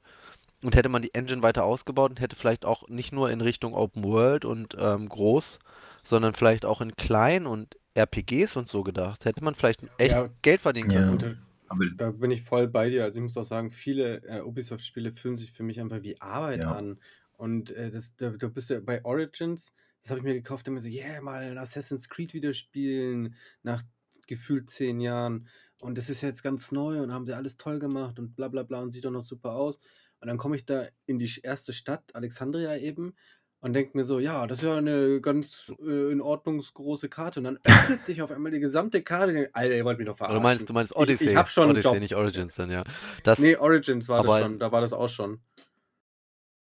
Und hätte man die Engine weiter ausgebaut und hätte vielleicht auch nicht nur in Richtung Open World und ähm, groß, sondern vielleicht auch in klein und RPGs und so gedacht, hätte man vielleicht echt Ja. Geld verdienen Ja. können. Da, Aber da bin ich voll bei dir. Also ich muss auch sagen, viele äh, Ubisoft-Spiele fühlen sich für mich einfach wie Arbeit Ja. an. Und äh, das, da, du bist ja bei Origins, das habe ich mir gekauft, immer so, yeah, mal ein Assassin's Creed wieder spielen, nach gefühlt zehn Jahren. Und das ist jetzt ganz neu und haben sie alles toll gemacht und bla bla bla und sieht doch noch super aus. Und dann komme ich da in die erste Stadt, Alexandria eben, und denke mir so, ja, das ist ja eine ganz äh, in Ordnung große Karte. Und dann öffnet sich auf einmal die gesamte Karte. Ich denk, Alter, ihr wollt mich doch Oder verarschen. du meinst, du meinst Ich- Odyssey? Ich, hab schon einen Odyssey, Job. nicht Origins dann, ja. Das, Nee, Origins war das schon. Da war das auch schon.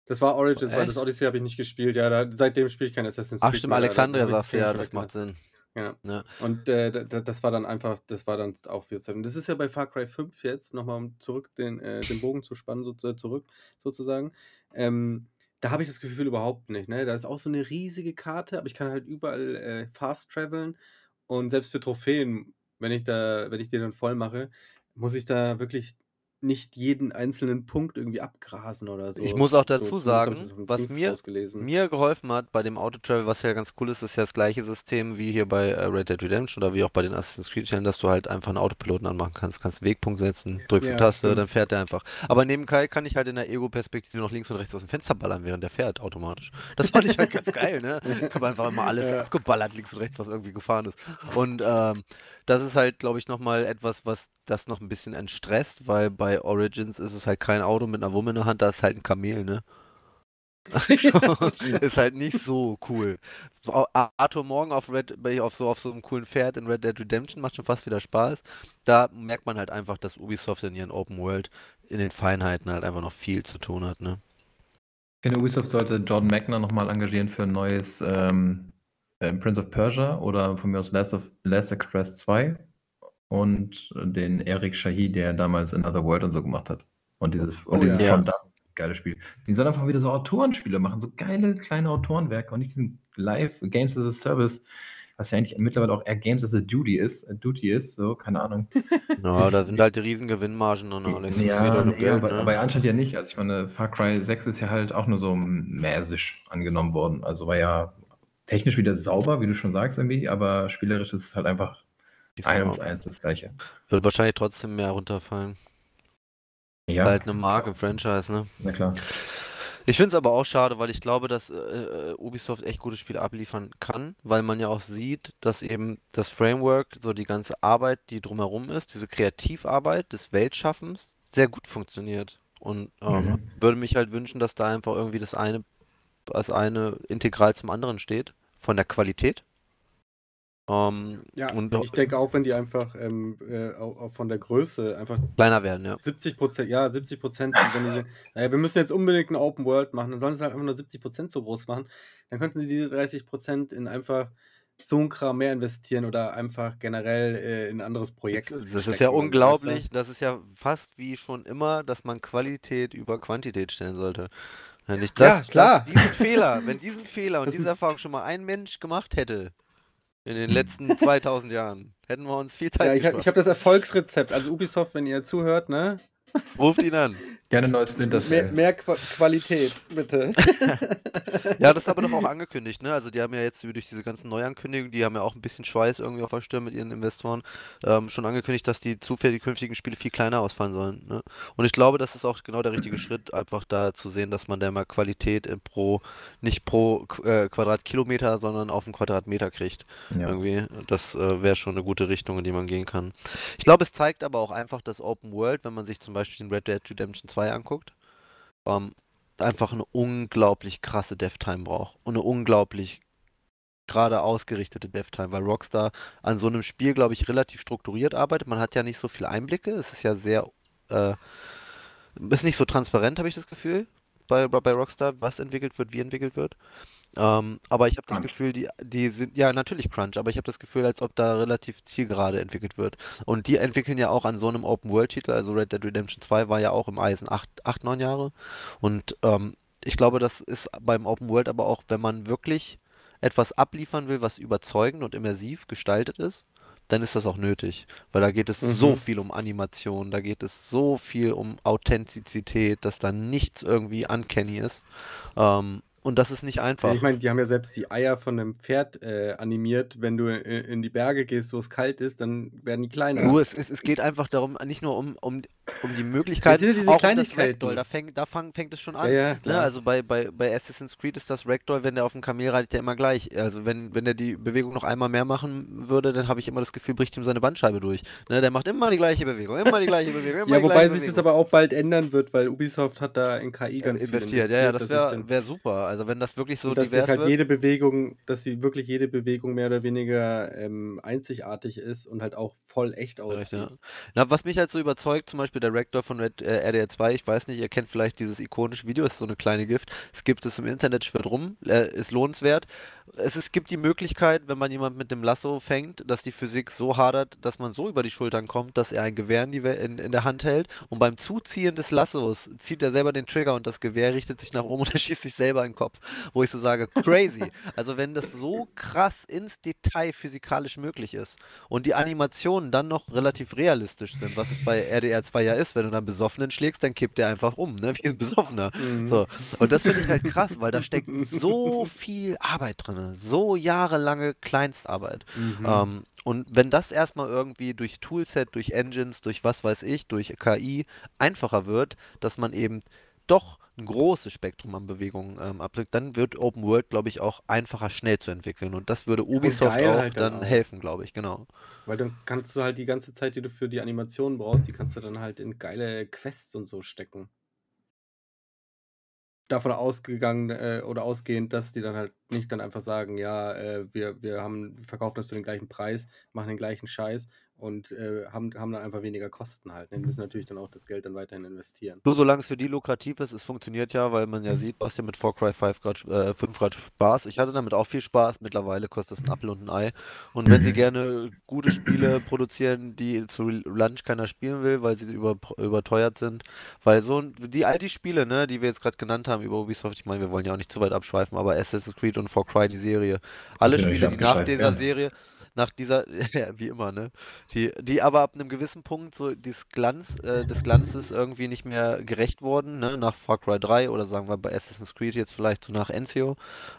Das war Origins, weil das Echt? Odyssey habe ich nicht gespielt. Ja, da, seitdem spiele ich kein Assassin's ach Creed stimmt, mehr, da- da Alexandria ich sagst du ja, das macht. Sinn. Ja. Ja. Und äh, da- da- das war dann einfach, das war dann auch viel Zeit. Und das ist ja bei Far Cry 5 jetzt, nochmal um zurück den, äh, den Bogen zu spannen, so, zu- zurück sozusagen. Ähm, da habe ich das Gefühl überhaupt nicht. Ne? Da ist auch so eine riesige Karte, aber ich kann halt überall äh, fast traveln. Und selbst für Trophäen, wenn ich da, wenn ich die dann voll mache, muss ich da wirklich nicht jeden einzelnen Punkt irgendwie abgrasen oder so. Ich muss auch So- dazu ich sagen, was mir- mir geholfen hat bei dem Auto-Travel, was ja ganz cool ist, ist ja das gleiche System wie hier bei äh, Red Dead Redemption oder wie auch bei den Assassin's Creed-Teilen, dass du halt einfach einen Autopiloten anmachen kannst. Kannst einen Wegpunkt setzen, drückst Ja, die Taste, stimmt. dann fährt er einfach. Aber neben Kai kann ich halt in der Ego-Perspektive noch links und rechts aus dem Fenster ballern, während der fährt automatisch. Das fand ich halt ganz geil, ne? Ich habe einfach immer alles Ja. abgeballert, links und rechts, was irgendwie gefahren ist. Und ähm, das ist halt, glaube ich, nochmal etwas, was das noch ein bisschen entstresst, weil bei Origins ist es halt kein Auto mit einer Wumme in der Hand, da ist halt ein Kamel, ne? ist halt nicht so cool. Arthur Morgan auf Red, bei- auf so, auf so einem coolen Pferd in Red Dead Redemption macht schon fast wieder Spaß. Da merkt man halt einfach, dass Ubisoft in ihren Open World in den Feinheiten halt einfach noch viel zu tun hat, ne? Ich finde, Ubisoft sollte Jordan Magner nochmal engagieren für ein neues ähm, äh, Prince of Persia oder von mir aus Last, of, Last Express 2 und den Eric Shahi, der damals Another World und so gemacht hat. Und dieses, und Oh, dieses ja. From Dust, geile Spiel. Die sollen einfach wieder so Autorenspiele machen, so geile kleine Autorenwerke und nicht diesen Live Games as a Service, was ja eigentlich mittlerweile auch eher Games as a Duty ist, äh, Duty ist, so, keine Ahnung. Ja, da sind halt die riesen Gewinnmargen und alles. Das Ja, nee, Geld, aber, ne? aber anscheinend ja nicht. Also ich meine, Far Cry 6 ist ja halt auch nur so mäßig angenommen worden. Also war ja technisch wieder sauber, wie du schon sagst irgendwie, aber spielerisch ist es halt einfach Die ein Frau ums eins das gleiche. Wird wahrscheinlich trotzdem mehr runterfallen. Ja. Halt eine Marke, Franchise, ne? Na klar. Ich finde es aber auch schade, weil ich glaube, dass äh, äh, Ubisoft echt gute Spiele abliefern kann, weil man ja auch sieht, dass eben das Framework, so die ganze Arbeit, die drumherum ist, diese Kreativarbeit des Weltschaffens, sehr gut funktioniert. Und ähm, mhm. würde mich halt wünschen, dass da einfach irgendwie das eine, das eine integral zum anderen steht, von der Qualität. Ähm, ja, und ich denke auch, wenn die einfach ähm, äh, auch, auch, von der Größe einfach kleiner werden, ja. 70 Prozent, ja, 70 Prozent, naja, wir müssen jetzt unbedingt eine Open World machen, dann sollen sie halt einfach nur 70 Prozent so groß machen. Dann könnten sie diese 30 Prozent in einfach so ein Kram mehr investieren oder einfach generell äh, in ein anderes Projekt. Das stecken, ist ja unglaublich, das ist ja fast wie schon immer, dass man Qualität über Quantität stellen sollte. Wenn ich das, ja, klar. Das, diesen Fehler, wenn diesen Fehler und diese Erfahrung schon mal ein Mensch gemacht hätte, in den letzten 2000 Jahren. Hätten wir uns viel Zeit Ja, ich habe hab das Erfolgsrezept. Also Ubisoft, wenn ihr zuhört, ne? Ruft ihn an. Gerne neues Splinter Mehr, mehr Qu Qualität, bitte. ja, das haben wir doch auch angekündigt, ne? Also die haben ja jetzt durch diese ganzen Neuankündigungen, die haben ja auch ein bisschen Schweiß irgendwie auf der Stirn mit ihren Investoren, ähm, schon angekündigt, dass die zufällig künftigen Spiele viel kleiner ausfallen sollen. Ne? Und ich glaube, das ist auch genau der richtige Schritt, einfach da zu sehen, dass man da mal Qualität pro, nicht pro äh, Quadratkilometer, sondern auf einen Quadratmeter kriegt. Ja. Irgendwie. Das äh, wäre schon eine gute Richtung, in die man gehen kann. Ich glaube, es zeigt aber auch einfach das Open World, wenn man sich zum Beispiel den Red Dead Redemption 2 anguckt, ähm, einfach eine unglaublich krasse Dev-Time braucht. Und eine unglaublich gerade ausgerichtete Dev-Time, weil Rockstar an so einem Spiel, glaube ich, relativ strukturiert arbeitet. Man hat ja nicht so viele Einblicke. Es ist ja sehr, äh, ist nicht so transparent, habe ich das Gefühl, bei, bei Rockstar, was entwickelt wird, wie entwickelt wird. Ähm, aber ich habe das Gefühl, die, die sind, ja natürlich Crunch, aber ich habe das Gefühl, als ob da relativ zielgerade entwickelt wird. Und die entwickeln ja auch an so einem Open-World-Titel, also Red Dead Redemption 2 war ja auch im Eisen 8, 8 9 Jahre. Und ähm, ich glaube, das ist beim Open World aber auch, wenn man wirklich etwas abliefern will, was überzeugend und immersiv gestaltet ist, dann ist das auch nötig. Weil da geht es mhm. so viel um Animation, da geht es so viel um Authentizität, dass da nichts irgendwie uncanny ist. Ähm, und das ist nicht einfach. Ich meine, die haben ja selbst die Eier von einem Pferd äh, animiert. Wenn du in die Berge gehst, wo es kalt ist, dann werden die kleiner. Nur es, es, es geht einfach darum, nicht nur um, um, um die Möglichkeit, ja diese auch um das Ragdoll. Da, fängt, da fang, fängt es schon an. Ja, ja, ne? Also bei, bei, bei Assassin's Creed ist das Ragdoll, wenn der auf dem Kamel reitet, ja immer gleich. Also wenn, wenn der die Bewegung noch einmal mehr machen würde, dann habe ich immer das Gefühl, bricht ihm seine Bandscheibe durch. Ne? Der macht immer die gleiche Bewegung, immer die gleiche Bewegung. ja, wobei sich das aber auch bald ändern wird, weil Ubisoft hat da in KI ganz investiert. viel investiert. Ja, ja, das wäre wär super. Also wenn das wirklich so und dass sich halt wird. jede Bewegung, dass sie wirklich jede Bewegung mehr oder weniger ähm, einzigartig ist und halt auch voll echt aussieht. Ja. Na, was mich halt so überzeugt, zum Beispiel der Rector von Red, äh, RDR 2, ich weiß nicht, ihr kennt vielleicht dieses ikonische Video, ist so eine kleine Gift. Es gibt es im Internet schwer drum, äh, ist lohnenswert. Es, es gibt die Möglichkeit, wenn man jemand mit dem Lasso fängt, dass die Physik so hadert, dass man so über die Schultern kommt, dass er ein Gewehr in, die, in, in der Hand hält und beim Zuziehen des Lassos zieht er selber den Trigger und das Gewehr richtet sich nach oben und er schießt sich selber in den Kopf. Wo ich so sage, crazy. Also wenn das so krass ins Detail physikalisch möglich ist und die Animationen dann noch relativ realistisch sind, was es bei RDR 2 ja ist, wenn du dann Besoffenen schlägst, dann kippt der einfach um, ne? Wie ein Besoffener. Mhm. So. Und das finde ich halt krass, weil da steckt so viel Arbeit drin, so jahrelange Kleinstarbeit. Mhm. Ähm, und wenn das erstmal irgendwie durch Toolset, durch Engines, durch was weiß ich, durch KI einfacher wird, dass man eben doch ein großes Spektrum an Bewegungen ähm, abdrückt, dann wird Open World, glaube ich, auch einfacher schnell zu entwickeln. Und das würde Ubisoft auch halt dann, dann auch. helfen, glaube ich, genau. Weil dann kannst du halt die ganze Zeit, die du für die Animationen brauchst, die kannst du dann halt in geile Quests und so stecken. Davon ausgegangen äh, oder ausgehend, dass die dann halt nicht dann einfach sagen, ja, äh, wir, wir haben, wir verkaufen das für den gleichen Preis, machen den gleichen Scheiß und äh, haben, haben dann einfach weniger Kosten halt. Die müssen natürlich dann auch das Geld dann weiterhin investieren. Nur solange es für die lukrativ ist, es funktioniert ja, weil man ja sieht, was ja mit Far Cry 5 Grad, äh, 5 Grad Spaß. Ich hatte damit auch viel Spaß. Mittlerweile kostet es ein Apfel und ein Ei. Und wenn sie mhm. gerne gute Spiele produzieren, die zu Lunch keiner spielen will, weil sie über, überteuert sind, weil so die all die Spiele, ne, die wir jetzt gerade genannt haben über Ubisoft, ich meine, wir wollen ja auch nicht zu weit abschweifen, aber Assassin's Creed und Far Cry die Serie, alle Spiele, die nach dieser ja. Serie nach dieser, wie immer, ne? Die, die aber ab einem gewissen Punkt so des Glanz, äh, des Glanzes irgendwie nicht mehr gerecht wurden, ne? Nach Far Cry 3 oder sagen wir bei Assassin's Creed jetzt vielleicht so nach Ezio,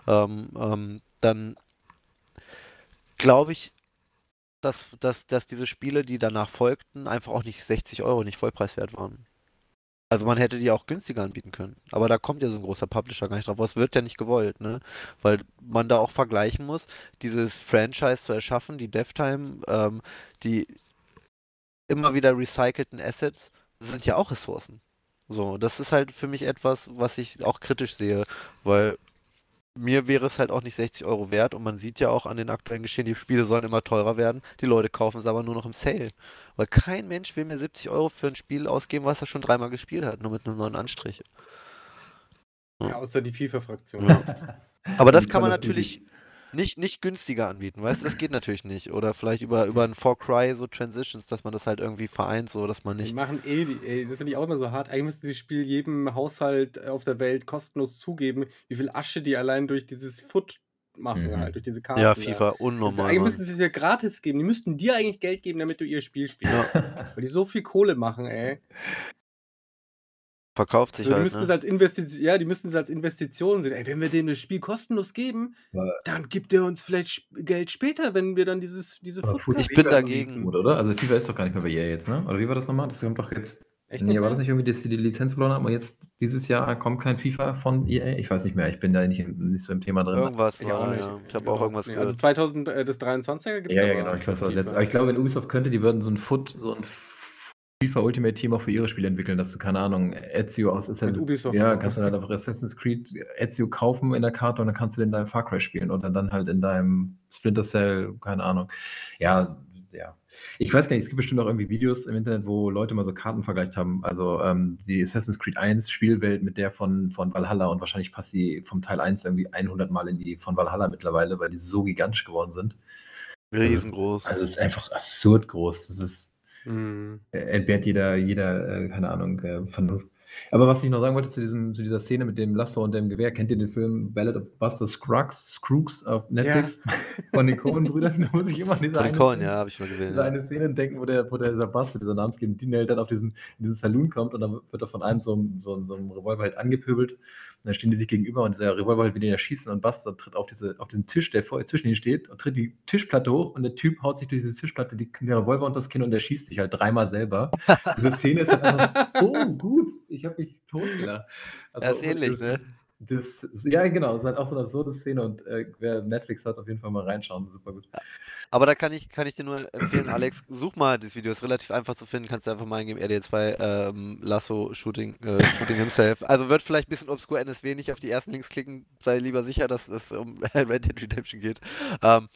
ähm, ähm, dann glaube ich, dass, dass, dass diese Spiele, die danach folgten, einfach auch nicht 60 Euro, nicht Vollpreiswert waren. Also man hätte die auch günstiger anbieten können. Aber da kommt ja so ein großer Publisher gar nicht drauf. Was wird ja nicht gewollt, ne? Weil man da auch vergleichen muss, dieses Franchise zu erschaffen, die Dev-Time, ähm, die immer wieder recycelten Assets, sind ja auch Ressourcen. So, das ist halt für mich etwas, was ich auch kritisch sehe, weil mir wäre es halt auch nicht 60 Euro wert und man sieht ja auch an den aktuellen Geschehen, die Spiele sollen immer teurer werden. Die Leute kaufen es aber nur noch im Sale. Weil kein Mensch will mir 70 Euro für ein Spiel ausgeben, was er schon dreimal gespielt hat, nur mit einem neuen Anstrich. Ja, außer die FIFA-Fraktion. Ja. Aber das kann man natürlich nicht, nicht günstiger anbieten, weißt du, das geht natürlich nicht. Oder vielleicht über, über ein For Cry so Transitions, dass man das halt irgendwie vereint, so dass man Die nicht. machen eh, die- ey, das finde ich auch immer so hart. Eigentlich müsste das Spiel jedem Haushalt auf der Welt kostenlos zugeben, wie viel Asche die allein durch dieses Foot machen, Mhm. halt, durch diese Karten. Ja, da. FIFA, Das, unnormal. eigentlich müssten sie es ja gratis geben. Die müssten dir eigentlich Geld geben, damit du ihr Spiel spielst. Ja, Weil die so viel Kohle machen, ey. Verkauft sich Also, die halt, müssten es ne? als Investition, ja, die müssten es als Investition sehen. Ey, wenn wir dem das Spiel kostenlos geben, Ja. dann gibt er uns vielleicht Geld später, wenn wir dann dieses, diese Aber Footcard- Ich bin dagegen. Gut, oder? Also FIFA ist doch gar nicht mehr bei EA jetzt, ne? Oder wie war das nochmal? Das kommt doch jetzt. Echt nee, nicht war mehr? das nicht irgendwie, dass sie die Lizenz verloren haben und jetzt dieses Jahr kommt kein FIFA von EA? Ich weiß nicht mehr, ich bin da nicht, nicht so im Thema drin. Irgendwas Ich auch war, nicht. ja. Ich habe auch irgendwas Nee, gehört. Also 2000, äh, das 23er gibt es Ja, ja, genau. Ich, weiß das letzte. Aber ich glaube, wenn Ubisoft könnte, die würden so ein Foot, so ein FIFA Ultimate Team auch für ihre Spiele entwickeln, dass du, keine Ahnung, Ezio aus Assassin's Ubisoft Ja, kannst du dann einfach Assassin's Creed Ezio kaufen in der Karte und dann kannst du den in deinem Far Cry spielen oder dann halt in deinem Splinter Cell, keine Ahnung. Ja, ja. Ich weiß gar nicht, es gibt bestimmt auch irgendwie Videos im Internet, wo Leute mal so Karten vergleicht haben. Also ähm, die Assassin's Creed 1 Spielwelt mit der von, von Valhalla und wahrscheinlich passt die vom Teil 1 irgendwie 100 Mal in die von Valhalla mittlerweile, weil die so gigantisch geworden sind. Riesengroß. Also es ist einfach absurd groß. Das ist Mhm. äh, entbehrt jeder, jeder, äh, keine Ahnung, äh, Vernunft. Aber was ich noch sagen wollte zu, diesem, zu dieser Szene mit dem Lasso und dem Gewehr, kennt ihr den Film Ballad of Buster Scruggs, Scruggs auf Netflix von den Coen-Brüdern? Da muss ich immer an diese eine, Cohen, Szene, ja, habe ich mal gesehen. diese Ja. eine Szene denken, wo der, wo der dieser Buster, dieser namensgebende Diener, dann auf diesen, in diesen Saloon kommt und dann wird er von einem so, so, so einem Revolver halt angepöbelt. Und dann stehen die sich gegenüber und dieser Revolver halt will den erschießen und Buster tritt auf, diese, auf diesen Tisch, der vor, zwischen ihnen steht und tritt die Tischplatte hoch und der Typ haut sich durch diese Tischplatte die, den Revolver unter das Kinn und der schießt sich halt dreimal selber. Diese Szene ist einfach so gut. Ich habe mich totgelacht. Also, Ja, ist ähnlich, ne? Das, ja, genau, es ist halt auch so eine absurde Szene und äh, wer Netflix hat, auf jeden Fall mal reinschauen, super gut. Aber da kann ich, kann ich dir nur empfehlen, Alex, such mal das Video, ist relativ einfach zu finden, kannst du einfach mal eingeben, RD2 ähm, Lasso Shooting, äh, Shooting himself. Also wird vielleicht ein bisschen obskur NSW, nicht auf die ersten Links klicken, sei lieber sicher, dass es um Red Dead Redemption geht. Ähm,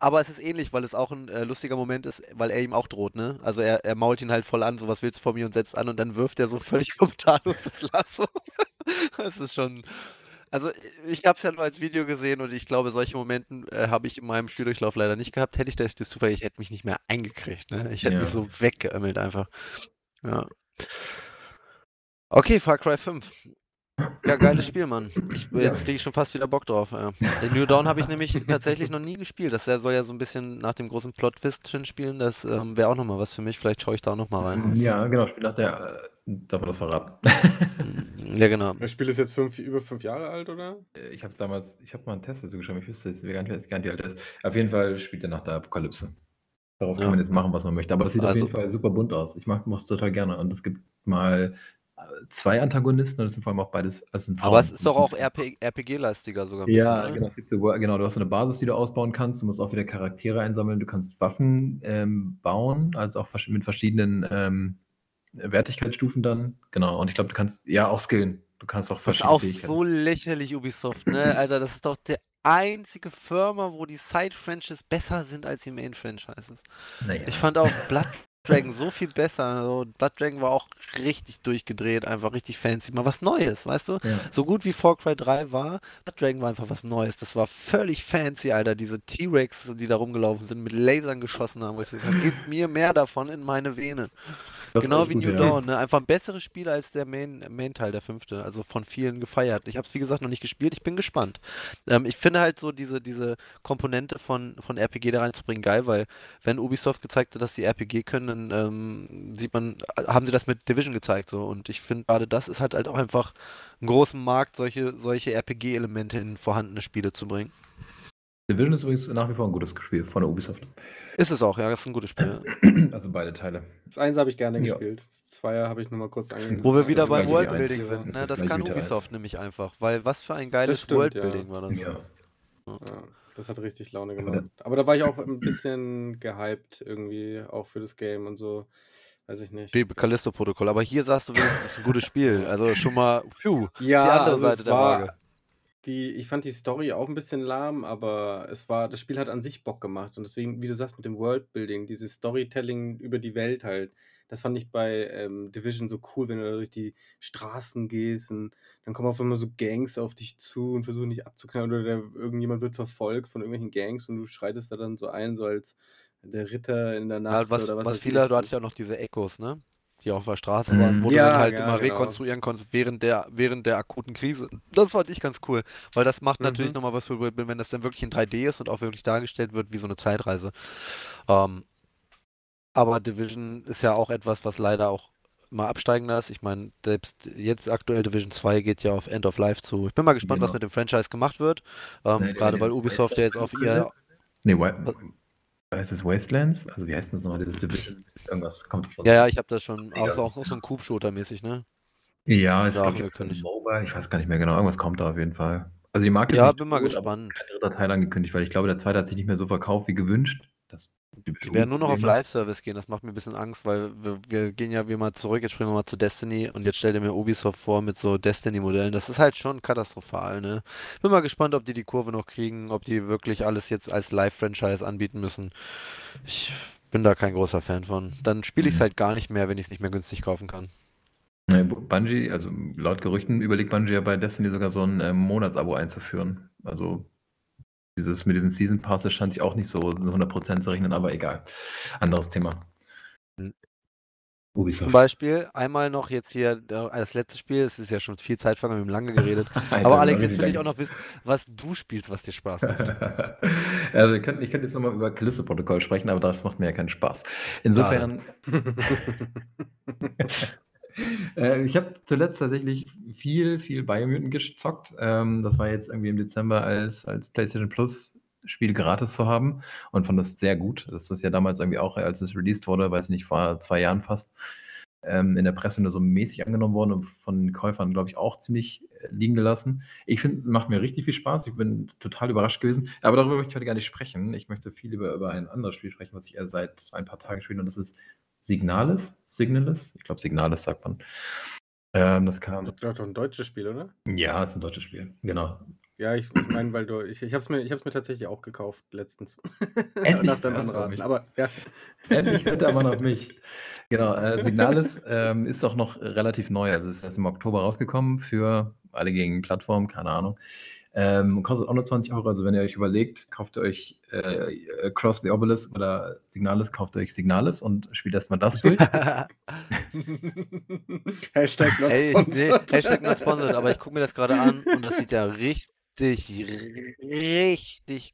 aber es ist ähnlich, weil es auch ein äh, lustiger Moment ist, weil er ihm auch droht, ne? Also er, er mault ihn halt voll an, so was willst du von mir und setzt an und dann wirft er so völlig kommentarlos das Lasso. das ist schon. Also ich habe es ja nur als Video gesehen und ich glaube, solche Momenten äh, habe ich in meinem Spieldurchlauf leider nicht gehabt. Hätte ich das, das zufällig, ich hätte mich nicht mehr eingekriegt, ne? Ich hätte Ja. mich so weggeömmelt einfach. Ja. Okay, Far Cry 5. Ja, geiles Spiel, Mann. Ich, Ja. jetzt kriege ich schon fast wieder Bock drauf. Ja. Den New Dawn habe ich nämlich tatsächlich noch nie gespielt. Das soll ja so ein bisschen nach dem großen Plot-Twist spielen. Das ähm, wäre auch nochmal was für mich. Vielleicht schaue ich da auch nochmal rein. Ja, genau, Spiel nach der, äh, darf man das verraten? Ja, genau. Das Spiel ist jetzt fünf, über fünf Jahre alt, oder? Äh, ich habe es damals, ich habe mal einen Test dazu geschrieben, ich wüsste jetzt gar nicht, gar nicht, wie alt er ist. Auf jeden Fall spielt er nach der Apokalypse. Daraus Ja. kann man jetzt machen, was man möchte. Aber das sieht auf Also- jeden Fall super bunt aus. Ich mag es total gerne. Und es gibt mal zwei Antagonisten und das sind vor allem auch beides. Also sind Aber Frauen. es ist doch auch RPG-lastiger sogar. ein Ja, bisschen, ne? genau. Es gibt so, genau, du hast eine Basis, die du ausbauen kannst. Du musst auch wieder Charaktere einsammeln. Du kannst Waffen ähm, bauen, also auch mit verschiedenen ähm, Wertigkeitsstufen dann. Genau. Und ich glaube, du kannst ja auch skillen. Du kannst auch Das ist verschiedene auch so lächerlich, Ubisoft, ne? Alter, das ist doch der einzige Firma, wo die Side-Franchises besser sind als die Main-Franchises. Naja. Ich fand auch Blood Dragon so viel besser. Also Blood Dragon war auch richtig durchgedreht, einfach richtig fancy. Mal was Neues, weißt du? ja. So gut wie Far Cry 3 war, Blood Dragon war einfach was Neues. Das war völlig fancy, Alter. Diese T-Rex, die da rumgelaufen sind, mit Lasern geschossen haben. Wo ich so, gesagt, Gib mir mehr davon in meine Vene. Das Genau wie New ja. Dawn, ne? Einfach ein besseres Spiel als der Main, Main-Teil, der fünfte. Also von vielen gefeiert. Ich habe es, wie gesagt, noch nicht gespielt. Ich bin gespannt. Ähm, ich finde halt so diese, diese Komponente von, von RPG da reinzubringen geil, weil wenn Ubisoft gezeigt hat, dass sie RPG können, dann ähm, sieht man, haben sie das mit Division gezeigt so. Und ich finde gerade das ist halt, halt auch einfach einen großen Markt, solche, solche RPG-Elemente in vorhandene Spiele zu bringen. Division ist übrigens nach wie vor ein gutes Spiel von der Ubisoft. Ist es auch, ja, das ist ein gutes Spiel. Also beide Teile. Das Eins habe ich gerne Ja. gespielt. Das Zweier habe ich nur mal kurz angeguckt. Wo wir Das wieder beim Worldbuilding sind. Das Ne? Das gleich kann Ubisoft nämlich einfach, weil was für ein geiles stimmt, Worldbuilding ja. war das. Ja. Ja, das hat richtig Laune gemacht. Aber da war ich auch ein bisschen gehypt irgendwie, auch für das Game und so. Weiß ich nicht. Wie Callisto-Protokoll. Aber hier sagst du es ist ein gutes Spiel. Also schon mal, phew, Ja, die andere also es Seite der war- Waage. Die, ich fand die Story auch ein bisschen lahm, aber es war, das Spiel hat an sich Bock gemacht. Und deswegen, wie du sagst, mit dem Worldbuilding, dieses Storytelling über die Welt halt, das fand ich bei ähm, Division so cool, wenn du da durch die Straßen gehst und dann kommen auf einmal so Gangs auf dich zu und versuchen dich abzuknallen oder der, irgendjemand wird verfolgt von irgendwelchen Gangs und du schreitest da dann so ein, so als der Ritter in der Nacht Ja, was, oder was was viele, du hattest ja auch noch diese Echos, ne? Die auf der Straße Mhm. waren, wo du Ja, dann halt ja, immer genau. rekonstruieren konntest während der, während der akuten Krise. Das fand ich ganz cool, weil das macht natürlich Mhm. nochmal was für wenn das dann wirklich in 3D ist und auch wirklich dargestellt wird wie so eine Zeitreise. Ähm, aber Division ist ja auch etwas, was leider auch mal absteigender ist. Ich meine, selbst jetzt aktuell Division 2 geht ja auf End of Life zu. Ich bin mal gespannt, was Genau. mit dem Franchise gemacht wird. Ähm, Nee, gerade nee, weil nee. Ubisoft ja jetzt auf ihr Nee, Wa- heißt es Wastelands? Also wie heißt das nochmal, dieses Division? Irgendwas kommt schon. Ja, ja, ich habe das schon, auch, auch so ein Cube-Shooter-mäßig, ne? Ja, ist glaube ich. Mobile, ich weiß gar nicht mehr genau, irgendwas kommt da auf jeden Fall. Also die Marke Ja, nicht bin mal gut, gespannt. kein dritter Teil angekündigt, weil ich glaube, der zweite hat sich nicht mehr so verkauft wie gewünscht. Das Die werden nur noch auf Live-Service gehen, das macht mir ein bisschen Angst, weil wir, wir gehen ja wie mal zurück, jetzt springen wir mal zu Destiny und jetzt stellt ihr mir Ubisoft vor mit so Destiny-Modellen. Das ist halt schon katastrophal, ne? Bin mal gespannt, ob die die Kurve noch kriegen, ob die wirklich alles jetzt als Live-Franchise anbieten müssen. Ich bin da kein großer Fan von. Dann spiele ich es Mhm. halt gar nicht mehr, wenn ich es nicht mehr günstig kaufen kann. Bungie, also laut Gerüchten überlegt Bungie ja bei Destiny sogar so ein ähm, Monatsabo einzuführen. Also dieses mit diesen Season Passes scheint sich auch nicht so 100% zu rechnen, aber egal. Anderes Thema. Zum Ubisoft. Beispiel, einmal noch jetzt hier als letztes Spiel, es ist ja schon viel Zeit vergangen, wir haben lange geredet. Aber Alex, jetzt will ich auch noch wissen, was du spielst, was dir Spaß macht. also ich könnte ich könnte jetzt nochmal über Callisto-Protokoll sprechen, aber das macht mir ja keinen Spaß. Insofern, äh, ich habe zuletzt tatsächlich viel, viel Biomutant gezockt. Ähm, das war jetzt irgendwie im Dezember als, als PlayStation Plus Spiel gratis zu haben und fand das sehr gut. Das ist ja damals irgendwie auch, als es released wurde, weiß ich nicht, vor zwei Jahren fast, ähm, in der Presse nur so mäßig angenommen worden und von Käufern, glaube ich, auch ziemlich äh, liegen gelassen. Ich finde, es macht mir richtig viel Spaß. Ich bin total überrascht gewesen. Aber darüber möchte ich heute gar nicht sprechen. Ich möchte viel lieber über ein anderes Spiel sprechen, was ich seit ein paar Tagen spiele. Und das ist Signalis. Signalis? Ich glaube, Signalis sagt man. Ähm, das kam. Das war doch ein deutsches Spiel, oder? Ja, ist ein deutsches Spiel. Genau. Ja, ich, ich meine, weil du, ich, ich habe es mir, ich hab's mir tatsächlich auch gekauft letztens. Endlich Nach deinem Anraten. Aber ja. Endlich hört der Mann auf mich. Genau, äh, Signalis ähm, ist auch noch relativ neu. Also es ist erst im Oktober rausgekommen für alle gegen Plattformen, keine Ahnung. Ähm, kostet auch nur 20 Euro. Also wenn ihr euch überlegt, kauft ihr euch äh, Cross the Obelisk oder Signalis, kauft ihr euch Signalis und spielt erstmal das durch. Hashtag not sponsored. nee, Hashtag not sponsored, aber ich gucke mir das gerade an und das sieht ja richtig, richtig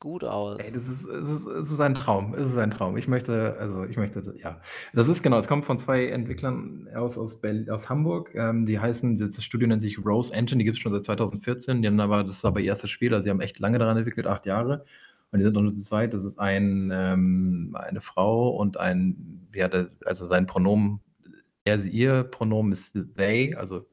gut aus. Ey, das ist, es, ist, es ist ein Traum. Es ist ein Traum. Ich möchte, also ich möchte, ja. Das ist genau, es kommt von zwei Entwicklern aus, aus, Berlin, aus Hamburg. Ähm, die heißen, das Studio nennt sich Rose Engine, die gibt es schon seit 2014. Die haben aber, das ist aber ihr erstes Spiel, also sie haben echt lange daran entwickelt, acht Jahre. Und die sind noch nur zu zweit. Das ist ein, ähm, eine Frau und ein, ja, der, also sein Pronomen, er, sie, ihr Pronomen ist they, also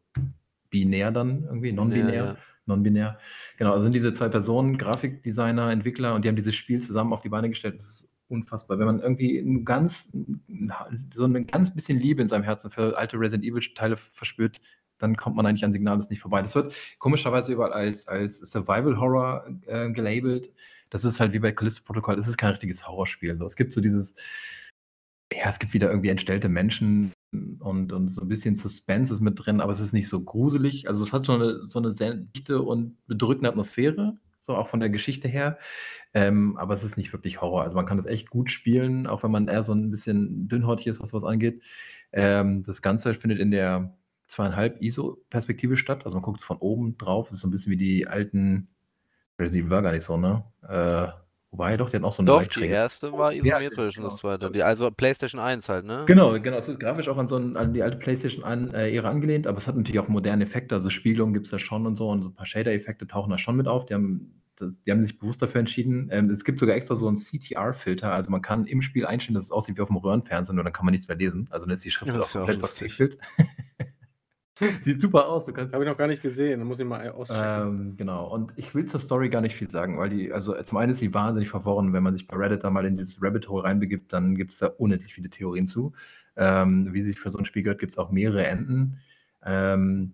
binär dann irgendwie, non-binär Ja, ja. Non-binär. Genau, also sind diese zwei Personen, Grafikdesigner, Entwickler, und die haben dieses Spiel zusammen auf die Beine gestellt. Das ist unfassbar. Wenn man irgendwie ganz, so ein ganz bisschen Liebe in seinem Herzen für alte Resident Evil-Teile verspürt, dann kommt man eigentlich an Signalis nicht vorbei. Das wird komischerweise überall als, als Survival Horror äh, gelabelt. Das ist halt wie bei Callisto Protocol, es ist kein richtiges Horrorspiel. So, es gibt so dieses, ja, es gibt wieder irgendwie entstellte Menschen und, und so ein bisschen Suspense ist mit drin, aber es ist nicht so gruselig. Also es hat schon eine, so eine sehr dichte und bedrückende Atmosphäre, so auch von der Geschichte her. Ähm, aber es ist nicht wirklich Horror. Also man kann das echt gut spielen, auch wenn man eher so ein bisschen dünnhäutig ist, was was angeht. Ähm, das Ganze findet in der zweieinhalb ISO-Perspektive statt. Also man guckt es von oben drauf. Das ist so ein bisschen wie die alten Resident Evil war gar nicht so, ne? Äh, wobei doch, die hatten auch so eine Doch, die erste war Ja, isometrisch und genau. das zweite. Die, also PlayStation 1 halt, ne? Genau, genau. Es ist grafisch auch an so ein, an die alte PlayStation an, äh, Ära angelehnt, aber es hat natürlich auch moderne Effekte. Also Spiegelung gibt es da schon und so und so ein paar Shader-Effekte tauchen da schon mit auf. Die haben das, die haben sich bewusst dafür entschieden. Ähm, es gibt sogar extra so einen CTR-Filter, also man kann im Spiel einstellen, dass es aussieht wie auf dem Röhrenfernsehen und dann kann man nichts mehr lesen. Also dann ist die Schrift Ja, auch das ist ja auch komplett verpixelt. Sieht super aus. Du kannst Habe ich noch gar nicht gesehen, dann muss ich mal auschecken. ähm, genau. Und ich will zur Story gar nicht viel sagen, weil die, also zum einen ist sie wahnsinnig verworren. Wenn man sich bei Reddit da mal in dieses Rabbit Hole reinbegibt, dann gibt es da unendlich viele Theorien zu. Ähm, wie sich für so ein Spiel gehört, gibt es auch mehrere Enden. Ähm,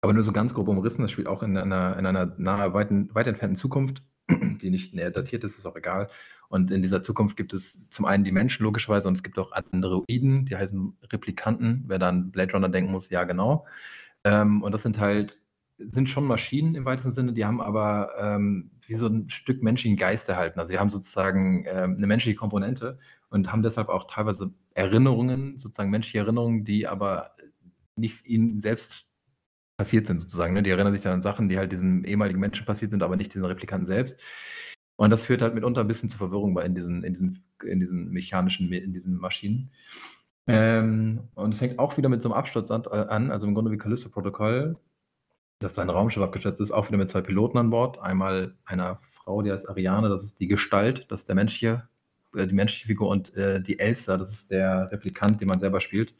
aber nur so ganz grob umrissen, das spielt auch in einer, in einer nahe, weiten, weit entfernten Zukunft, die nicht näher datiert ist, ist auch egal. Und in dieser Zukunft gibt es zum einen die Menschen logischerweise und es gibt auch Androiden, die heißen Replikanten. Wer dann Blade Runner denken muss, ja genau. Ähm, und das sind halt, sind schon Maschinen im weitesten Sinne, die haben aber ähm, wie so ein Stück menschlichen Geist erhalten. Also die haben sozusagen ähm, eine menschliche Komponente und haben deshalb auch teilweise Erinnerungen, sozusagen menschliche Erinnerungen, die aber nicht ihnen selbst passiert sind, sozusagen. Ne? Die erinnern sich dann an Sachen, die halt diesem ehemaligen Menschen passiert sind, aber nicht diesen Replikanten selbst. Und das führt halt mitunter ein bisschen zur Verwirrung bei in diesen, in diesen, in diesen mechanischen, in diesen Maschinen. Ähm, und es fängt auch wieder mit so einem Absturz an, äh, an also im Grunde wie Callisto-Protokoll, dass sein Raumschiff abgestürzt ist, auch wieder mit zwei Piloten an Bord. Einmal einer Frau, die heißt Ariane, das ist die Gestalt, das ist der menschliche, äh, die menschliche Figur und äh, die Elsa, das ist der Replikant, den man selber spielt.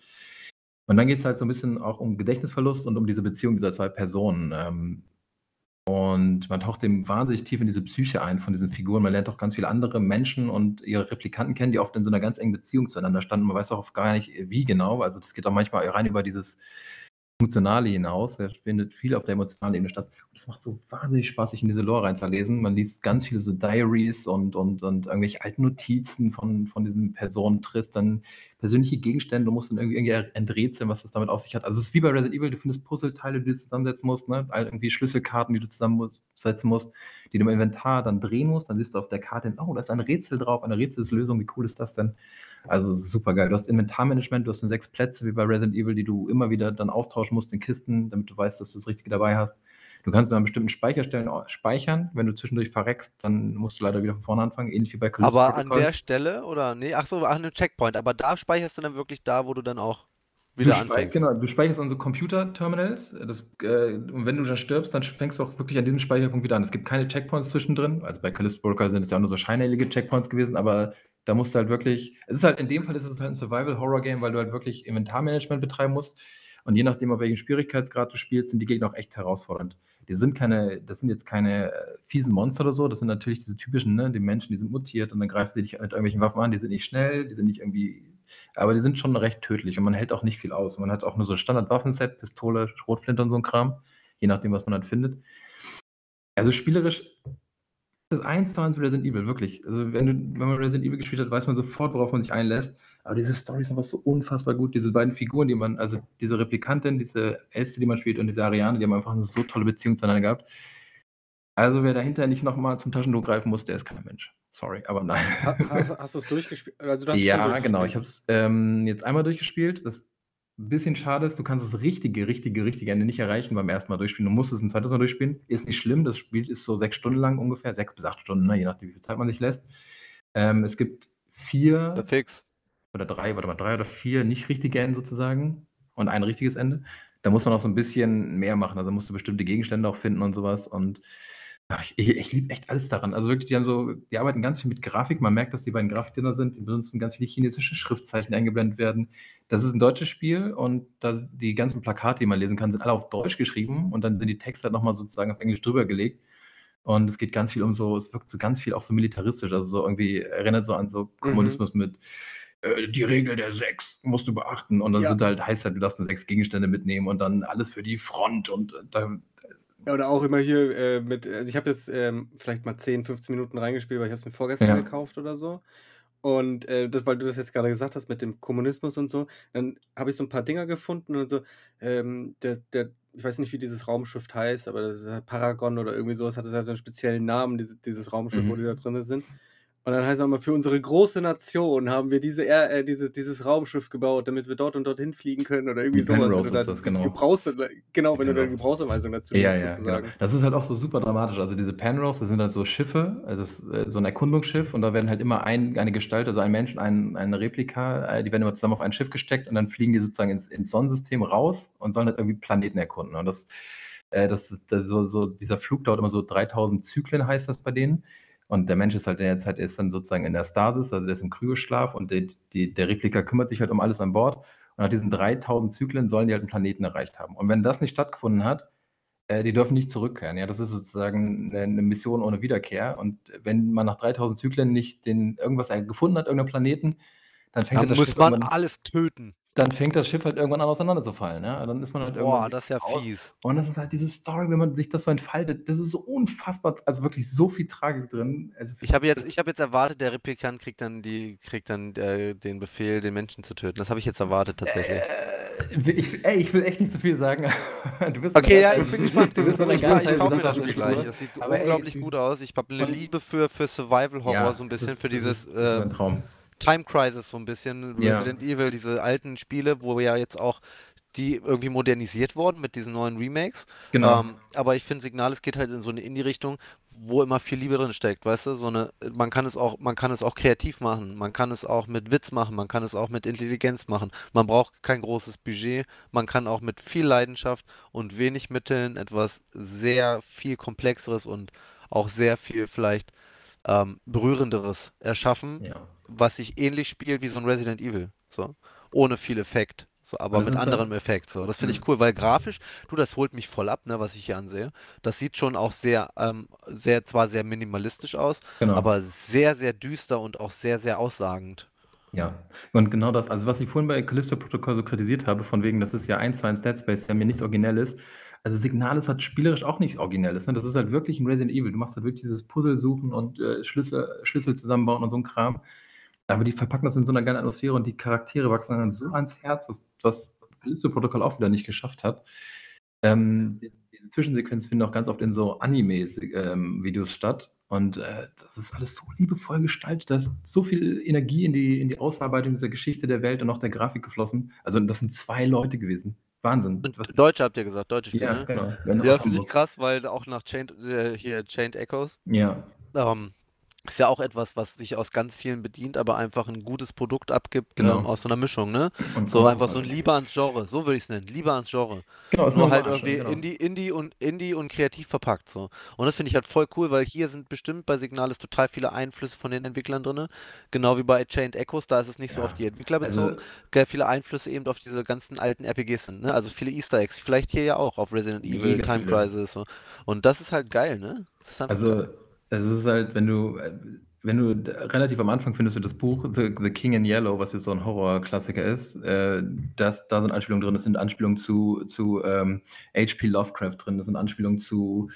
Und dann geht es halt so ein bisschen auch um Gedächtnisverlust und um diese Beziehung dieser zwei Personen. Ähm, und man taucht dem wahnsinnig tief in diese Psyche ein von diesen Figuren. Man lernt auch ganz viele andere Menschen und ihre Replikanten kennen, die oft in so einer ganz engen Beziehung zueinander standen. Man weiß auch oft gar nicht, wie genau. Also das geht auch manchmal rein über dieses Funktionale hinaus. Da findet viel auf der emotionalen Ebene statt. Und es macht so wahnsinnig Spaß, sich in diese Lore reinzulesen. Man liest ganz viele so Diaries und, und, und irgendwelche alten Notizen von, von diesen Personen, trifft dann persönliche Gegenstände. Du musst dann irgendwie, irgendwie enträtseln, was das damit auf sich hat. Also es ist wie bei Resident Evil, du findest Puzzleteile, die du zusammensetzen musst, ne? All irgendwie Schlüsselkarten, die du zusammensetzen musst, die du im Inventar dann drehen musst. Dann siehst du auf der Karte, oh, da ist ein Rätsel drauf, eine Rätselslösung, wie cool ist das denn? Also super geil. Du hast Inventarmanagement, du hast dann sechs Plätze wie bei Resident Evil, die du immer wieder dann austauschen musst in Kisten, damit du weißt, dass du das Richtige dabei hast. Du kannst an bestimmten Speicherstellen speichern. Wenn du zwischendurch verreckst, dann musst du leider wieder von vorne anfangen, ähnlich wie bei Callisto Aber an der Stelle, oder? Nee, ach so, an einem Checkpoint. Aber da speicherst du dann wirklich da, wo du dann auch wieder du anfängst. Genau, du speicherst an so Computer-Terminals. äh, und wenn du da stirbst, dann fängst du auch wirklich an diesem Speicherpunkt wieder an. Es gibt keine Checkpoints zwischendrin. Also bei Callisto Broker sind es ja auch nur so scheinheilige Checkpoints gewesen, aber da musst du halt wirklich, es ist halt, in dem Fall ist es halt ein Survival-Horror-Game, weil du halt wirklich Inventarmanagement betreiben musst. Und je nachdem, auf welchem Schwierigkeitsgrad du spielst, sind die Gegner auch echt herausfordernd. Die sind keine, das sind jetzt keine äh, fiesen Monster oder so, das sind natürlich diese typischen, ne, die Menschen, die sind mutiert und dann greifen sie dich mit irgendwelchen Waffen an, die sind nicht schnell, die sind nicht irgendwie, aber die sind schon recht tödlich und man hält auch nicht viel aus. Man hat auch nur so ein Standard-Waffenset, Pistole, Schrotflinte und so ein Kram, je nachdem, was man dann findet. Also spielerisch das ist eins zu eins Resident Evil, wirklich. Also wenn, du, wenn man Resident Evil gespielt hat, weiß man sofort, worauf man sich einlässt. Aber diese Story ist einfach so unfassbar gut. Diese beiden Figuren, die man, also diese Replikantin, diese Elste, die man spielt und diese Ariane, die haben einfach eine so tolle Beziehung zueinander gehabt. Also wer dahinter nicht nochmal zum Taschentuch greifen muss, der ist kein Mensch. Sorry, aber nein. Hast, hast, hast du es durchgespielt? Also, ja, genau. Ich habe es ähm, jetzt einmal durchgespielt. Das bisschen schade ist, du kannst das richtige, richtige, richtige Ende nicht erreichen beim ersten Mal durchspielen. Du musst es ein zweites Mal durchspielen. Ist nicht schlimm, das Spiel ist so sechs Stunden lang ungefähr, sechs bis acht Stunden, ne, je nachdem, wie viel Zeit man sich lässt. Ähm, es gibt vier fix. oder drei, warte mal, drei oder vier nicht richtige Enden sozusagen und ein richtiges Ende. Da muss man auch so ein bisschen mehr machen. Also musst du bestimmte Gegenstände auch finden und sowas. Und ach, ich, ich liebe echt alles daran. Also wirklich, die haben so, die arbeiten ganz viel mit Grafik. Man merkt, dass die beiden Grafikdesigner sind. Die benutzen ganz viele chinesische Schriftzeichen, die eingeblendet werden. Das ist ein deutsches Spiel und da die ganzen Plakate, die man lesen kann, sind alle auf Deutsch geschrieben und dann sind die Texte halt nochmal sozusagen auf Englisch drüber gelegt. Und es geht ganz viel um so, es wirkt so ganz viel auch so militaristisch, also so irgendwie erinnert so an so Kommunismus mhm. mit äh, die Regel der sechs musst du beachten. Und dann ja. sind halt, heißt halt, du darfst nur sechs Gegenstände mitnehmen und dann alles für die Front und äh, da. Oder auch immer hier äh, mit, also ich habe jetzt ähm, vielleicht mal 10, 15 Minuten reingespielt, weil ich habe es mir vorgestern ja. gekauft oder so. Und äh, das, weil du das jetzt gerade gesagt hast mit dem Kommunismus und so, dann habe ich so ein paar Dinger gefunden und so, ähm, der, der, ich weiß nicht, wie dieses Raumschiff heißt, aber das Paragon oder irgendwie sowas hat, das hat einen speziellen Namen, dieses, dieses Raumschiff, mhm. wo die da drin sind. Und dann heißt es mal, für unsere große Nation haben wir diese, äh, diese, dieses Raumschiff gebaut, damit wir dort und dorthin fliegen können oder irgendwie sowas. Rose ist das, genau. Gebrauchs, genau, wenn du dann Gebrauchsanweisung dazu ja, ja, genau. Das ist halt auch so super dramatisch. Also diese Penrose, das sind halt so Schiffe, also äh, so ein Erkundungsschiff und da werden halt immer ein, eine Gestalt, also ein Mensch, ein, eine Replika, äh, die werden immer zusammen auf ein Schiff gesteckt und dann fliegen die sozusagen ins, ins Sonnensystem raus und sollen halt irgendwie Planeten erkunden. Und das Äh, das das so, so, dieser Flug dauert immer so 3000 Zyklen, heißt das bei denen. Und der Mensch ist halt in der Zeit, ist dann sozusagen in der Stasis, also der ist im Kryoschlaf und die, die, der Replika kümmert sich halt um alles an Bord. Und nach diesen 3000 Zyklen sollen die halt einen Planeten erreicht haben. Und wenn das nicht stattgefunden hat, äh, die dürfen nicht zurückkehren. Ja, das ist sozusagen eine, eine, Mission ohne Wiederkehr. Und wenn man nach 3000 Zyklen nicht den, irgendwas gefunden hat, irgendeinen Planeten, dann fängt dann das muss Schiff man alles töten. Dann fängt das Schiff halt irgendwann an auseinanderzufallen. Ja? Dann ist man halt Boah, irgendwann das ist ja raus. fies. Und das ist halt diese Story, wenn man sich das so entfaltet, das ist so unfassbar, also wirklich so viel Tragik drin. Also Ich habe jetzt, ich habe jetzt erwartet, der Replikant kriegt dann die, kriegt dann äh, den Befehl, den Menschen zu töten. Das habe ich jetzt erwartet tatsächlich. Äh, ich, ey, ich will echt nicht so viel sagen. Du bist Okay, ja, ich bin gespannt. Du bist ich ich kaufe mir das Spiel gleich. Das sieht Aber ey, unglaublich die- gut aus. Ich habe eine Liebe für, für Survival Horror, so ein bisschen, das- für dieses das ist äh, ein Traum. Time Crisis, so ein bisschen, Ja. Resident Evil, diese alten Spiele, wo ja jetzt auch die irgendwie modernisiert wurden mit diesen neuen Remakes. Genau. Ähm, aber ich finde, Signal, es geht halt in so eine Indie-Richtung, wo immer viel Liebe drin steckt, weißt du? So eine, man kann es auch, man kann es auch kreativ machen, man kann es auch mit Witz machen, man kann es auch mit Intelligenz machen. Man braucht kein großes Budget, man kann auch mit viel Leidenschaft und wenig Mitteln etwas sehr viel komplexeres und auch sehr viel vielleicht ähm, berührenderes erschaffen, ja. Was sich ähnlich spielt wie so ein Resident Evil, so ohne viel Effekt. So, aber Das mit ist halt- anderem Effekt. So. Das finde ich cool, weil grafisch, du, das holt mich voll ab, ne, was ich hier ansehe. Das sieht schon auch sehr, ähm, sehr, zwar sehr minimalistisch aus, Genau. aber sehr, sehr düster und auch sehr, sehr aussagend. Ja, und genau das, also was ich vorhin bei Callisto Protocol so kritisiert habe, von wegen, das ist ja eins zu eins Dead Space, der mir nichts Originelles. Also Signalis hat spielerisch auch nichts Originelles. Ne? Das ist halt wirklich ein Resident Evil. Du machst halt wirklich dieses Puzzle suchen und äh, Schlüssel, Schlüssel zusammenbauen und so ein Kram. Aber die verpacken das in so einer geilen Atmosphäre und die Charaktere wachsen dann so ans Herz, was, was Callisto Protocol auch wieder nicht geschafft hat. Ähm, die- diese Zwischensequenz finden auch ganz oft in so Anime-Videos statt. Und äh, das ist alles so liebevoll gestaltet. Da ist so viel Energie in die, in die Ausarbeitung dieser Geschichte der Welt und auch der Grafik geflossen. Also, das sind zwei Leute gewesen. Wahnsinn. Was, Deutsche habt ihr gesagt, deutsche Spiele, ja, genau. Ja, aus finde ich krass, weil auch nach Chained, äh, hier Chained Echoes, Ja, ähm, ist ja auch etwas, was sich aus ganz vielen bedient, aber einfach ein gutes Produkt abgibt, Genau. ähm, aus so einer Mischung, ne? und So einfach so ein Liebe ans Genre, so würde ich es nennen, Liebe ans Genre. Genau, ist Nur halt irgendwie genau. Indie, Indie und Indie und kreativ verpackt so. Und das finde ich halt voll cool, weil hier sind bestimmt bei Signalis total viele Einflüsse von den Entwicklern drin. Genau wie bei Chained Echoes, da ist es nicht so Ja, auf die Entwickler also- bezogen. Geil, viele Einflüsse eben auf diese ganzen alten RPGs sind, ne? Also viele Easter Eggs. Vielleicht hier ja auch auf Resident Evil, Time. Crisis. So. Und das ist halt geil, ne? Das ist einfach Also, geil. Es ist halt, wenn du, äh, wenn du relativ am Anfang findest du das Buch The, The King in Yellow, was jetzt so ein Horrorklassiker ist, äh, das, da sind Anspielungen drin, es sind Anspielungen zu, zu ähm, H.P. Lovecraft drin, das sind Anspielungen zu,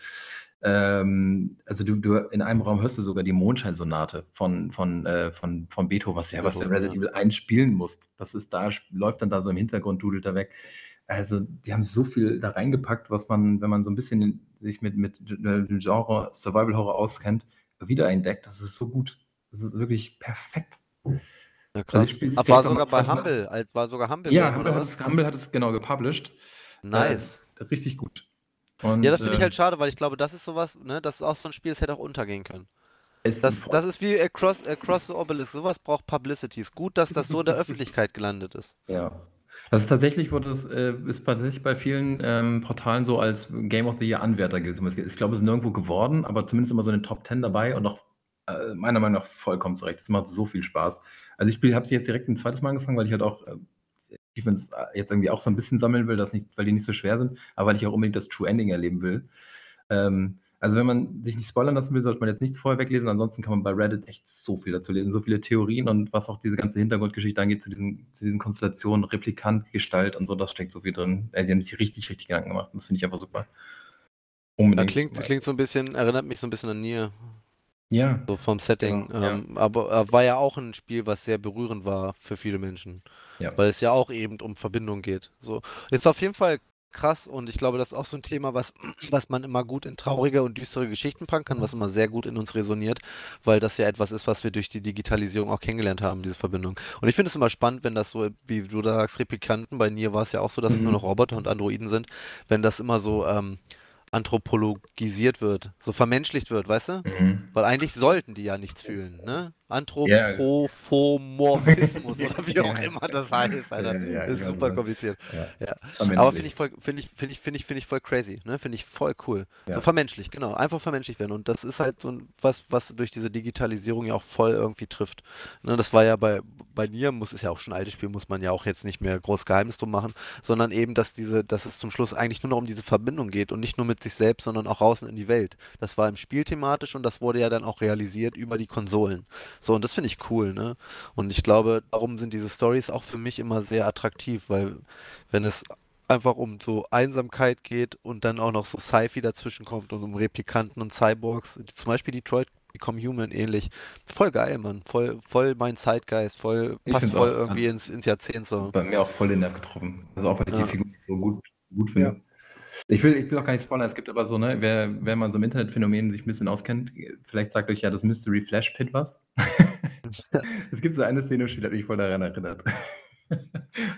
ähm, also du, du, in einem Raum hörst du sogar die Mondscheinsonate von, von, äh, von, von Beethoven, was ja, was der Beethoven, Resident. Evil einspielen muss. Das ist da, läuft dann da so im Hintergrund, dudelt da weg. Also, die haben so viel da reingepackt, was man, wenn man so ein bisschen sich mit, mit dem Genre Survival Horror auskennt, wiederentdeckt. Das ist so gut. Das ist wirklich perfekt. Ja, Also krass. ich spiel's Ach, direkt war sogar bei Mal. Humble, als war sogar Humble Ja, Humble hat, es, Humble hat es genau gepublished. Nice. Äh, richtig gut. Und, Ja, das finde ich äh, halt schade, weil ich glaube, das ist sowas, ne, das ist auch so ein Spiel, das hätte auch untergehen können. es Das, das ist wie Across, Across the Obelisk, sowas braucht Publicity. Ist gut, dass das so in der Öffentlichkeit gelandet ist. Ja. Das ist tatsächlich wurde es, äh, ist tatsächlich bei vielen ähm, Portalen so als Game of the Year Anwärter gilt. Ich glaube, es ist nirgendwo geworden, aber zumindest immer so in den Top 10 dabei und auch äh, meiner Meinung nach vollkommen zurecht. Es macht so viel Spaß. Also ich habe sie jetzt direkt ein zweites Mal angefangen, weil ich halt auch äh, Achievements äh, jetzt irgendwie auch so ein bisschen sammeln will, das nicht, weil die nicht so schwer sind, aber weil ich auch unbedingt das True Ending erleben will. Ähm, also wenn man sich nicht spoilern lassen will, sollte man jetzt nichts vorher weglesen. Ansonsten kann man bei Reddit echt so viel dazu lesen, so viele Theorien und was auch diese ganze Hintergrundgeschichte angeht zu diesen, zu diesen Konstellationen, Replikant, Gestalt und so, das steckt so viel drin. Die haben sich richtig, richtig Gedanken gemacht. Das finde ich einfach super. Ja, Unbedingt. klingt, klingt so ein bisschen, erinnert mich so ein bisschen an Nier, Ja, so vom Setting. Genau, ja. ähm, aber äh, war ja auch ein Spiel, was sehr berührend war für viele Menschen. Ja. Weil es ja auch eben um Verbindung geht. So. Ist auf jeden Fall krass und ich glaube, das ist auch so ein Thema, was, was man immer gut in traurige und düstere Geschichten packen kann, was immer sehr gut in uns resoniert, weil das ja etwas ist, was wir durch die Digitalisierung auch kennengelernt haben, diese Verbindung. Und ich finde es immer spannend, wenn das so, wie du da sagst, Replikanten, bei Nier war es ja auch so, dass es Mhm. nur noch Roboter und Androiden sind, wenn das immer so ähm, anthropologisiert wird, so vermenschlicht wird, weißt du? mhm. Weil eigentlich sollten die ja nichts fühlen, ne? Anthropomorphismus oder wie auch immer das heißt, Alter. Ja, das ist weiß super es. kompliziert. Ja. Aber finde ich voll, finde ich, finde ich, finde ich, finde ich voll crazy, ne? Finde ich voll cool. So vermenschlicht, genau. Einfach vermenschlicht werden. Und das ist halt so ein, was, was durch diese Digitalisierung ja auch voll irgendwie trifft. Ne? Das war ja bei, bei Nier, muss, ist ja auch schon ein altes Spiel, muss man ja auch jetzt nicht mehr groß Geheimnis drum machen, sondern eben, dass diese, dass es zum Schluss eigentlich nur noch um diese Verbindung geht und nicht nur mit sich selbst, sondern auch draußen in die Welt. Das war im Spiel thematisch und das wurde ja dann auch realisiert über die Konsolen. So, und das finde ich cool, ne? Und ich glaube, darum sind diese Stories auch für mich immer sehr attraktiv, weil wenn es einfach um so Einsamkeit geht und dann auch noch so Sci-Fi dazwischen kommt und um Replikanten und Cyborgs, zum Beispiel Detroit Become Human ähnlich. Voll geil, Mann. Voll, voll mein Zeitgeist, voll, Ich passt voll auch, irgendwie ja. ins, ins Jahrzehnt so. bei mir auch voll den Nerv getroffen. Also auch weil ich Ja. die Figur so gut, gut finde. Ich will, ich will auch gar nicht spoilern, es gibt aber so, ne, wer, wer mal so im Internetphänomen sich ein bisschen auskennt, vielleicht sagt euch ja das Mystery Flash Pit was. es gibt so eine Szene, die hat mich voll daran erinnert.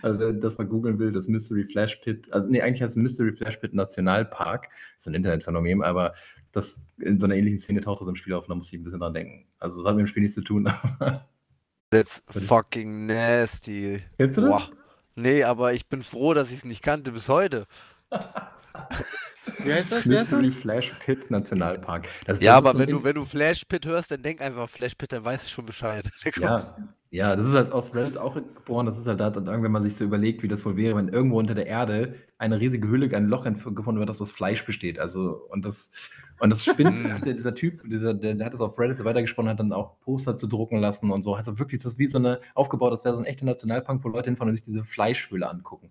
Also, wer das mal googeln will, das Mystery Flash Pit, also nee, eigentlich heißt es Mystery Flash Pit Nationalpark, so ein Internetphänomen, aber das in so einer ähnlichen Szene taucht das im Spiel auf und da muss ich ein bisschen dran denken. Also, das hat mit dem Spiel nichts zu tun. aber- That's fucking nasty. Kennst du das? Boah. Nee, aber ich bin froh, dass ich es nicht kannte bis heute. Wie heißt das? Wie heißt das? Flash Pit Nationalpark. Das, Ja, das aber so wenn du, wenn du Flash Pit hörst, dann denk einfach Flash Pit, dann weißt du schon Bescheid. Ja, ja, das ist halt aus Reddit auch geboren. Das ist halt da, hat irgendwann man sich so überlegt, wie das wohl wäre, wenn irgendwo unter der Erde eine riesige Hülle, ein Loch gefunden wird, das aus Fleisch besteht. Also, und das, und das spinnt, hat der, dieser Typ, dieser, der, der hat das auf Reddit so weitergesponnen, hat dann auch Poster zu drucken lassen und so. Also wirklich, das wie so eine aufgebaut, das wäre so ein echter Nationalpark, wo Leute hinfahren und sich diese Fleischhöhle angucken.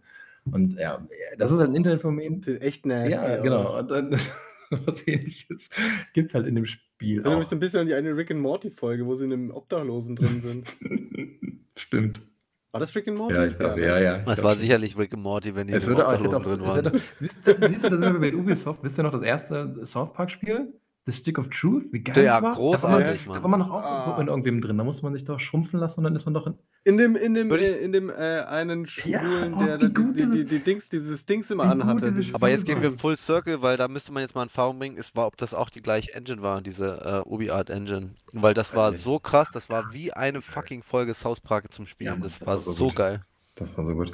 Und ja, das ist halt ein Internetphänomen. Echt nasty Ja, aus. genau. Und dann was ähnliches gibt es halt in dem Spiel. Erinnert mich Auch. so ein bisschen an die eine Rick and Morty Folge, wo sie in einem Obdachlosen drin sind. Stimmt. War das Rick and Morty? Ja, ich glaube, ne? ja, ja. ich glaub war sicherlich Rick and Morty, wenn die Es würde auch, es auch, Obdachlosen es drin waren. siehst du, da sind wir bei Ubisoft. Wisst ihr noch das erste South Park Spiel? The Stick of Truth? Wie geil Ja, das war? großartig, da war man. Da war man noch auch Ah. so in irgendwem drin. Da muss man sich doch schrumpfen lassen und dann ist man doch in. In dem, in dem, äh, in dem äh, einen Schwulen, oh, der die, die, die, die Dings, dieses Dings immer anhatte. Aber jetzt gehen wir. Full Circle, weil da müsste man jetzt mal in Erfahrung bringen, ist, war, ob das auch die gleiche Engine war, diese äh, UbiArt Engine. Weil das war so krass, das war wie eine fucking Folge South Park zum Spielen. Mann, das, das war so so geil. Das war so gut.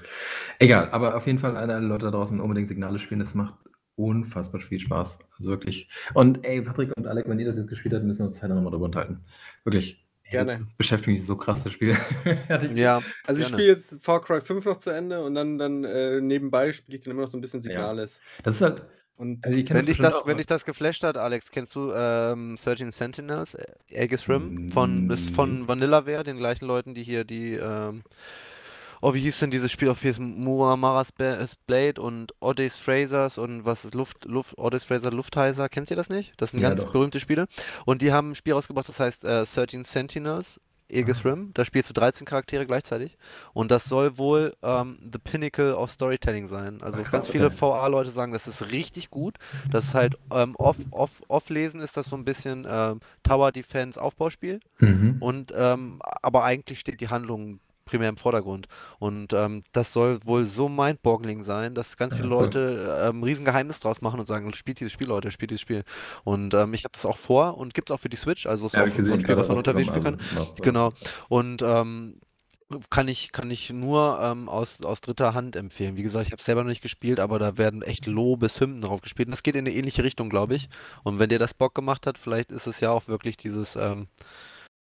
Egal, aber auf jeden Fall alle Leute da draußen unbedingt Signale spielen. Das macht unfassbar viel Spaß. Also wirklich. Und ey, Patrick und Alec, wenn ihr das jetzt gespielt habt, müssen wir uns Zeit nochmal drüber unterhalten. Wirklich. Gerne. Das beschäftigt mich so krass, das Spiel. Ich- Ja, Also ich spiele jetzt Far Cry 5 noch zu Ende und dann, dann äh, nebenbei spiele ich dann immer noch so ein bisschen Signales. Das ist halt. Und Also, kennt Wenn dich, das, auch, wenn dich das geflasht hat, Alex, kennst du ähm, 13 Sentinels, Aegis Rim, von, ist Mm. von Vanillaware, den gleichen Leuten, die hier die, ähm, oh, wie hieß denn dieses Spiel auf PS Muammara's Ba- Blade und Odyssey Frasers und was ist Luft, Luft, Odyssey Fraser Luftheiser, kennt ihr das nicht? Das sind Ja, ganz doch. berühmte Spiele. Und die haben ein Spiel rausgebracht, das heißt äh, 13 Sentinels, Aegis Ah. Rim, da spielst du 13 Charaktere gleichzeitig und das soll wohl ähm, the pinnacle of Storytelling sein. Also Ach, ganz viele. VA-Leute sagen, das ist richtig gut. Das ist halt ähm, off, off, off lesen ist das so ein bisschen ähm, Tower Defense Aufbauspiel Mhm. und ähm, aber eigentlich steht die Handlung primär im Vordergrund und ähm, das soll wohl so mindboggling sein, dass ganz viele. Leute ähm, ein Riesengeheimnis draus machen und sagen, spielt dieses Spiel, Leute, spielt dieses Spiel. Und ähm, ich habe das auch vor und gibt es auch für die Switch, also ist Ja, auch ich so ein Spiel, was man unterwegs spielen kann. noch, Genau. Und ähm, kann ich, kann ich nur ähm, aus, aus dritter Hand empfehlen. Wie gesagt, ich habe es selber noch nicht gespielt, aber da werden echt Lobeshymnen drauf gespielt. Und das geht in eine ähnliche Richtung, glaube ich. Und wenn dir das Bock gemacht hat, vielleicht ist es ja auch wirklich dieses ähm,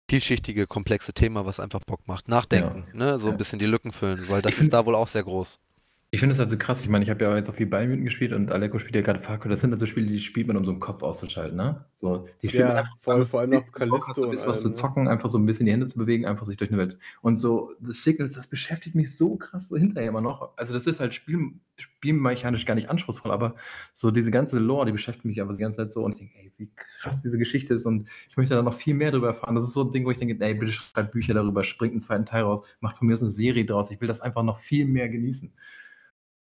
vielschichtige, komplexe Thema, was einfach Bock macht. Nachdenken, ne? So ein Ja. bisschen die Lücken füllen, weil das ist da wohl auch sehr groß. Ich finde das halt so krass. Ich meine, ich habe ja jetzt auch viel Bayern München gespielt und Aleko spielt ja gerade Far Cry. Das sind halt so Spiele, die spielt man, um so einen Kopf auszuschalten, ne? So, die spielt man ja, einfach, voll, vor allem noch Callisto so ein bisschen was zu ne? zocken, einfach so ein bisschen die Hände zu bewegen, einfach sich durch eine Welt. Und so, The Signals, das beschäftigt mich so krass so hinterher immer noch. Also, das ist halt Spiel, spielmechanisch gar nicht anspruchsvoll, aber so diese ganze Lore, die beschäftigt mich einfach die ganze Zeit so und ich denke, ey, wie krass diese Geschichte ist und ich möchte da noch viel mehr darüber erfahren. Das ist so ein Ding, wo ich denke, ey, bitte schreibt Bücher darüber, springt einen zweiten Teil raus, macht von mir aus eine Serie draus. Ich will das einfach noch viel mehr genießen.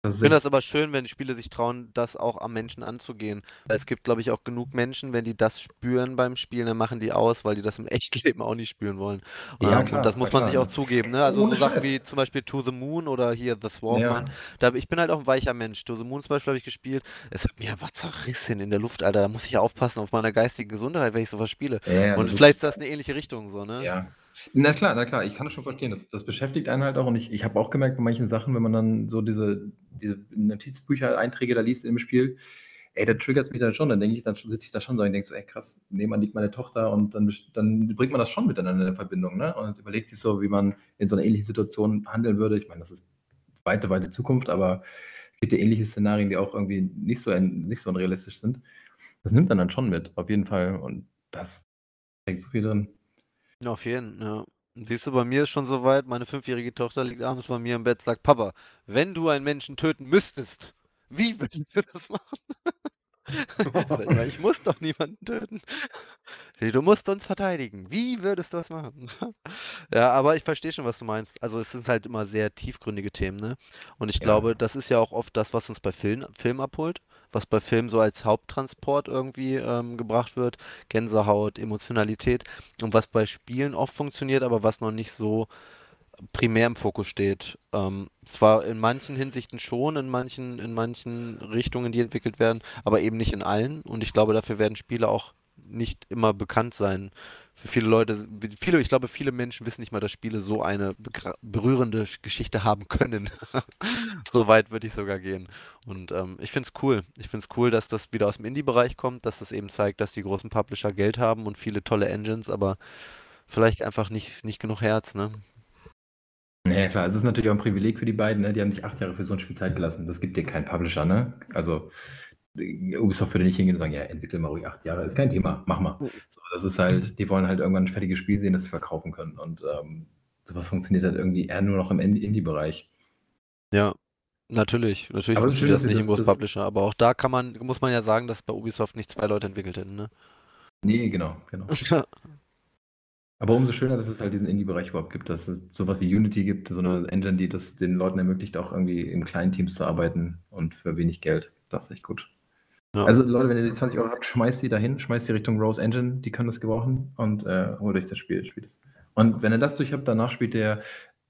Ich finde das aber schön, wenn Spiele sich trauen, das auch am Menschen anzugehen. Weil es gibt, glaube ich, auch genug Menschen, wenn die das spüren beim Spielen, dann machen die aus, weil die das im Echtleben auch nicht spüren wollen. Ja, Ähm, klar, und das muss klar, man sich klar. auch zugeben. Ne? Also Ohne so Sachen Scheiß. wie zum Beispiel To the Moon oder hier The Swarfman. Ja. Da, ich bin halt auch ein weicher Mensch. To the Moon zum Beispiel habe ich gespielt. Es hat mir einfach zerrissen in der Luft, Alter. Da muss ich ja aufpassen auf meiner geistigen Gesundheit, wenn ich sowas spiele. Ja, und vielleicht ist- ist das eine ähnliche Richtung so, ne? Ja. Na klar, na klar, ich kann das schon verstehen. Das, das beschäftigt einen halt auch. Und ich, ich habe auch gemerkt bei manchen Sachen, wenn man dann so diese, diese Notizbücher, Einträge da liest im Spiel, ey, da triggert es mich dann schon. Dann denke ich, dann sitze ich da schon so und denke so, ey, krass, nebenan liegt meine Tochter und dann, dann bringt man das schon miteinander in Verbindung, ne? Und überlegt sich so, wie man in so einer ähnlichen Situation handeln würde. Ich meine, das ist weite, weite Zukunft, aber es gibt ja ähnliche Szenarien, die auch irgendwie nicht so, nicht so unrealistisch sind. Das nimmt dann dann schon mit, auf jeden Fall. Und das steckt so viel drin. Ja, auf jeden, ja. Siehst du, bei mir ist schon soweit, meine fünfjährige Tochter liegt abends bei mir im Bett, sagt, Papa, wenn du einen Menschen töten müsstest, wie würdest du das machen? ich muss doch niemanden töten. Du musst uns verteidigen. Wie würdest du das machen? ja, aber ich verstehe schon, was du meinst. Also es sind halt immer sehr tiefgründige Themen, ne? Und ich ja. glaube, das ist ja auch oft das, was uns bei Film, Film abholt, was bei Film so als Haupttransport irgendwie ähm, gebracht wird. Gänsehaut, Emotionalität. Und was bei Spielen oft funktioniert, aber was noch nicht so primär im Fokus steht. Ähm, zwar in manchen Hinsichten schon, in manchen, in manchen Richtungen, die entwickelt werden, aber eben nicht in allen. Und ich glaube, dafür werden Spiele auch nicht immer bekannt sein. Für viele Leute, viele, ich glaube, viele Menschen wissen nicht mal, dass Spiele so eine berührende Geschichte haben können. so weit würde ich sogar gehen. Und ähm, ich finde es cool. Ich finde es cool, dass das wieder aus dem Indie-Bereich kommt, dass das eben zeigt, dass die großen Publisher Geld haben und viele tolle Engines, aber vielleicht einfach nicht, nicht genug Herz, ne? Ja, klar, es ist natürlich auch ein Privileg für die beiden, ne? Die haben sich acht Jahre für so ein Spiel Zeit gelassen. Das gibt dir kein Publisher, ne? Also Ubisoft würde nicht hingehen und sagen, ja, entwickel mal ruhig acht Jahre, ist kein Thema, mach mal. So, das ist halt, die wollen halt irgendwann ein fertiges Spiel sehen, das sie verkaufen können. Und ähm, sowas funktioniert halt irgendwie eher nur noch im Indie-Bereich. Ja, natürlich. Natürlich Aber funktioniert das das nicht im das, Großpublisher. Aber auch da kann man, muss man ja sagen, dass bei Ubisoft nicht zwei Leute entwickelt hätten, ne? Nee, genau, genau. Aber umso schöner, dass es halt diesen Indie-Bereich überhaupt gibt, dass es sowas wie Unity gibt, so eine Engine, die das den Leuten ermöglicht, auch irgendwie in kleinen Teams zu arbeiten und für wenig Geld. Das ist echt gut. Ja. Also Leute, wenn ihr die 20 Euro habt, schmeißt die dahin, schmeißt die Richtung Rose Engine, die können das gebrauchen und äh, holt euch das Spiel, spielt es. Und wenn ihr das durch habt, danach spielt ihr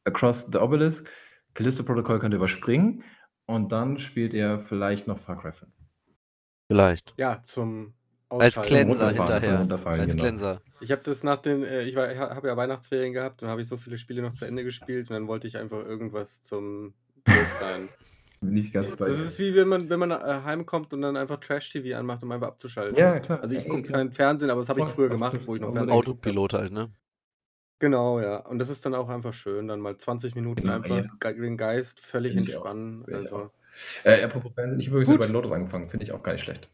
Across the Obelisk, Callisto Protocol könnt ihr überspringen und dann spielt ihr vielleicht noch Far Cry 5. Vielleicht. Ja, zum als Cleanser hinterher. Als genau. Cleanser. Ich habe das nach den, äh, ich, ich habe ja Weihnachtsferien gehabt und habe ich so viele Spiele noch zu Ende gespielt und dann wollte ich einfach irgendwas zum Bild sein. Nicht ganz Das ist wie wenn man, wenn man äh, heimkommt und dann einfach Trash-TV anmacht, um einfach abzuschalten. Ja, klar. Also ich gucke keinen Fernsehen, aber das habe ich früher gemacht, wo ich noch Fernsehen Autopilot halt, ne? Genau, ja. Und das ist dann auch einfach schön, dann mal 20 Minuten Genau, einfach ja. den Geist völlig ich auch. entspannen. Ich Also, Äh, apropos Fernsehen, ich habe übrigens White Lotus angefangen, finde ich auch gar nicht schlecht.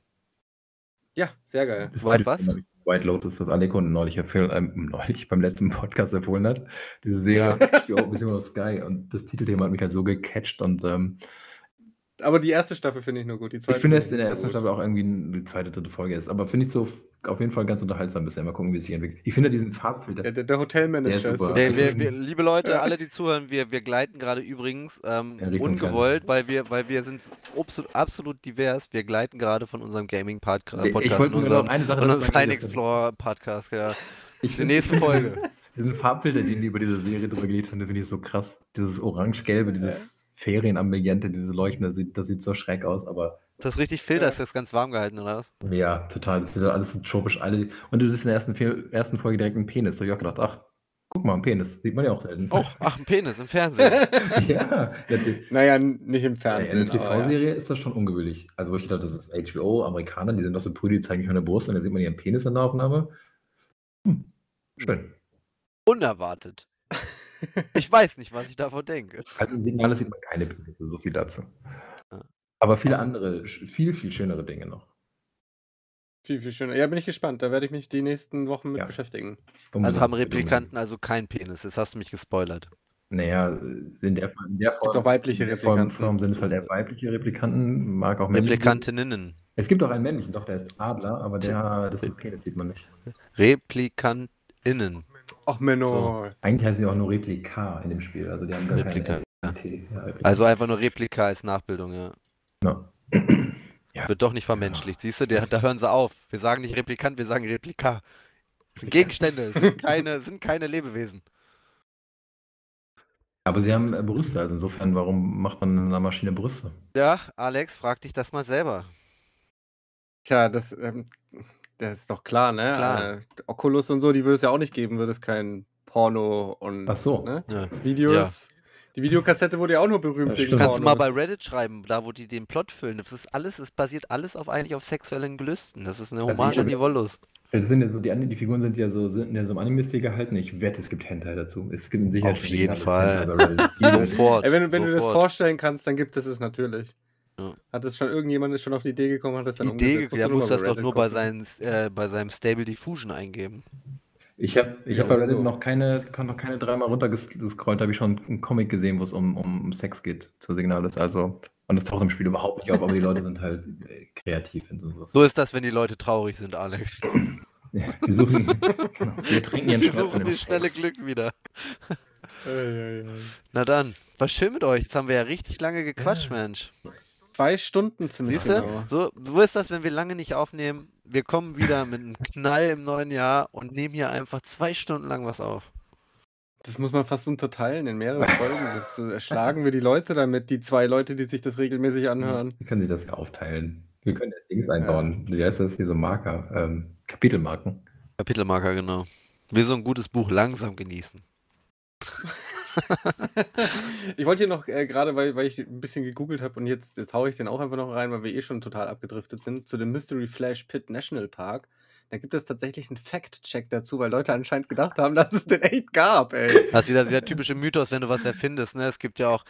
ja, sehr geil. Das White was? White Lotus, was Aleko neulich, ähm, neulich beim letzten Podcast empfohlen hat. Diese Serie HBO bzw. Sky und das Titelthema hat mich halt so gecatcht und ähm, Aber die erste Staffel finde ich nur gut. Die zweite ich finde, dass ich in der ersten gut. Staffel auch irgendwie eine zweite, dritte Folge ist. Aber finde ich so auf jeden Fall ganz unterhaltsam bisher. Mal gucken, wie es sich entwickelt. Ich finde diesen Farbfilter. Ja, der, der Hotelmanager Der. Nee, wir, wir, liebe Leute, alle, die zuhören, wir, wir gleiten gerade übrigens ähm, ungewollt, weil wir, weil wir sind absolut, absolut divers. Wir gleiten gerade von unserem Gaming-Podcast Ich Podcast wollte nur noch eine Sache dazu unserem sagen, Sign Explorer Podcast. Ja. Ich Die nächste Folge. diesen Farbfilter, den die über diese Serie drüber gelegt haben, finde ich so krass. Dieses orange-gelbe, dieses Ferienambiente, diese Leuchten, das sieht, das sieht so schräg aus, aber Ist das richtig Filter? Ist das ganz warm gehalten, oder was? ja, total. Das sieht doch alles so tropisch. Alle, und du siehst in der ersten, ersten Folge direkt einen Penis. Da habe ich auch gedacht, ach, guck mal, ein Penis. Sieht man ja auch selten. Oh, ach, ein Penis im Fernsehen. ja, Naja, nicht im Fernsehen. in der aber ja. TV-Serie ist das schon ungewöhnlich. Also, wo ich dachte, das ist HBO, Amerikaner, die sind doch so prüde, die zeigen nicht meine Brust und dann sieht man ihren Penis in der Aufnahme. Hm, schön. Unerwartet. Ich weiß nicht, was ich davon denke. Also, im Signal sieht man keine Penisse, so viel dazu. Aber viele andere, viel, viel schönere Dinge noch. Viel, viel schöner. Ja, bin ich gespannt. Da werde ich mich die nächsten Wochen mit Ja. beschäftigen. Also haben. Replikanten also keinen Penis. Jetzt hast du mich gespoilert. Naja, in der, in der Form, auch weibliche in der Form. Form sind es halt eher weibliche Replikanten, mag auch männliche. Replikantinnen. Es gibt auch einen männlichen, doch, der ist Adler, aber der, das Penis sieht man nicht. Replikantinnen. Ach, Menno. So. Eigentlich heißen sie auch nur Replika in dem Spiel, also die haben gar Replika, keine. Ja, Replika. Also einfach nur Replika als Nachbildung, ja. Ja. Ja. Wird doch nicht vermenschlicht. Siehst du, der, da hören sie auf. Wir sagen nicht Replikant, wir sagen Replika. Sind Gegenstände, es sind keine, sind keine Lebewesen. Aber sie haben äh, Brüste, also insofern, warum macht man in einer Maschine Brüste? Ja, Alex, frag dich das mal selber. Tja, das, ähm, das ist doch klar, ne? Klar. Äh, Oculus und so, die würde es ja auch nicht geben, würde es kein Porno und Ach so. ne? Ja. Videos. Die Videokassette wurde ja auch nur berühmt Ja, wegen. Kannst du mal bei. Reddit schreiben, da wo die den Plot füllen. Das ist alles, es basiert alles auf eigentlich auf sexuellen Gelüsten. Das ist eine Also Hommage ich- an die Wollust. Das sind ja so, die, die Figuren sind ja so, sind ja so im Anime-Stil gehalten. Ich wette, es gibt Hentai dazu. Es gibt in Sicherheit Auf jeden Fall. Hentai Sofort. Ey, wenn, du- wenn du das sofort. vorstellen kannst, dann gibt es es natürlich. Ja. Hat es schon irgendjemand ist schon auf die Idee gekommen, hat das dann Idee, er nur muss das doch nur bei, seinen, äh, bei seinem Stable Diffusion eingeben. Ich habe ich Ja, hab bei Reddit sowieso. noch keine, noch keine dreimal runtergescrollt, habe ich schon einen Comic gesehen, wo es um, um Sex geht, zu Signalis. Also, und das taucht im Spiel überhaupt nicht auf, aber die Leute sind halt äh, kreativ in sowas. So ist das, wenn die Leute traurig sind, Alex. Ja, die suchen, genau, die trinken ihren Die Schmerz suchen das schnelle. Glück wieder. Na dann, war schön mit euch. Jetzt haben wir ja richtig lange gequatscht, Mensch. Zwei Stunden ziemlich Siehst du? genau. So, so ist das, wenn wir lange nicht aufnehmen. Wir kommen wieder mit einem Knall im neuen Jahr und nehmen hier einfach zwei Stunden lang was auf. Das muss man fast unterteilen in mehrere Folgen. Jetzt äh, erschlagen wir die Leute damit, die zwei Leute, die sich das regelmäßig anhören. Wir können sie das ja aufteilen. Wir können ja Dings einbauen. Wie heißt das hier so Marker? Ähm, Kapitelmarken. Kapitelmarker, genau. Wie so ein gutes Buch langsam genießen. Ich wollte hier noch, äh, gerade weil, weil ich ein bisschen gegoogelt habe und jetzt, jetzt haue ich den auch einfach noch rein, weil wir eh schon total abgedriftet sind, zu dem Mystery Flash Pit National Park. Da gibt es tatsächlich einen Fact-Check dazu, weil Leute anscheinend gedacht haben, dass es den echt gab, ey. Das ist wieder dieser typische Mythos, wenn du was erfindest. Ne? Es gibt ja auch,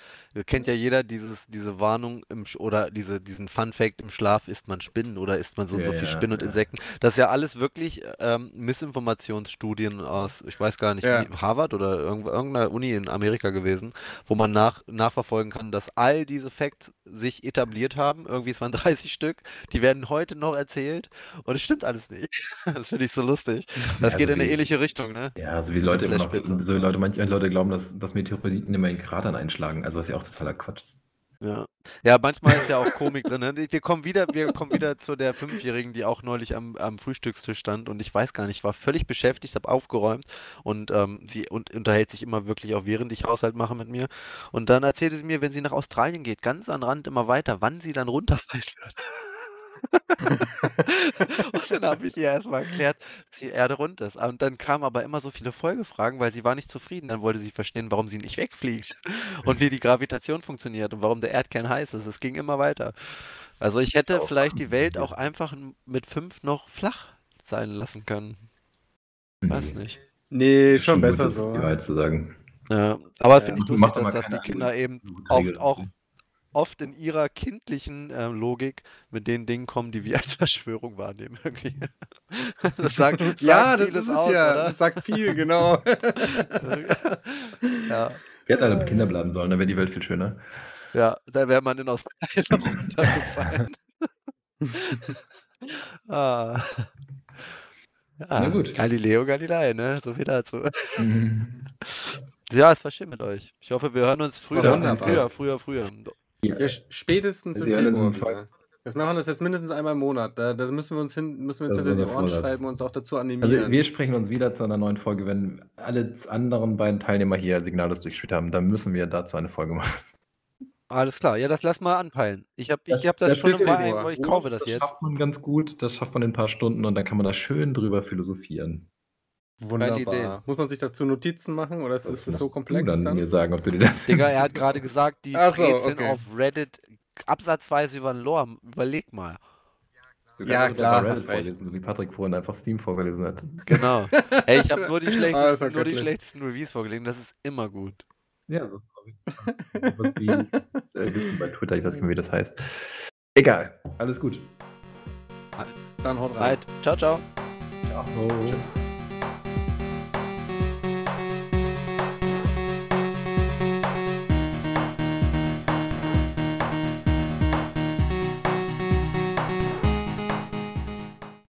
kennt ja jeder dieses, diese Warnung im, oder diese, diesen Fun-Fact, im Schlaf isst man Spinnen oder isst man so, und so Ja, viel ja, Spinnen und ja. Insekten. Das ist ja alles wirklich ähm, Missinformationsstudien aus, ich weiß gar nicht, Ja. wie- Harvard oder irgend, irgendeiner Uni in Amerika gewesen, wo man nach, nachverfolgen kann, dass all diese Facts sich etabliert haben. Irgendwie, es waren 30 Stück, die werden heute noch erzählt und es stimmt alles nicht. Das finde ich so lustig. Das Ja, geht also in eine wie- ähnliche Richtung, ne? Ja, so wie Leute immer noch, so wie Leute, manche Leute glauben, dass, dass Meteoriten immer in Kratern einschlagen. Also was ja auch totaler Quatsch ist. Ja. ja, manchmal ist ja auch Komik drin. Ne? Wir kommen wieder, wir kommen wieder zu der Fünfjährigen, die auch neulich am, am Frühstückstisch stand und ich weiß gar nicht, war völlig beschäftigt, habe aufgeräumt und ähm, sie und, unterhält sich immer wirklich auch während ich Haushalt mache mit mir. Und dann erzählte sie mir, wenn sie nach Australien geht, ganz an Rand immer weiter, wann sie dann runterfallen wird. und dann habe ich ihr erstmal erklärt, dass die Erde rund ist. Und dann kamen aber immer so viele Folgefragen, weil sie war nicht zufrieden. Dann wollte sie verstehen, warum sie nicht wegfliegt und wie die Gravitation funktioniert und warum der Erdkern heiß ist. Es ging immer weiter. Also ich hätte vielleicht die Welt auch einfach mit fünf noch flach sein lassen können. Weiß nicht. Nee, schon gut, besser das so. die Wahrheit zu sagen. Ja, aber Ja. finde ich lustig, dass, dass die Kinder eben auch, auch oft in ihrer kindlichen äh, Logik mit den Dingen kommen, die wir als Verschwörung wahrnehmen. Irgendwie. Das sagt, sagt Ja, das ist aus, ja. oder? Das sagt viel, genau. ja. Wir hätten alle Kinder bleiben sollen, dann wäre die Welt viel schöner. Ja, da wäre man in Australien noch runtergefallen. ah. Ja, Na gut. Galileo Galilei, ne? So viel dazu. Mhm. Ja, es war schön mit euch. Ich hoffe, wir hören uns früher. wunderbar. früher, früher, früher. Ja, Ja, spätestens im Wir hören uns Februar. Das machen wir das jetzt mindestens einmal im Monat. Da, da müssen wir uns hin, müssen wir uns Das hinter die Ohren Vorsatz. schreiben und uns auch dazu animieren. Also wir sprechen uns wieder zu einer neuen Folge, wenn alle anderen beiden Teilnehmer hier Signales durchgespielt haben, dann müssen wir dazu eine Folge machen. Alles klar, ja, das lass mal anpeilen. Ich habe ich hab das, Das schon im aber ich kaufe das jetzt. schafft man ganz gut, das schafft man in ein paar Stunden und dann kann man da schön drüber philosophieren. Idee. Wunderbar. Muss man sich dazu Notizen machen oder ist das, musst so du komplex dann, dann? mir sagen, ob du dir das... Digga, er hat gerade gesagt, die Ach so, okay. auf Reddit absatzweise über den Lore. Überleg mal. Du Ja, kannst klar, Reddit vorlesen, so wie Patrick vorhin einfach Steam vorgelesen hat. Genau. Ey, ich habe nur die Ah, schlechtesten, war nur die schlechtesten Reviews vorgelegt. Das ist immer gut. Ja, so was wie äh, Wissen bei Twitter, ich weiß nicht mehr, wie das heißt. Egal, alles gut. Dann haut rein. Right. Ciao, ciao. Ciao. Bye.